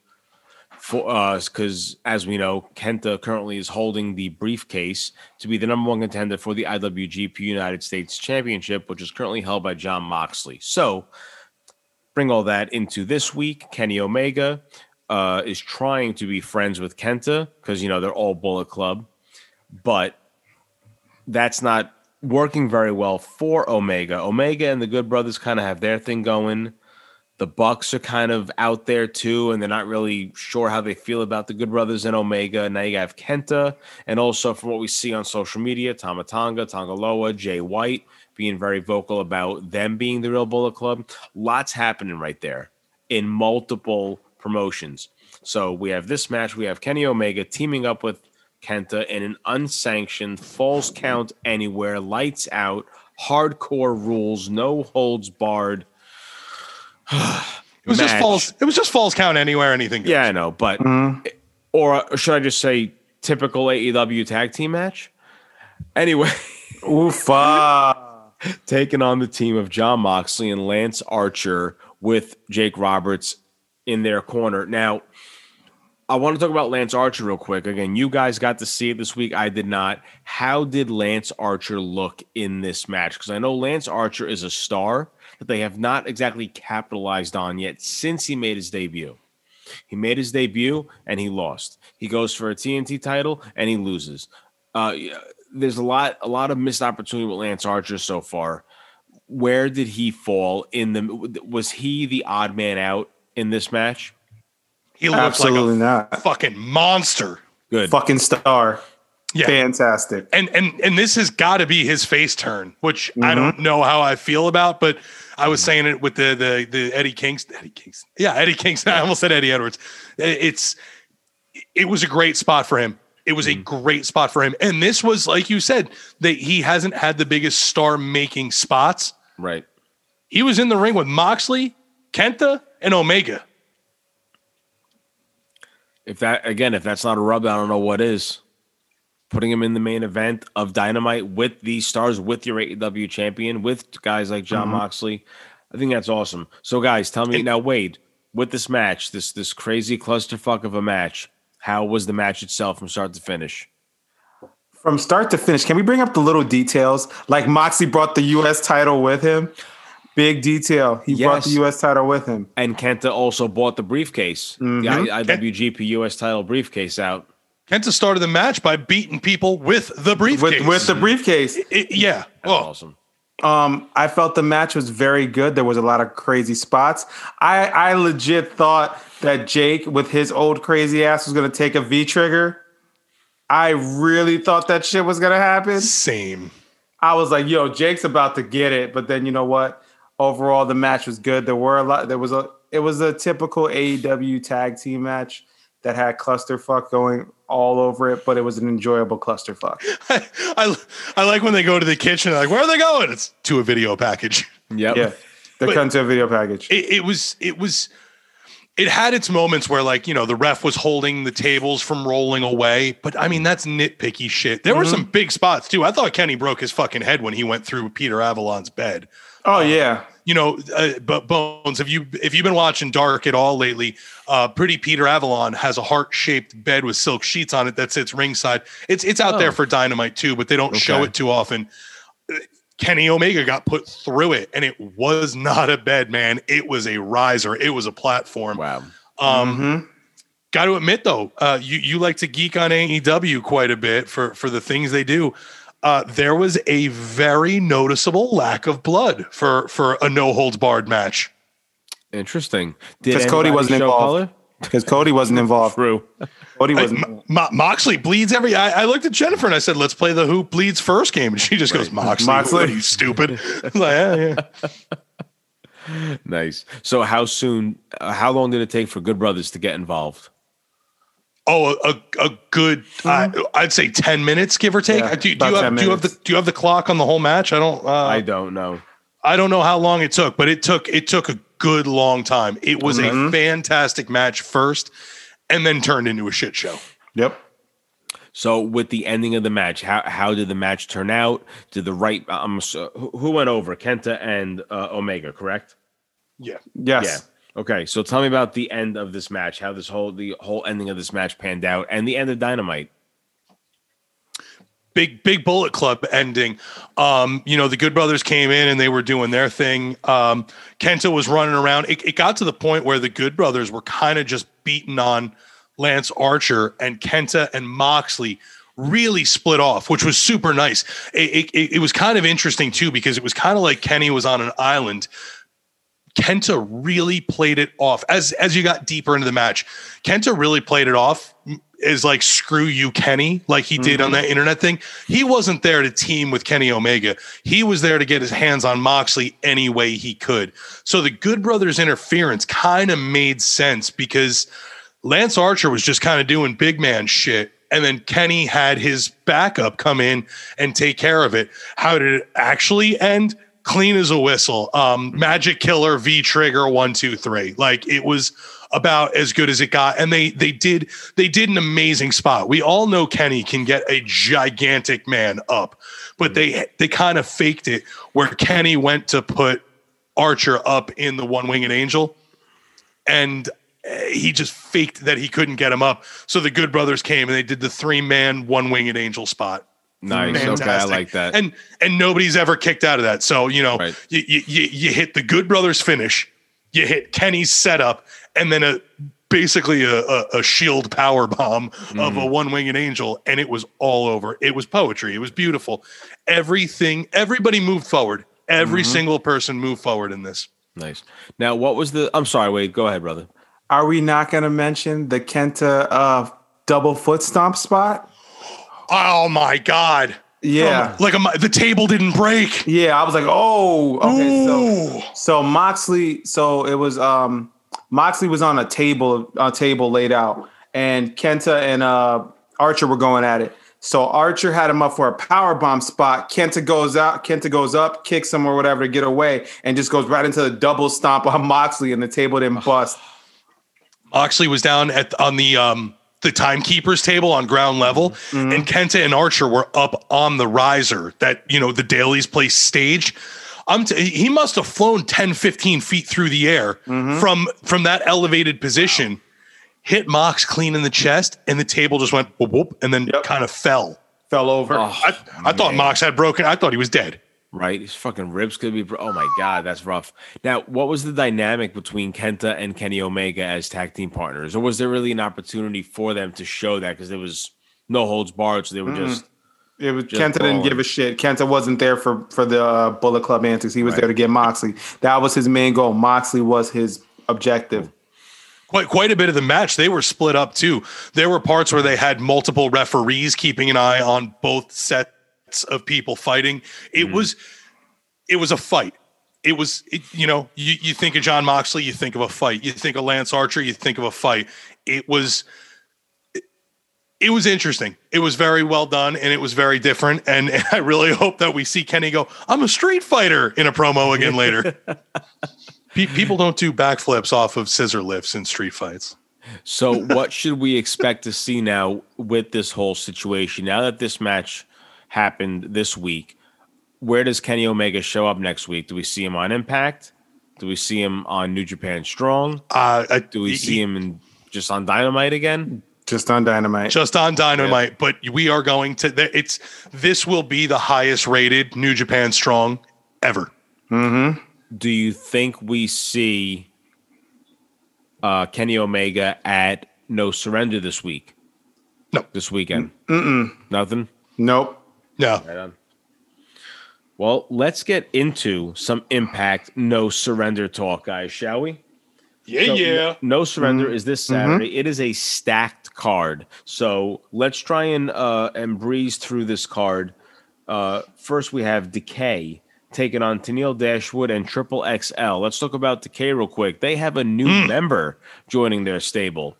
For us, because as we know, Kenta currently is holding the briefcase to be the number one contender for the IWGP United States Championship, which is currently held by Jon Moxley. So, bring all that into this week. Kenny Omega uh, is trying to be friends with Kenta because you know they're all Bullet Club, but that's not working very well for Omega. Omega and the Good Brothers kind of have their thing going. The Bucks are kind of out there too, and they're not really sure how they feel about the Good Brothers and Omega. Now you have Kenta, and also from what we see on social media, Tama Tonga, Tangaloa, Jay White being very vocal about them being the real Bullet Club. Lots happening right there in multiple promotions. So we have this match. We have Kenny Omega teaming up with Kenta in an unsanctioned falls count anywhere, lights out, hardcore rules, no holds barred. (sighs)
It was just false. It was just false count anywhere, anything. goes.
Yeah, I know, but mm-hmm. or uh, should I just say typical AEW tag team match? Anyway, (laughs)
Oofa. Ah.
taking on the team of John Moxley and Lance Archer with Jake Roberts in their corner. Now, I want to talk about Lance Archer real quick. Again, you guys got to see it this week. I did not. How did Lance Archer look in this match? Because I know Lance Archer is a star that they have not exactly capitalized on yet since he made his debut. He made his debut and he lost. He goes for a TNT title and he loses. Uh, there's a lot, a lot of missed opportunity with Lance Archer so far. Where did he fall in the? Was he the odd man out in this match?
He looked
Absolutely
like a
not.
fucking monster.
Good.
Fucking star.
Yeah.
Fantastic.
and and and this has got to be his face turn, which I
Mm-hmm.
don't know how I feel about, but I was saying it with the the the Eddie Kingston, Eddie Kingston, yeah, Eddie Kingston. (laughs) I almost said Eddie Edwards. It's it was a great spot for him. It was
Mm-hmm.
a great spot for him, and this was like you said that he hasn't had the biggest star making spots.
Right.
He was in the ring with Moxley, Kenta, and Omega.
If that again, if that's not a rub, I don't know what is. Putting him in the main event of Dynamite with these stars, with your AEW champion, with guys like Jon mm-hmm. Moxley, I think that's awesome. So, guys, tell me
And-
now, Wade, with this match, this this crazy clusterfuck of a match, how was the match itself from start to finish?
From start to finish, can we bring up the little details? Like Moxie brought the U.S. title with him. Big detail. He brought the U.S. title with him.
And Kenta also bought the briefcase, the I- IWGP US title briefcase out.
Kenta started the match by beating people with the briefcase.
With with the briefcase.
It- yeah.
That's
Oh,
awesome.
Um, I felt the match was very good. There was a lot of crazy spots. I I legit thought that Jake, with his old crazy ass, was gonna take a V trigger. I really thought that shit was gonna happen.
same.
I was like, yo, Jake's about to get it. But then you know what? Overall, the match was good. There were a lot. There was a. It was a typical AEW tag team match that had clusterfuck going all over it, but it was an enjoyable clusterfuck. (laughs)
I, I I like when they go to the kitchen. Like, where are they going? It's to a video package. (laughs)
Yep.
Yeah, they're
But-
cutting to a video package.
It, it was it was it had its moments where like you know the ref was holding the tables from rolling away but i mean that's nitpicky shit there were mm-hmm. some big spots too i thought kenny broke his fucking head when he went through peter avalon's bed
Oh yeah.
you know uh, but bones have you if you've been watching dark at all lately uh pretty peter avalon has a heart-shaped bed with silk sheets on it that sits ringside it's it's out there
Oh.
for dynamite too but they don't show it too often Kenny Omega got put through it, and it was not a bed, man. It was a riser. It was a platform.
Wow.
Um,
Mhm.
Got to admit though, uh, you you like to geek on AEW quite a bit for for the things they do. Uh, there was a very noticeable lack of blood for for a no holds barred match.
Interesting. Did
'Cause Cody wasn't involved. Because Cody wasn't involved.
True.
Cody wasn't.
Mo- Moxley bleeds every. I, I looked at Jennifer and I said, "Let's play the Who bleeds first game," and she just goes, "Moxley,
Moxley.
what are you stupid?" (laughs) Like, yeah, yeah. (laughs)
Nice. So how soon? Uh, how long did it take for Good Brothers to get involved?
Oh, a, a, a good. I, I'd say ten minutes, give or take.
Yeah,
do, do you have do you have the do you have the clock on the whole match? I don't. Uh,
I don't know.
I don't know how long it took, but it took it took a good long time. It was
Mm-hmm.
a fantastic match first, and then turned into a shit show.
Yep.
So with the ending of the match, how how did the match turn out? Did the right? Um, so who who went over? Kenta and uh, Omega, correct?
Yeah.
Yes.
Yeah. Okay. So tell me about the end of this match. How this whole the whole ending of this match panned out, and the end of Dynamite.
big big bullet club ending um you know the good brothers came in and they were doing their thing um kenta was running around it, it got to the point where the good brothers were kind of just beating on lance archer and kenta and moxley really split off which was super nice it, it, it was kind of interesting too because it was kind of like kenny was on an island Kenta really played it off as as you got deeper into the match. Kenta really played it off as like screw you Kenny like he did on mm-hmm. that internet thing. He wasn't there to team with Kenny Omega. He was there to get his hands on Moxley any way he could. So the Good Brothers interference kind of made sense because Lance Archer was just kind of doing big man shit. And then Kenny had his backup come in and take care of it. How did it actually end? Clean as a whistle. Um, Magic Killer V Trigger one two three. Like it was about as good as it got. And they they did they did an amazing spot. We all know Kenny can get a gigantic man up, but they they kind of faked it where Kenny went to put Archer up in the one winged angel and uh, he just faked that he couldn't get him up. So the Good Brothers came and they did the three man, one winged angel spot.
Nice. Okay, I like that.
And and nobody's ever kicked out of that. So you know,
Right.
you, you you you hit the Good Brothers finish, you hit Kenny's setup, and then a basically a, a, a shield power bomb of
Mm-hmm.
a one winged angel, and it was all over. It was poetry. It was beautiful. Everything, everybody moved forward. Every
Mm-hmm.
single person moved forward in this.
nice. Now, what was the? I'm sorry. Wait. Go ahead, brother.
Are we not going to mention the Kenta uh, double foot stomp spot?
Oh my god!
Yeah.
like a, the table didn't break.
Yeah, I was like, oh, okay. So, so Moxley, so it was um Moxley was on a table, a table laid out, and Kenta and uh Archer were going at it. So Archer had him up for a power bomb spot. Kenta goes out, Kenta goes up, kicks him or whatever to get away, and just goes right into the double stomp on Moxley, and the table didn't bust. (sighs)
Moxley was down at on the um the timekeepers table on ground level, mm-hmm. and Kenta and Archer were up on the riser that you know the Daily's Place stage. I'm t- he must have flown 10, 15 feet through the air mm-hmm. from from that elevated position, hit Mox clean in the chest, and the table just went whoop whoop, and then
Yep.
kind of fell.
Fell over.
Oh, I, I thought Mox had broken. I thought he was dead.
Right, his fucking ribs could be. bro- Oh my god, that's rough. Now, what was the dynamic between Kenta and Kenny Omega as tag team partners, or was there really an opportunity for them to show that because there was no holds barred, so they were just
It was
Just
Kenta didn't give a shit. Kenta wasn't there for for the uh, Bullet Club antics. He was
Right.
there to get Moxley. That was his main goal. Moxley was his objective.
quite quite a bit of the match they were split up too there were parts where they had multiple referees keeping an eye on both sets of people fighting. It mm-hmm. was it was a fight. It was it, you know you, you think of jon moxley you think of a fight. You think of lance archer you think of a fight. It was it, it was interesting. It was very well done and it was very different and, (laughs) and i really hope that we see kenny go i'm a street fighter in a promo again later. (laughs) Pe- people don't do backflips off of scissor lifts in street fights.
So, what (laughs) should we expect to see now with this whole situation? Now that this match happened this week, where does Kenny Omega show up next week? Do we see him on Impact? Do we see him on New Japan Strong?
Uh, I,
Do we
he-
see him in just on Dynamite again?
Just on Dynamite.
just on Dynamite? But we are going to. It's this will be the highest rated New Japan Strong ever. Mm-hmm.
Do you think we see uh, Kenny Omega at No Surrender this week?
No.
This weekend? Mm-mm. Nothing?
nope.
No,
Right on. Well, let's get into some Impact No Surrender talk, guys, shall we?
yeah,
So,
yeah.
No Surrender is this Saturday. It is a stacked card. So let's try and uh and breeze through this card. Uh first we have Decay taking on Tenille Dashwood and Triple XL. Let's talk about Decay real quick. They have a new member joining their stable.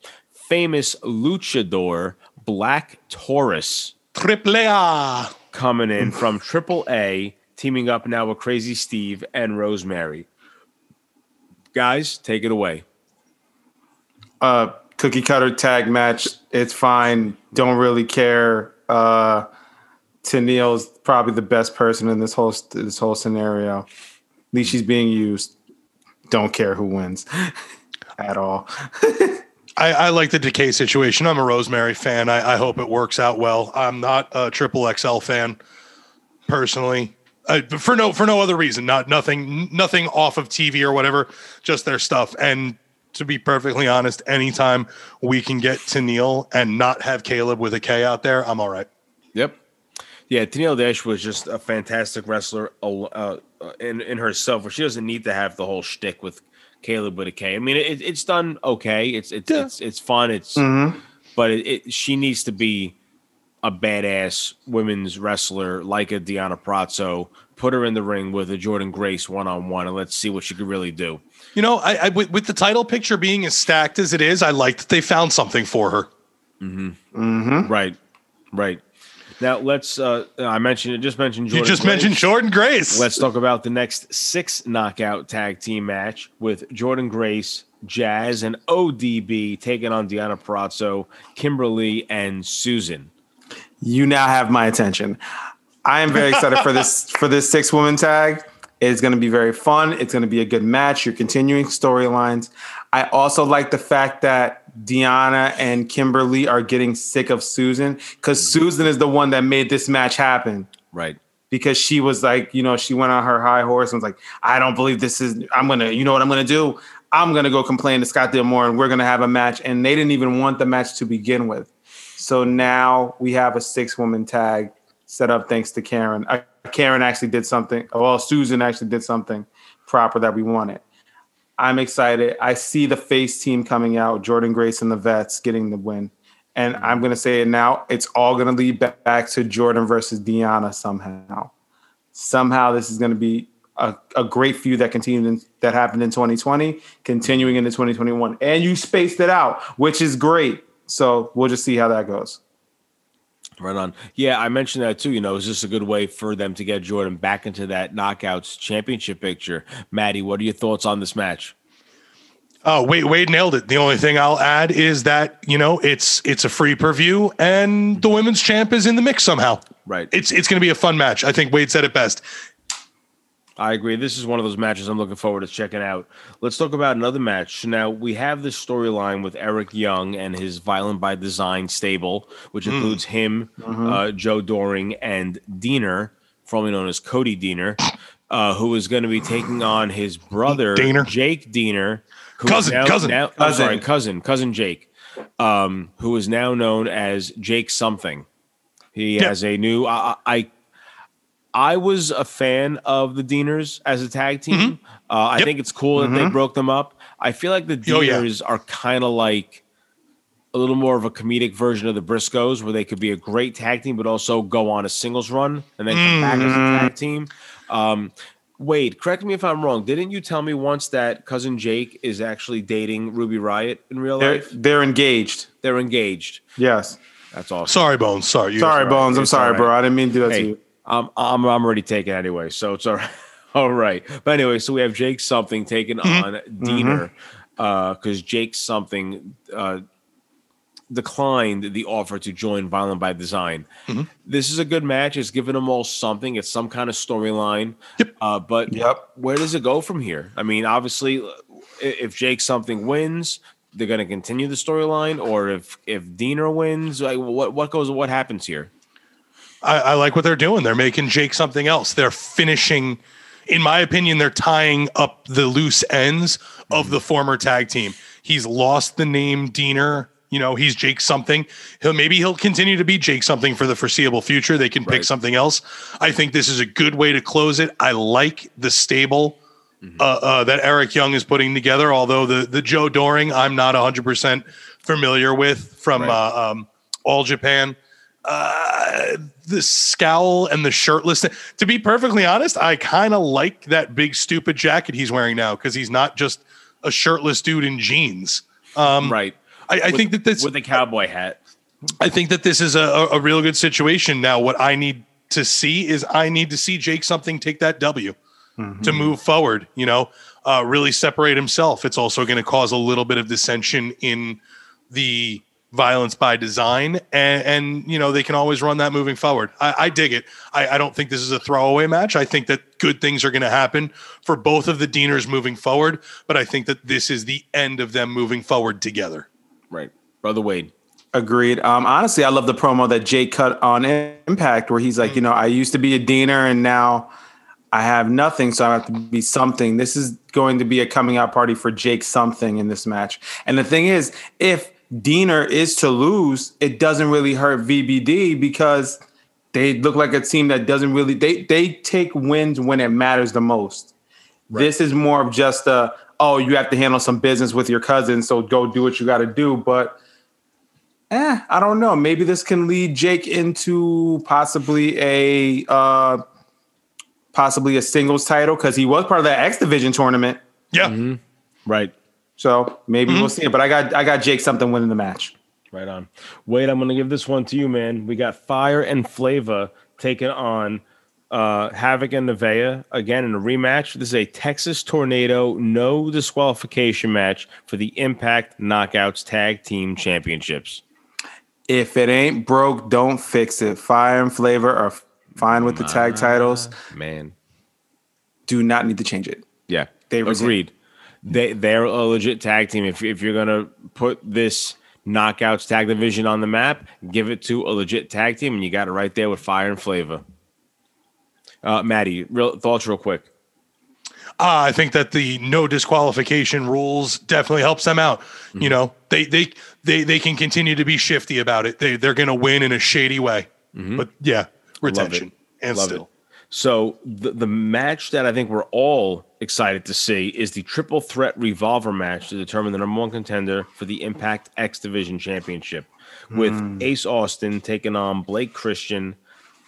Famous luchador Black Taurus
Triple A.
coming in from Triple A, teaming up now with Crazy Steve and Rosemary. Guys, take it away.
uh cookie cutter tag match. It's fine. Don't really care. Uh Tenille's probably the best person in this whole this whole scenario. At least she's being used. Don't care who wins (laughs) at all. (laughs)
I, I like the decay situation. I'm a Rosemary fan. I, I hope it works out well. I'm not a triple XL fan personally. Uh, for no for no other reason. Not nothing nothing off of TV or whatever. Just their stuff. And to be perfectly honest, anytime we can get Tenille and not have Caleb with a K out there, I'm all right.
Yep. Yeah, Tenille Dash was just a fantastic wrestler uh, in in herself, where she doesn't need to have the whole shtick with Caleb with a K. I mean, it, it's done okay. It's it's
Yeah.
it's it's fun. It's but it, it, she needs to be a badass women's wrestler like a Deonna Purrazzo. Put her in the ring with a Jordynne Grace one on one, and let's see what she could really do.
You know, I, I with, with the title picture being as stacked as it is, I like that they found something for her. Hmm. Hmm.
Right, right. Now let's. Uh, I mentioned just mentioned Jordynne
you just
Grace.
mentioned Jordynne Grace.
Let's talk about the next six knockout tag team match with Jordynne Grace, Jazz, and ODB taking on Deonna Purrazzo, Kimberly, and Susan.
You now have my attention. I am very excited for this (laughs) for this six woman tag. It's going to be very fun. It's going to be a good match. You're continuing storylines. I also like the fact that Deonna and Kimberly are getting sick of Susan because Susan is the one that made this match happen.
Right.
Because she was like, you know, she went on her high horse and was like, I don't believe this is. I'm gonna, you know what I'm gonna do? I'm gonna go complain to Scott D'Amore and we're gonna have a match. And they didn't even want the match to begin with. So now we have a six woman tag set up thanks to Karen. Uh, Karen actually did something. Well, Susan actually did something proper that we wanted. I'm excited. I see the face team coming out, Jordynne Grace and the Vets getting the win. And mm-hmm. I'm going to say it now. It's all going to lead back to Jordynne versus Deonna somehow. Somehow this is going to be a, a great feud that continued in, that happened in 2020, continuing into 2021. And you spaced it out, which is great. So we'll just see how that goes.
Right on. Yeah, I mentioned that too. You know, is this a good way for them to get Jordynne back into that knockouts championship picture? Maddie, what are your thoughts on this match?
Oh, Wade, Wade nailed it. The only thing I'll add is that you know it's it's a free per view, and the women's champ is in the mix somehow.
Right.
It's it's going to be a fun match. I think Wade said it best.
I agree. This is one of those matches I'm looking forward to checking out. Let's talk about another match. Now, we have this storyline with Eric Young and his Violent by Design stable, which includes him, uh, Joe Doering, and Deaner, formerly known as Cody Deaner, uh, who is going to be taking on his brother,
Deaner.
Jake Deaner. who is
Cousin, cousin.
Now,
Cousin.
sorry, cousin, cousin Jake, um, who is now known as Jake something. He
Yeah.
has a new. I, I I was a fan of the Deaners as a tag team. Uh, I
Yep.
think it's cool that they broke them up. I feel like the
Oh, yeah.
Are kind of like a little more of a comedic version of the Briscoes, where they could be a great tag team, but also go on a singles run and then come back as a tag team. Um, Wade, correct me if I'm wrong. Didn't you tell me once that cousin Jake is actually dating Ruby Riott in real
They're,
life?
they're engaged.
They're engaged.
Yes.
That's awesome.
Sorry, Bones. Sorry.
Sorry, Bones. I'm
It's
sorry,
right.
bro. I didn't mean to do that to you.
I'm I'm I'm already taken anyway, so it's all right. (laughs) All right. But anyway, so we have Jake something taking mm-hmm. on mm-hmm. Deaner uh, because Jake something uh, declined the offer to join Violent by Design. Mm-hmm. This is a good match. It's giving them all something. It's some kind of storyline.
Yep.
Uh, but
Yep.
where does it go from here? I mean, obviously, uh, if Jake something wins, they're going to continue the storyline, or if if Deaner wins, like what what goes what happens here?
I, I like what they're doing. They're making Jake something else. They're finishing, in my opinion, they're tying up the loose ends of the former tag team. He's lost the name Deaner. You know, he's Jake something. He'll maybe he'll continue to be Jake something for the foreseeable future. They can pick
Right.
something else. I think this is a good way to close it. I like the stable uh, uh, that Eric Young is putting together. Although the the Joe Doering, I'm not 100 percent familiar with from
Right.
uh, um, All Japan uh, the scowl and the shirtless. To be perfectly honest, I kind of like that big stupid jacket he's wearing now because he's not just a shirtless dude in jeans. Um,
Right.
I, I think that this.
with the cowboy hat.
I think that this is a, a a real good situation. Now, what I need to see is I need to see Jake something take that W to move forward. You know, uh, really separate himself. It's also going to cause a little bit of dissension in the violence by design, and, and you know they can always run that moving forward. I, I dig it. I, I don't think this is a throwaway match. I think that good things are going to happen for both of the Deaners moving forward, but I think that this is the end of them moving forward together.
Right. Brother Wade.
Agreed. Um, honestly, I love the promo that Jake cut on Impact, where he's like, you know, I used to be a Deaner and now I have nothing, so I have to be something. This is going to be a coming out party for Jake something in this match. And the thing is, if Deaner is to lose, it doesn't really hurt VBD because they look like a team that doesn't really they they take wins when it matters the most. This is more of just a oh, you have to handle some business with your cousin, so go do what you got to do. But eh, I don't know. Maybe this can lead Jake into possibly a uh, possibly a singles title because he was part of that X Division tournament.
Yeah.
Right.
So maybe
Mm-hmm.
we'll see. It. But I got I got Jake something winning the match.
Right on. Wade, I'm going to give this one to you, man. We got Fire and Flava taking on uh, Havok and Nevaeh again in a rematch. This is a Texas Tornado no disqualification match for the Impact Knockouts Tag Team Championships.
If it ain't broke, don't fix it. Fire and Flava are fine with the tag titles.
Man.
Do not need to change it.
Yeah,
They
agreed. They they're a legit tag team. If if you're gonna put this knockouts tag division on the map, give it to a legit tag team, and you got it right there with Fire and Flava. Uh, Maddie, real thoughts, real quick.
Uh, I think that the no disqualification rules definitely helps them out.
Mm-hmm.
You know, they they they they can continue to be shifty about it. They they're going to win in a shady way. But yeah, retention and
Mm-hmm. Love
still.
it. So the the match that I think we're all excited to see is the triple threat revolver match to determine the number one contender for the Impact X Division Championship, with hmm. Ace Austin taking on Blake Christian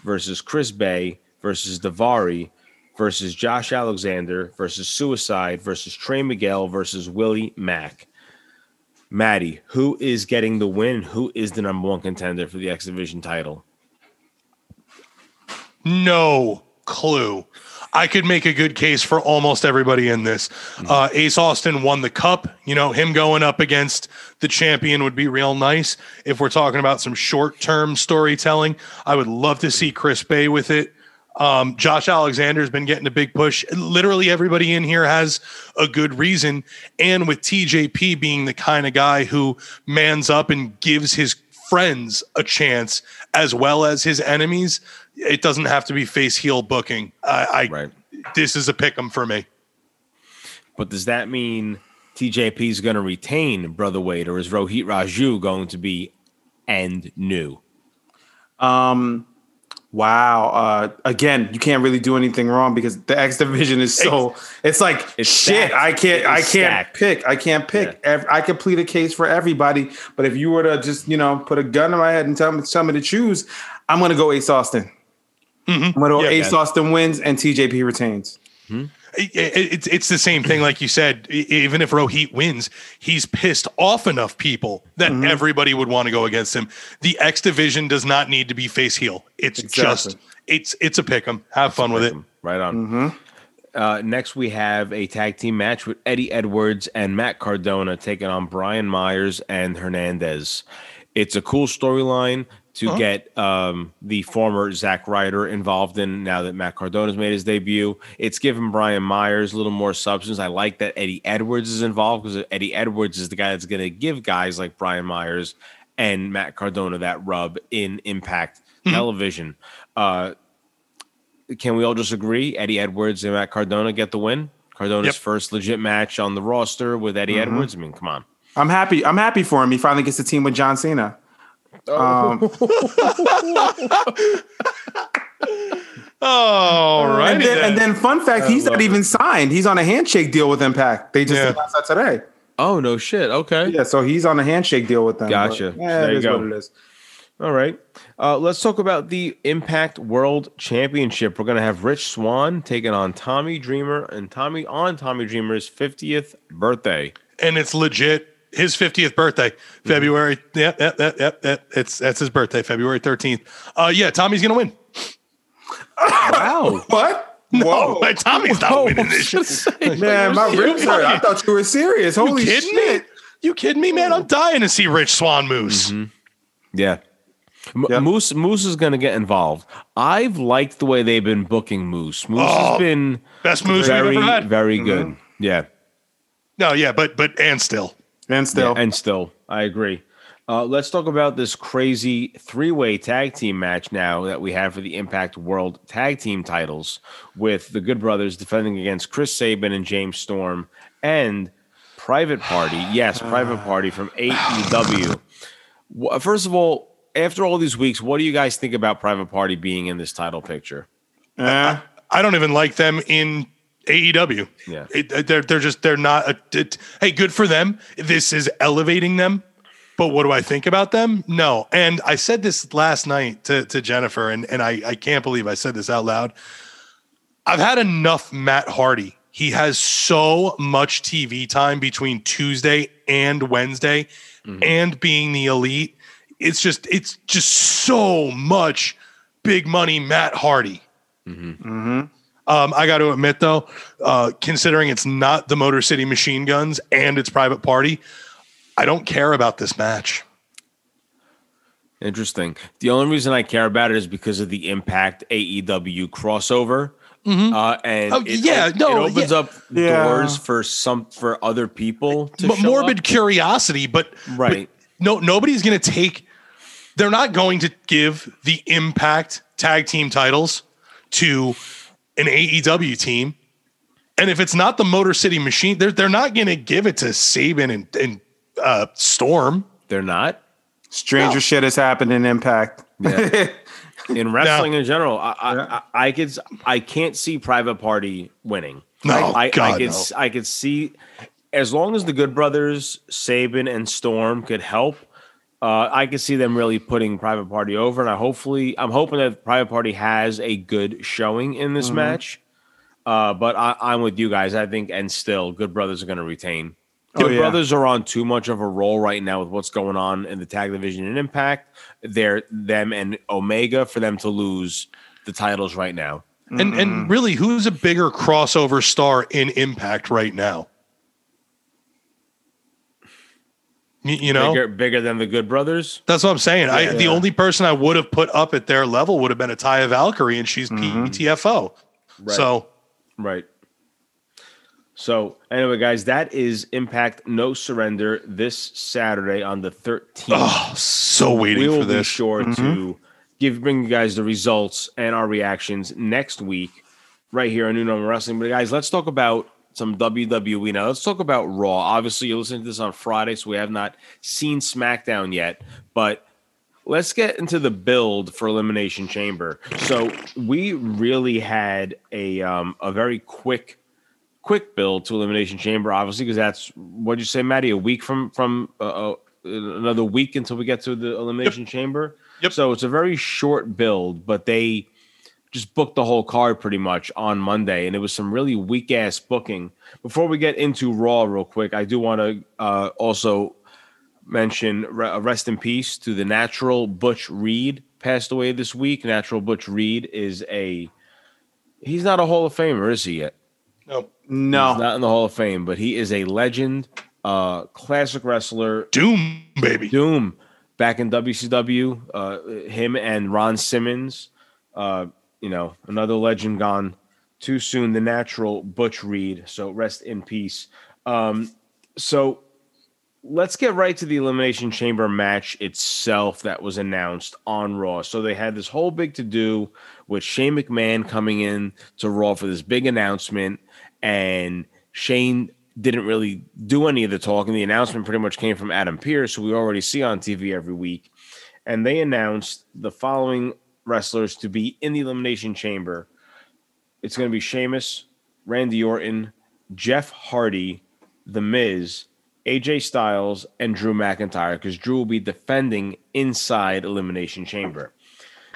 versus Chris Bey versus Daivari versus Josh Alexander versus Suicide versus Trey Miguel versus Willie Mack. Maddie, who is getting the win? Who is the number one contender for the X Division title?
No clue. I could make a good case for almost everybody in this. Uh, Ace Austin won the cup. You know, him going up against the champion would be real nice. If we're talking about some short term storytelling, I would love to see Chris Bey with it. Um, Josh Alexander's been getting a big push. Literally everybody in here has a good reason. And with TJP being the kind of guy who mans up and gives his friends a chance as well as his enemies, it doesn't have to be face heel booking. I, I
Right.
this is a pick 'em for me.
But does that mean TJP is going to retain Brother Wade, or is Rohit Raju going to be and new?
Um, wow. Uh, again, you can't really do anything wrong because the X division is so. It's like
It's
shit.
stacked.
I can't. I can't
stacked.
pick. I can't pick. Ev- I could plead a case for everybody, but if you were to just you know put a gun in my head and tell me tell me to choose, I'm gonna go Ace Austin. I'm gonna go
Yeah,
Ace
man.
Austin wins and TJP retains.
It- it- it's it's the same thing, like you said. Even if Rohit wins, he's pissed off enough people that
Mm-hmm.
everybody would want to go against him. The X division does not need to be face heel. It's
Exactly.
just it's it's a pick 'em. Have fun with it.
Right on.
Mm-hmm.
Uh, next, we have a tag team match with Eddie Edwards and Matt Cardona taking on Brian Myers and Hernandez. It's a cool storyline to get um, the former Zack Ryder involved in now that Matt Cardona's made his debut. It's given Brian Myers a little more substance. I like that Eddie Edwards is involved because Eddie Edwards is the guy that's going to give guys like Brian Myers and Matt Cardona that rub in Impact Television. Uh, can we all just agree Eddie Edwards and Matt Cardona get the win? Cardona's
Yep.
first legit match on the roster with Eddie Edwards. I mean, come on.
I'm happy. I'm happy for him. He finally gets a team with John Cena. Um, (laughs)
All right.
and, then, and then, fun fact, he's not even signed. He's on a handshake deal with Impact. They just
Yeah.
announced that today.
Oh no shit. Okay.
Yeah, so he's on a handshake deal with them.
Gotcha.
But, yeah,
There you go.
what it is.
All right. Uh, let's talk about the Impact World Championship. We're gonna have Rich Swann taking on Tommy Dreamer and Tommy on Tommy Dreamer's 50th birthday.
and it's legit his 50th birthday mm-hmm. february yep yep yep yep, yep. it's that's his birthday february 13th uh yeah tommy's gonna win
Wow. (laughs)
What?
no
Whoa. (laughs)
my tommy's not winning this (laughs) shit
Man, my ribs hurt. I thought you were serious.
you
Holy
kidding
shit.
me you kidding me man i'm dying to see rich swann moose mm-hmm.
Yeah. M-
Yep.
Moose Moose is going to get involved. I've liked the way they've been booking Moose. Moose
Oh,
has been
best moose
very,
we've ever had
very mm-hmm. good. Yeah.
no yeah but but and still
And still.
And still, I agree. Uh, let's talk about this crazy three-way tag team match now that we have for the Impact World Tag Team titles, with the Good Brothers defending against Chris Sabin and James Storm, and Private Party. (sighs) Yes, Private Party from AEW. First of all, after all these weeks, what do you guys think about Private Party being in this title picture?
Eh,
i don't even like them in AEW.
Yeah.
It- uh, they're they're just they're not. A, it, hey, good for them. This is elevating them. But what do I think about them? No. And I said this last night to, to Jennifer, and, and I, I can't believe I said this out loud. I've had enough Matt Hardy. He has so much TV time between Tuesday and Wednesday mm-hmm. and being the elite. It's just it's just so much big money Matt Hardy. Mm-hmm. Mm-hmm. Um, I got to admit though, uh, considering it's not the Motor City Machine Guns and it's Private Party, I don't care about this match.
Interesting. The only reason I care about it is because of the Impact AEW crossover. Uh, and
Oh,
it,
yeah,
it,
no,
it opens
yeah.
up
Yeah.
doors for some for other people to
M-
show
morbid
up.
curiosity, but
Right.
but no, nobody's going to take. They're not going to give the Impact tag team titles to an AEW team, and if it's not the Motor City Machine, they're they're not going to give it to Sabin and and uh, Storm.
They're not.
stranger
No.
shit has happened in Impact.
Yeah. (laughs) In wrestling in general, I I,
Yeah.
I I could s- I can't see Private Party winning.
No,
I, I,
God,
could
no.
s- I could see as long as the Good Brothers, Sabin and Storm could help. Uh, I can see them really putting Private Party over, and I hopefully I'm hoping that Private Party has a good showing in
Mm-hmm.
this match. Uh, but I, I'm with you guys. I think, and still, Good Brothers are going to retain.
Oh,
Good
yeah.
Brothers are on too much of a roll right now with what's going on in the tag division and Impact. They're them and Omega for them to lose the titles right now.
And and really, who's a bigger crossover star in Impact right now? You, you know,
Bigger, bigger than the Good Brothers.
that's what I'm saying. I the only person I would have put up at their level would have been a Taya Valkyrie, and she's PTFO. Mm-hmm.
Right.
So
Right. So anyway, guys, that is Impact No Surrender this Saturday on the 13th.
oh, so waiting
we will
for
be
this.
sure mm-hmm. to give bring you guys the results and our reactions next week right here on New Normal Wrestling. But guys, let's talk about some WWE now. Let's talk about Raw. Obviously, you're listening to this on Friday, so we have not seen SmackDown yet, but let's get into the build for Elimination Chamber. So we really had a um, a very quick quick build to Elimination Chamber, obviously, because that's what'd you say, Maddie? A week from from uh, uh, another week until we get to the Elimination Chamber.
Yep.
So it's a very short build, but they just booked the whole card pretty much on Monday, and it was some really weak ass booking. Before we get into Raw, real quick, I do want to uh, also mention re- rest in peace to the natural Butch Reed passed away this week. Natural Butch Reed is a he's not a Hall of Famer, is he yet?
No.
No.
He's not in the Hall of Fame, but he is a legend, uh, classic wrestler.
Doom, baby.
Doom back in WCW. Uh, him and Ron Simmons. Uh, you know, another legend gone too soon. The natural Butch Reed. So rest in peace. Um, so let's get right to the Elimination Chamber match itself that was announced on Raw. So they had this whole big to do with Shane McMahon coming in to Raw for this big announcement, and Shane didn't really do any of the talking. The announcement pretty much came from Adam Pearce, who we already see on TV every week. And they announced the following wrestlers to be in the Elimination Chamber. It's going to be Sheamus, Randy Orton, Jeff Hardy, The Miz, AJ Styles, and Drew McIntyre, because Drew will be defending inside Elimination Chamber.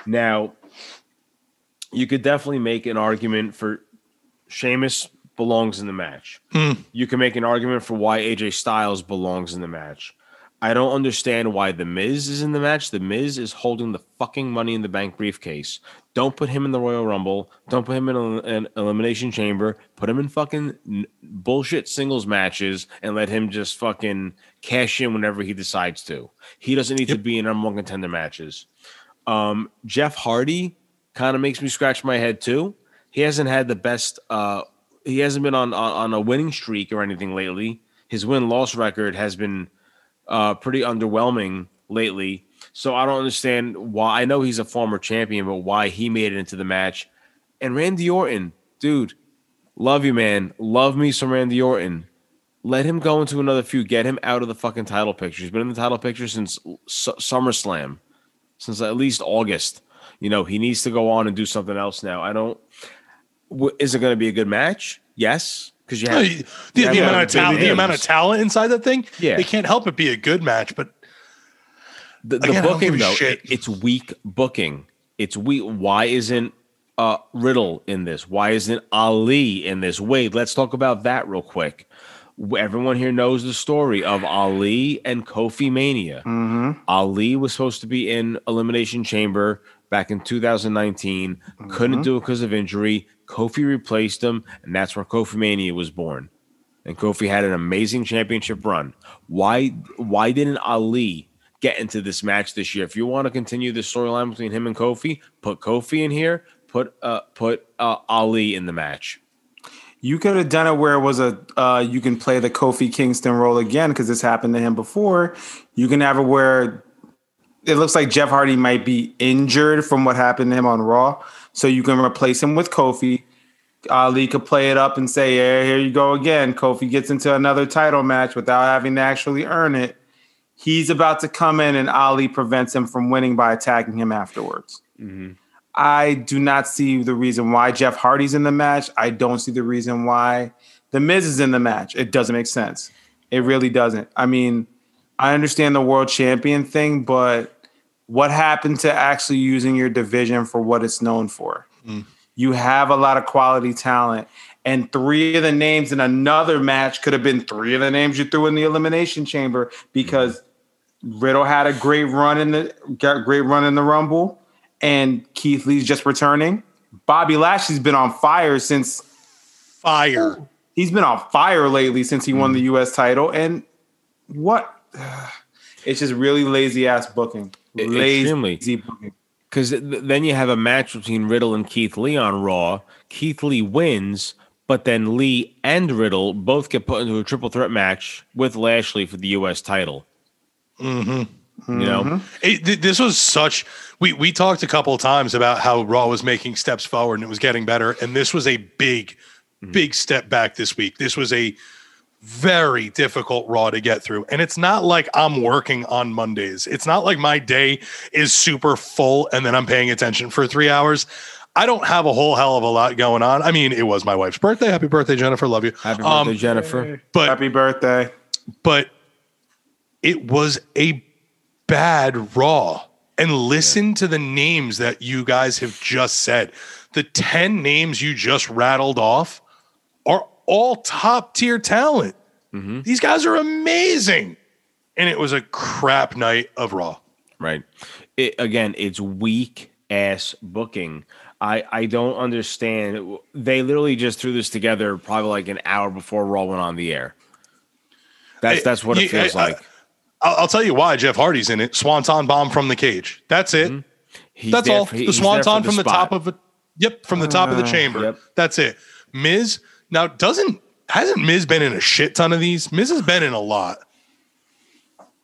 Now, you could definitely make an argument for Sheamus belongs in the match. Hmm. You can make an argument for why AJ Styles belongs in the match. I don't understand why The Miz is in the match. The Miz is holding the fucking money in the bank briefcase. Don't put him in the Royal Rumble. Don't put him in an elimination chamber. Put him in fucking bullshit singles matches and let him just fucking cash in whenever he decides to. He doesn't need to be in number one contender matches. Um, Jeff Hardy kind of makes me scratch my head too. He hasn't had the best. Uh, he hasn't been on, on on a winning streak or anything lately. His win loss record has been uh, pretty underwhelming lately. So I don't understand why. I know he's a former champion, but why he made it into the match. And Randy Orton, dude, love you, man. Love me some Randy Orton. Let him go into another feud. Get him out of the fucking title picture. He's been in the title picture since Su- SummerSlam, since at least August. You know, he needs to go on and do something else now. I don't. Is it going to be a good match? Yes, because you
No,
have
you- the,
you
the
have
amount talent, the amount of talent inside that thing,
Yeah.
they can't help it be a good match. But
The, the
Again,
booking though, it- it's weak booking. It's weak. Why isn't uh, Riddle in this? Why isn't Ali in this? Wait, let's talk about that real quick. Everyone here knows the story of Ali and Kofi Mania. Ali was supposed to be in Elimination Chamber back in 2019, couldn't do it because of injury. Kofi replaced him, and that's where Kofi Mania was born. And Kofi had an amazing championship run. Why why didn't Ali get into this match this year? If you want to continue the storyline between him and Kofi, put Kofi in here, put uh put uh, Ali in the match.
You could have done it where it was a uh, you can play the Kofi Kingston role again because this happened to him before. You can have it where it looks like Jeff Hardy might be injured from what happened to him on Raw, so you can replace him with Kofi. Ali could play it up and say, "Yeah, here you go again." Kofi gets into another title match without having to actually earn it. He's about to come in, and Ali prevents him from winning by attacking him afterwards. Mm-hmm. I do not see the reason why Jeff Hardy's in the match. I don't see the reason why The Miz is in the match. It doesn't make sense. It really doesn't. I mean, I understand the world champion thing, but what happened to actually using your division for what it's known for? Hmm. You have a lot of quality talent, and three of the names in another match could have been three of the names you threw in the elimination chamber because Riddle had a great run in the got great run in the Rumble, and Keith Lee's just returning. Bobby Lashley's been on fire since
fire.
he's been on fire lately since he won hmm. the U.S. title. And what? (sighs) It's just really lazy ass booking. Lazy
extremely. Because then you have a match between Riddle and Keith Lee on Raw. Keith Lee wins, but then Lee and Riddle both get put into a triple threat match with Lashley for the U.S. title. Mm-hmm. You know,
It, th- this was such. We we talked a couple of times about how Raw was making steps forward and it was getting better, and this was a big, big step back this week. This was a very difficult Raw to get through, and it's not like I'm working on Mondays. It's not like my day is super full and then I'm paying attention for three hours. I don't have a whole hell of a lot going on. I mean, it was my wife's birthday. Happy birthday, Jennifer. Love you.
happy birthday,
Um,
Jennifer.
but
Happy birthday.
but it was a bad raw and listen to the names that you guys have just said the 10 names you just rattled off are all top tier talent mm-hmm. these guys are amazing and it was a crap night of raw
Right. It, again, it's weak ass booking. I I don't understand. They literally just threw this together probably like an hour before Raw went on the air. That's
Hey,
that's what it feels
I- I-
like.
I'll, I'll tell you why Jeff Hardy's in it. Swanton bomb from the cage. That's it. Mm-hmm.
He's
That's all.
for-
the
he's there for
swanton from the top of it. Yep, from the top of the ah, chamber.
Yep.
That's it. Miz now doesn't hasn't Miz been in a shit ton of these? Miz has been in a lot.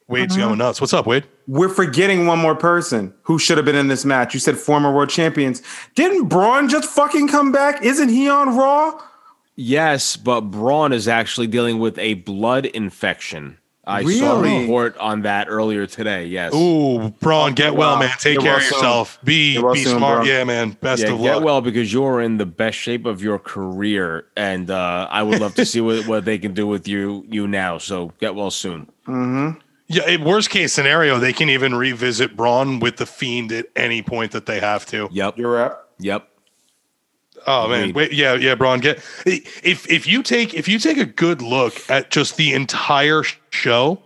Wade's
Uh-huh.
going nuts. What's up, Wade?
We're forgetting one more person who should have been in this match. You said former world champions. Didn't Braun just fucking come back? Isn't he on Raw?
Yes, but Braun is actually dealing with a blood infection. I saw a report on that earlier today. Yes.
Ooh, Braun, get well,
wow.
man. Take
Get
care
well
of
soon.
yourself. Be
Get
be
soon,
smart.
bro.
Yeah, man. Best
Yeah,
of
get
luck.
Get well because you're in the best shape of your career, and uh, I would love to see what, (laughs) what they can do with you you now. So get well soon.
Mm-hmm. Yeah, worst case scenario, they can even revisit Braun with the Fiend at any point that they have to.
Yep.
You're up.
Yep.
Oh man, wait, yeah, yeah, Braun. Get if if you take if you take a good look at just the entire show,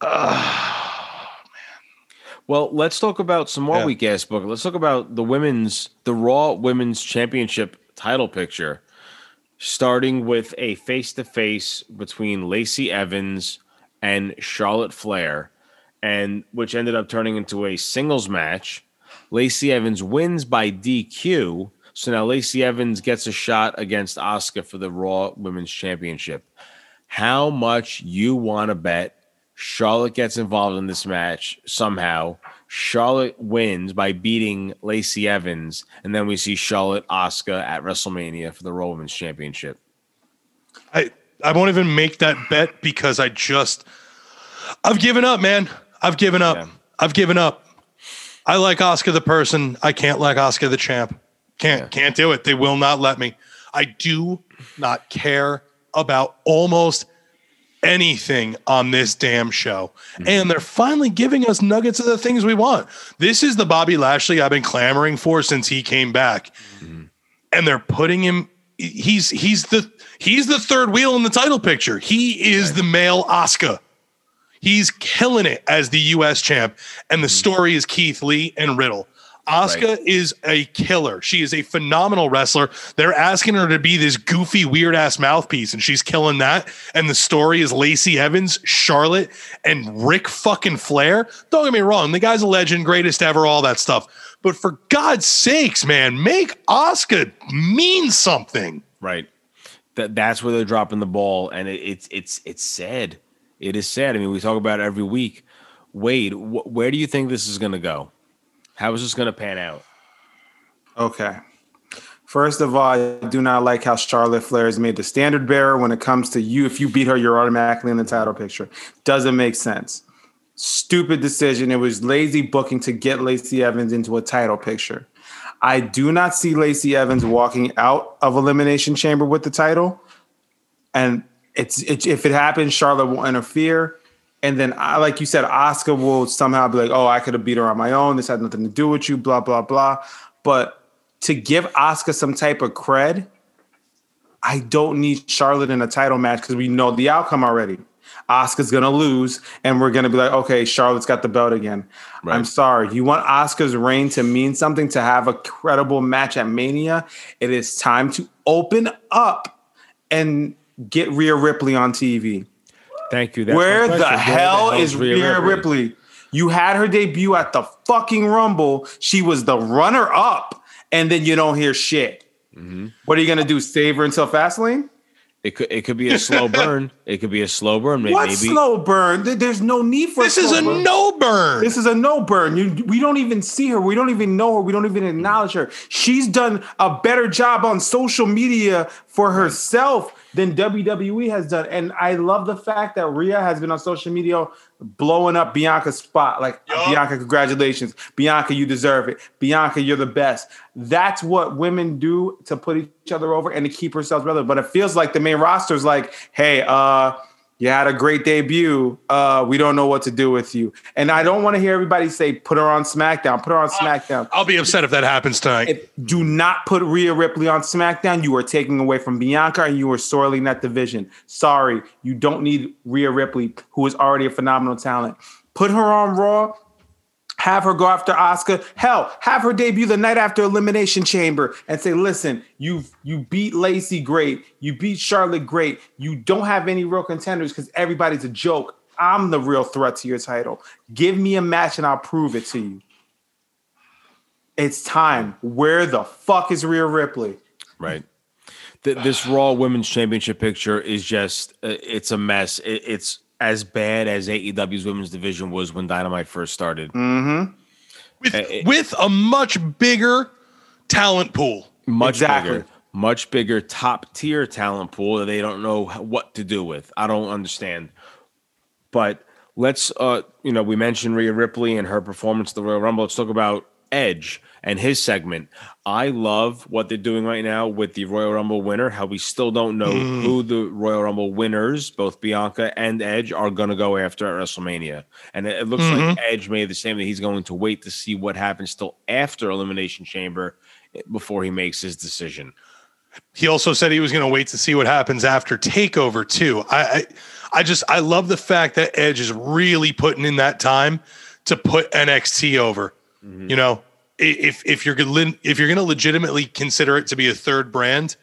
uh man.
Well, let's talk about some more
Yeah.
weak ass book. Let's talk about the women's, the Raw Women's Championship title picture, starting with a face to face between Lacey Evans and Charlotte Flair, and which ended up turning into a singles match. Lacey Evans wins by DQ. So now Lacey Evans gets a shot against Asuka for the Raw Women's Championship. How much you want to bet Charlotte gets involved in this match somehow. Charlotte wins by beating Lacey Evans, and then we see Charlotte Asuka at WrestleMania for the Raw Women's Championship.
I I won't even make that bet because I just I've given up, man. I've given up.
Yeah.
I've given up. I like Asuka the person. I can't like Asuka the champ. Can't
Yeah.
can't do it. They will not let me. I do not care about almost anything on this damn show. Mm-hmm. And they're finally giving us nuggets of the things we want. This is the Bobby Lashley I've been clamoring for since he came back. Mm-hmm. And they're putting him he's he's the he's the third wheel in the title picture. He is the male Asuka. He's killing it as the US champ. And the mm-hmm. story is Keith Lee and Riddle. Asuka
Right.
is a killer. She is a phenomenal wrestler. They're asking her to be this goofy, weird ass mouthpiece, and she's killing that. And the story is Lacey Evans, Charlotte, and Rick fucking Flair. Don't get me wrong, the guy's a legend, greatest ever, all that stuff. But for God's sakes, man, make Asuka mean something.
Right. That that's where they're dropping the ball, and it, it's it's it's sad. It is sad. I mean, we talk about it every week. Wade, wh- where do you think this is going to go? How is this going to pan out?
Okay. First of all, I do not like how Charlotte Flair is made the standard bearer when it comes to you. If you beat her, you're automatically in the title picture. Doesn't make sense. Stupid decision. It was lazy booking to get Lacey Evans into a title picture. I do not see Lacey Evans walking out of Elimination Chamber with the title. And it's it, if it happens, Charlotte will interfere. And then, I, like you said, Asuka will somehow be like, "Oh, I could have beat her on my own. This had nothing to do with you." Blah blah blah. But to give Asuka some type of cred, I don't need Charlotte in a title match because we know the outcome already. Asuka's gonna lose, and we're gonna be like, okay, Charlotte's got the belt again.
Right.
I'm sorry. You want Asuka's reign to mean something, to have a credible match at Mania? It is time to open up and get Rhea Ripley on TV.
Thank you. That's my
Where the
question.
hell is Rhea Ripley? You had her debut at the fucking Rumble. She was the runner up, and then you don't hear shit.
Mm-hmm.
What are you gonna do? Save her until Fastlane?
It could it could be a slow (laughs) burn. It could be a slow burn. Maybe,
What slow burn? There's no need for
This is
slow
a
burn.
no burn.
This is a no burn. You, we don't even see her. We don't even know her. We don't even acknowledge her. She's done a better job on social media for herself than WWE has done. And I love the fact that Rhea has been on social media blowing up Bianca's spot. Like. Bianca, congratulations. Bianca, you deserve it. Bianca, you're the best. That's what women do to put each other over and to keep ourselves relevant. But it feels like the main roster is like, hey, uh, you had a great debut. Uh, we don't know what to do with you. And I don't want to hear everybody say, put her on SmackDown, put her on SmackDown.
I'll be upset if that happens tonight.
If, do not put Rhea Ripley on SmackDown. You are taking away from Bianca and you are soiling that division. Sorry, you don't need Rhea Ripley, who is already a phenomenal talent. Put her on Raw. Have her go after Asuka. Hell, have her debut the night after Elimination Chamber and say, "Listen, you you beat Lacey great, you beat Charlotte great. You don't have any real contenders because everybody's a joke. I'm the real threat to your title. Give me a match and I'll prove it to you." It's time. Where the fuck is Rhea Ripley?
Right. Th- this Raw Women's Championship picture is just, uh, it's a mess. It- it's as bad as AEW's women's division was when Dynamite first started.
with
Uh, it-
with a much bigger talent pool.
Much
Exactly.
bigger, much bigger top tier talent pool that they don't know what to do with. I don't understand. But let's, uh, you know, we mentioned Rhea Ripley and her performance at the Royal Rumble. Let's talk about Edge and his segment. I love what they're doing right now with the Royal Rumble winner. How we still don't know mm. who the Royal Rumble winners, both Bianca and Edge, are going to go after at WrestleMania. And it, it looks like mm-hmm. Edge made the same that he's going to wait to see what happens still after Elimination Chamber eh, before he makes his decision.
He also said he was going to wait to see what happens after Takeover too. I, I I just I love the fact that Edge is really putting in that time to put NXT over. Mm-hmm. You know, if if you're gonna if you're to legitimately consider it to be a third brand,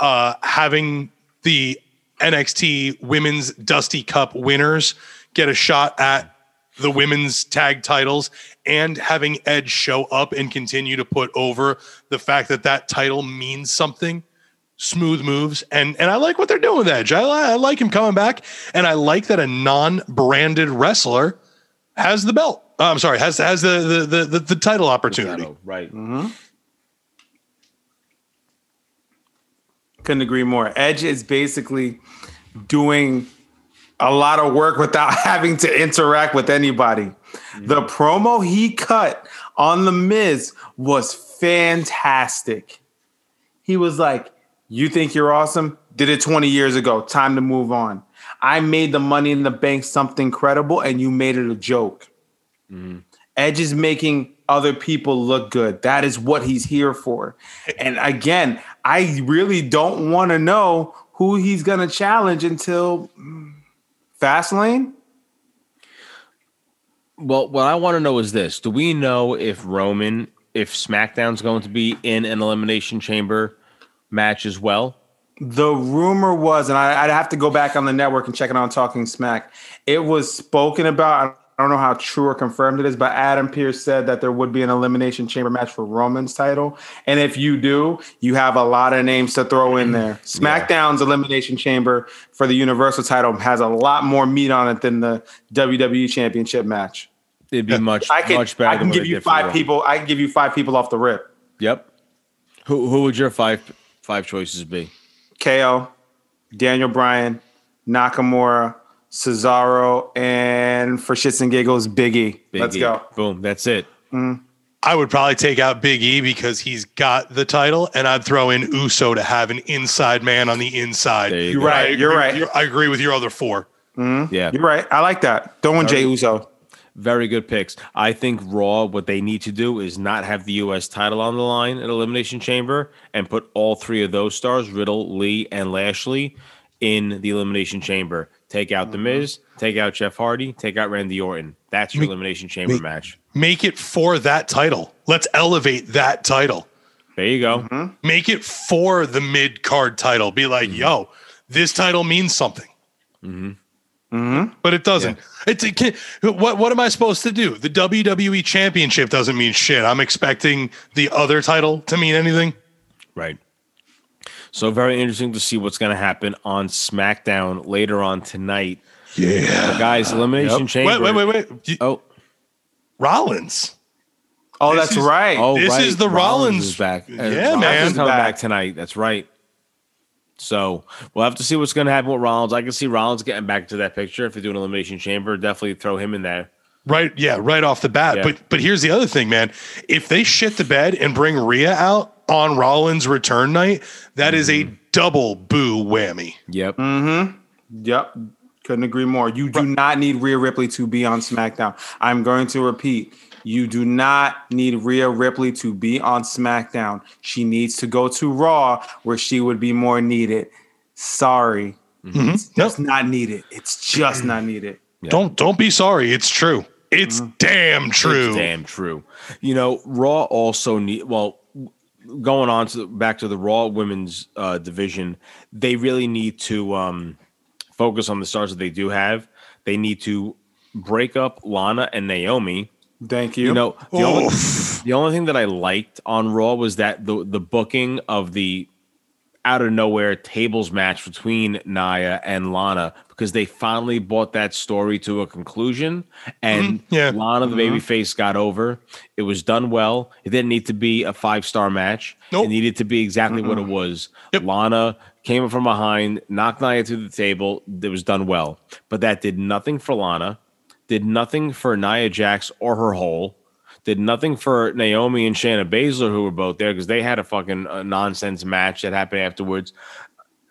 uh, having the NXT Women's Dusty Cup winners get a shot at the women's tag titles and having Edge show up and continue to put over the fact that that title means something. Smooth moves, and and I like what they're doing with Edge. I, I like him coming back, and I like that a non-branded wrestler has the belt. Uh, I'm sorry, has has the the the, the, the title opportunity.
Shadow, right.
Couldn't agree more. Edge is basically doing a lot of work without (laughs) having to interact with anybody. The promo he cut on The Miz was fantastic. He was like, You think you're awesome? Did it 20 years ago. Time to move on. I made the money in the bank something credible and you made it a joke. Edge is making other people look good. That is what he's here for. And again, I really don't want to know who he's going to challenge until mm, Fastlane.
Well, what I want to know is this: Do we know if Roman, if SmackDown's going to be in an elimination chamber match as well?
The rumor was, and I, I'd have to go back on the network and check it on Talking Smack. It was spoken about. I don't know how true or confirmed it is, but Adam Pearce said that there would be an elimination chamber match for Roman's title. And if you do, you have a lot of names to throw in there. (clears throat) SmackDown's elimination chamber for the Universal title has a lot more meat on it than the WWE Championship match.
It'd be (laughs) much,
I can,
much better.
I can give you five people. I can give you five people off the rip.
Yep. Who who would your five five choices be?
KO, Daniel Bryan, Nakamura, Cesaro, and for shits and giggles, Biggie.
Big
Let's
E.
go.
Boom. That's it.
I would probably take out Big E because he's got the title, and I'd throw in Uso to have an inside man on the inside.
You
You're right.
I agree
You're
with
right.
your- I agree with your other four. Mm-hmm.
Yeah.
You're right. I like that. Throwing Jay Uso.
Very good picks. I think Raw, what they need to do is not have the U.S. title on the line at Elimination Chamber and put all three of those stars, Riddle, Lee, and Lashley, in the Elimination Chamber. Take out The mm-hmm. Miz, take out Jeff Hardy, take out Randy Orton. That's your Elimination Chamber match.
Make it for that title. Let's elevate that title.
There you go. Mm-hmm.
Make it for the mid card title. Be like, mm-hmm. yo, this title means something. But it doesn't. It's it can, what. What am I supposed to do? The WWE Championship doesn't mean shit. I'm expecting the other title to mean anything.
Right. So very interesting to see what's going to happen on SmackDown later on tonight.
Yeah.
Guys, Elimination Chamber.
Wait, wait, wait, wait. You-
Oh,
Rollins.
Oh,
This
that's
is-
right.
oh,
This
right.
is the Rollins-
is back.
Yeah,
Rollins
man.
is coming
Back.
back tonight. That's right. So we'll have to see what's going to happen with Rollins. I can see Rollins getting back to that picture if they do an elimination chamber. Definitely throw him in there.
Right, yeah, right off the bat.
Yeah.
But but here's the other thing, man. If they shit the bed and bring Rhea out on Rollins' return night, that is a mm-hmm. double boo whammy.
Yep. Mm-hmm.
Yep. Couldn't agree more. You do not need Rhea Ripley to be on SmackDown. I'm going to repeat. You do not need Rhea Ripley to be on SmackDown. She needs to go to Raw where she would be more needed. Sorry. Mm-hmm. Mm-hmm. It's
Nope.
not needed. It's just not needed. (clears throat)
Don't don't be sorry. It's true. It's damn true.
It's damn true. You know, Raw also need well going on to back to the Raw women's uh, division, they really need to um, focus on the stars that they do have. They need to break up Lana and Naomi.
Thank you.
You know, the only, the only thing that I liked on Raw was that the the booking of the out of nowhere tables match between Nia and Lana because they finally brought that story to a conclusion and
yeah.
Lana the baby face got over. It was done well. It didn't need to be a five star match.
Nope.
It needed to be exactly what it was. Lana came from behind, knocked Nia through the table. It was done well. But that did nothing for Lana, did nothing for Nia Jax or her hole did nothing for Naomi and Shayna Baszler, who were both there because they had a fucking uh, nonsense match that happened afterwards.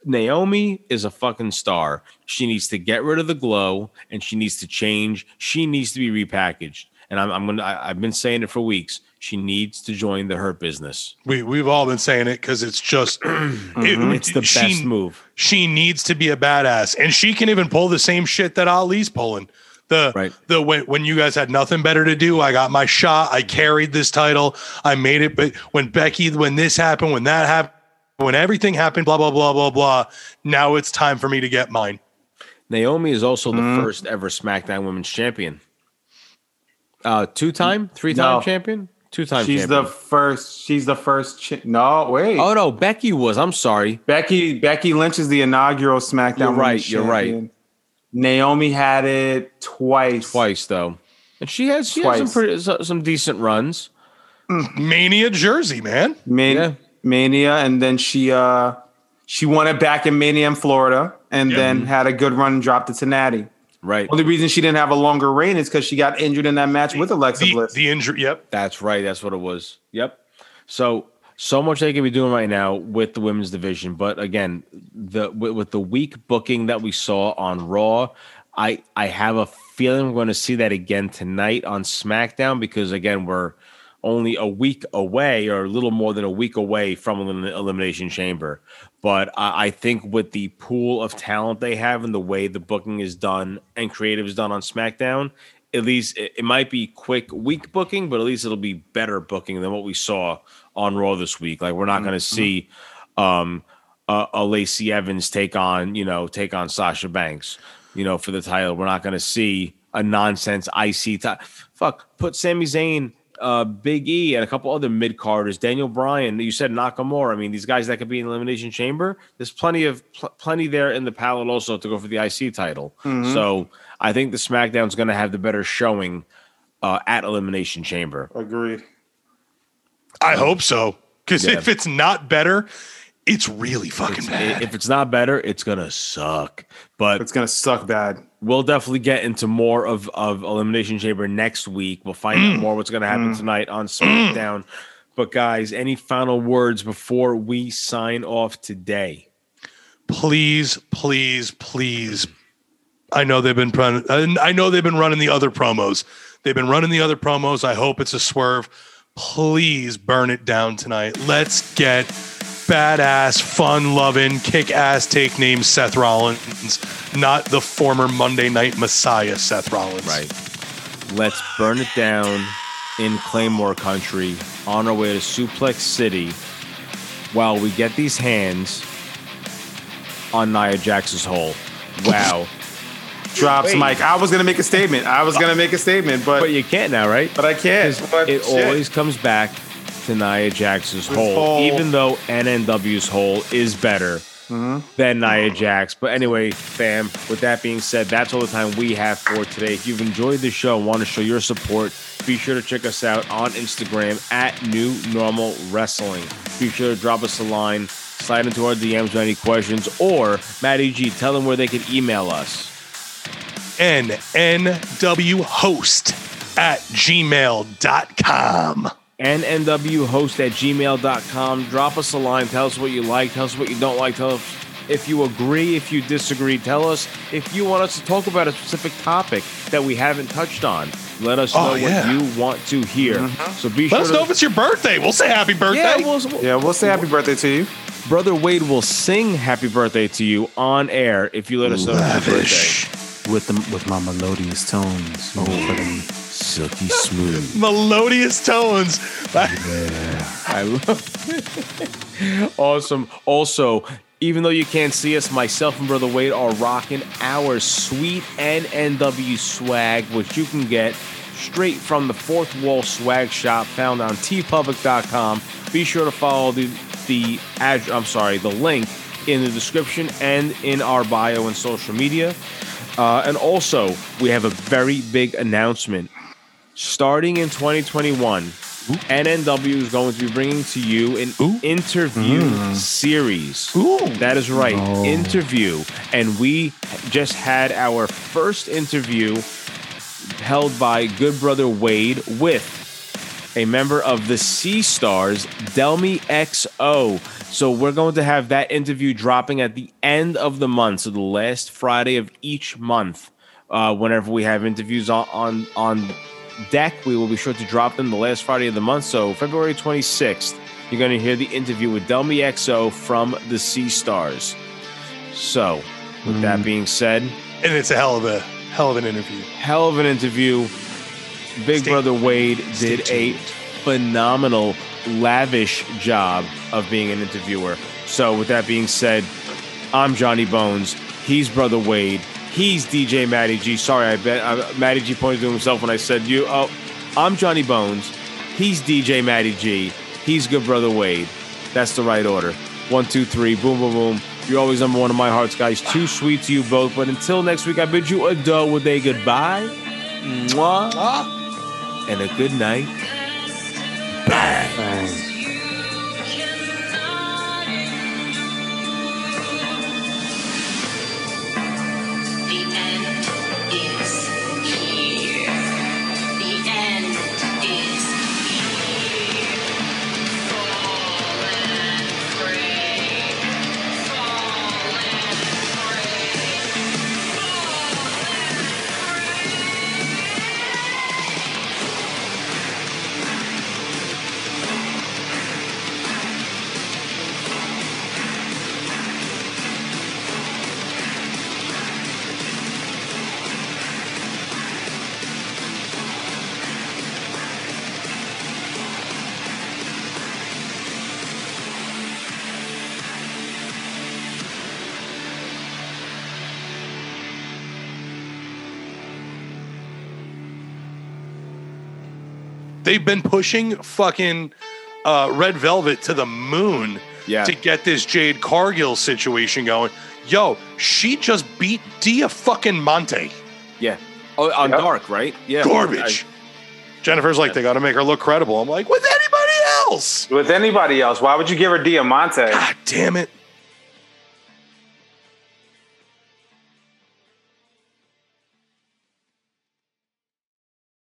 Naomi is a fucking star. She needs to get rid of the glow and she needs to change. She needs to be repackaged. And I'm, I'm gonna. I, I've been saying it for weeks. She needs to join the Hurt Business.
We we've all been saying it because it's just (clears throat) it- mm-hmm.
It's the
she-
best move.
She needs to be a badass, and she can even pull the same shit that Ali's pulling. The
Right.
the when, when you guys had nothing better to do, I got my shot. I carried this title. I made it. But when Becky, when this happened, when that happened, when everything happened, blah blah blah blah blah. Now it's time for me to get mine.
Naomi is also the
Mm-hmm.
first ever SmackDown Women's Champion. Uh, two time, three time
No.
champion, two time.
she's
champion.
the first. She's the first. Chi- no, wait.
Oh no, Becky was. I'm sorry.
Becky Becky Lynch is the inaugural SmackDown.
You're right,
Women's
you're right.
Naomi had it twice.
Twice though, and she has she has some
Twice.
pretty some decent runs.
Mania Jersey, man.
Man-
Yeah.
Mania, and then she uh she won it back in Mania in Florida, and
Yeah.
then had a good run and dropped it to Natty.
Right.
Only reason she didn't have a longer reign is because she got injured in that match with Alexa
The,
Bliss.
the injury. Yep.
That's right. That's what it was. Yep. So so much they could be doing right now with the women's division, but again, the with, with the weak booking that we saw on Raw, I I have a feeling we're going to see that again tonight on SmackDown because again we're only a week away or a little more than a week away from Elim- Elimination Chamber. But I, I think with the pool of talent they have and the way the booking is done and creative is done on SmackDown, at least it, it might be quick week booking, but at least it'll be better booking than what we saw on Raw this week. Like we're not going to see um, a, a Lacey Evans take on you know take on Sasha Banks, you know for the title. We're not going to see a nonsense IC ti- Fuck, put Sami Zayn. Uh, Big E and a couple other mid carders, Daniel Bryan. You said Nakamura. I mean, these guys that could be in the elimination chamber. There's plenty of pl- plenty there in the palette also to go for the IC title. So I think the SmackDown's going to have the better showing uh, at elimination chamber.
Agreed.
I hope so. Because
Yeah.
if it's not better, it's really fucking bad.
If it's not better, it's gonna suck. But
It's gonna suck bad.
We'll definitely get into more of, of Elimination Chamber next week. We'll find out mm. more what's gonna happen mm. tonight on SmackDown. Mm. But guys, any final words before we sign off today?
please, please, please. I know they've been run- I know they've been running the other promos. They've been running the other promos. I hope it's a swerve. Please burn it down tonight. Let's get badass, fun loving, kick ass take name Seth Rollins, not the former Monday Night Messiah Seth Rollins. Right.
Let's burn it down in Claymore Country on our way to Suplex City while we get these hands on Nia Jax's hole. Wow. (laughs)
Drops
Wait.
Mike. I was gonna make a statement. I was gonna make a statement, but
but you can't now, right?
but I can't. But
it
shit.
always comes back to Nia Jax's hole,
hole.
even though NNW's hole is better mm-hmm. than Nia Jax. But anyway, fam, with that being said, that's all the time we have for today. If you've enjoyed the show and want to show your support, be sure to check us out on Instagram at New Normal Wrestling. Be sure to drop us a line, slide into our DMs with any questions, or Matty G, tell them where they can email us.
NNWhost at gmail.com.
nnwhost at gmail.com. Drop us a line. Tell us what you like. Tell us what you don't like. Tell us if you agree, if you disagree. Tell us if you want us to talk about a specific topic that we haven't touched on. Let us
Oh,
know
yeah.
what you want to hear. Mm-hmm. So be
Let
sure
us
to.
know if it's your birthday. We'll say happy birthday.
yeah, we'll,
Yeah, we'll say happy birthday to you.
Brother Wade will sing happy birthday to you on air if you let us know it's your birthday.
Lavish.
With the with my melodious tones. You know, for them
silky smooth. (laughs)
Melodious tones. (laughs)
I love it. Awesome. Also, even though you can't see us, myself and Brother Wade are rocking our sweet NNW swag, which you can get straight from the Fourth Wall Swag Shop found on teepublic.com. Be sure to follow the the ad, I'm sorry, the link in the description and in our bio and social media. Uh, and also, we have a very big announcement. Starting in 2021, NNW is going to be bringing to you an interview series. That is right, interview. And we just had our first interview held by good brother Wade with a member of the Sea Stars, Delmi Exo. So we're going to have that interview dropping at the end of the month, so the last Friday of each month. Uh, whenever we have interviews on, on on deck, we will be sure to drop them the last Friday of the month. So February 26th, you're going to hear the interview with Delmi Exo from the Sea Stars. So, with that mm. being said,
And it's a hell of a hell of an interview.
hell of an interview. Big
Stay-
Brother Wade
stay
did a phenomenal, lavish job of being an interviewer. So, with that being said, I'm Johnny Bones. He's Brother Wade. He's DJ Matty G. Sorry, I bet uh, Matty G pointed to himself when I said you. Oh, I'm Johnny Bones. He's DJ Matty G. He's Good Brother Wade. That's the right order. One, two, three. Boom, boom, boom. You're always number one in my hearts, guys. Too sweet to you both. But until next week, I bid you adieu with a goodbye. Mwah. And a good night.
The
They've been pushing fucking uh, Red Velvet to the moon
Yeah.
to get this Jade Cargill situation going. Yo, she just beat Dia fucking Monte.
Yeah. Oh, on
Yep.
Dark, right? Yeah.
Garbage. Jennifer's like, they got to make her look credible. I'm like, with anybody else.
With anybody else, why would you give her Diamante?
God damn it.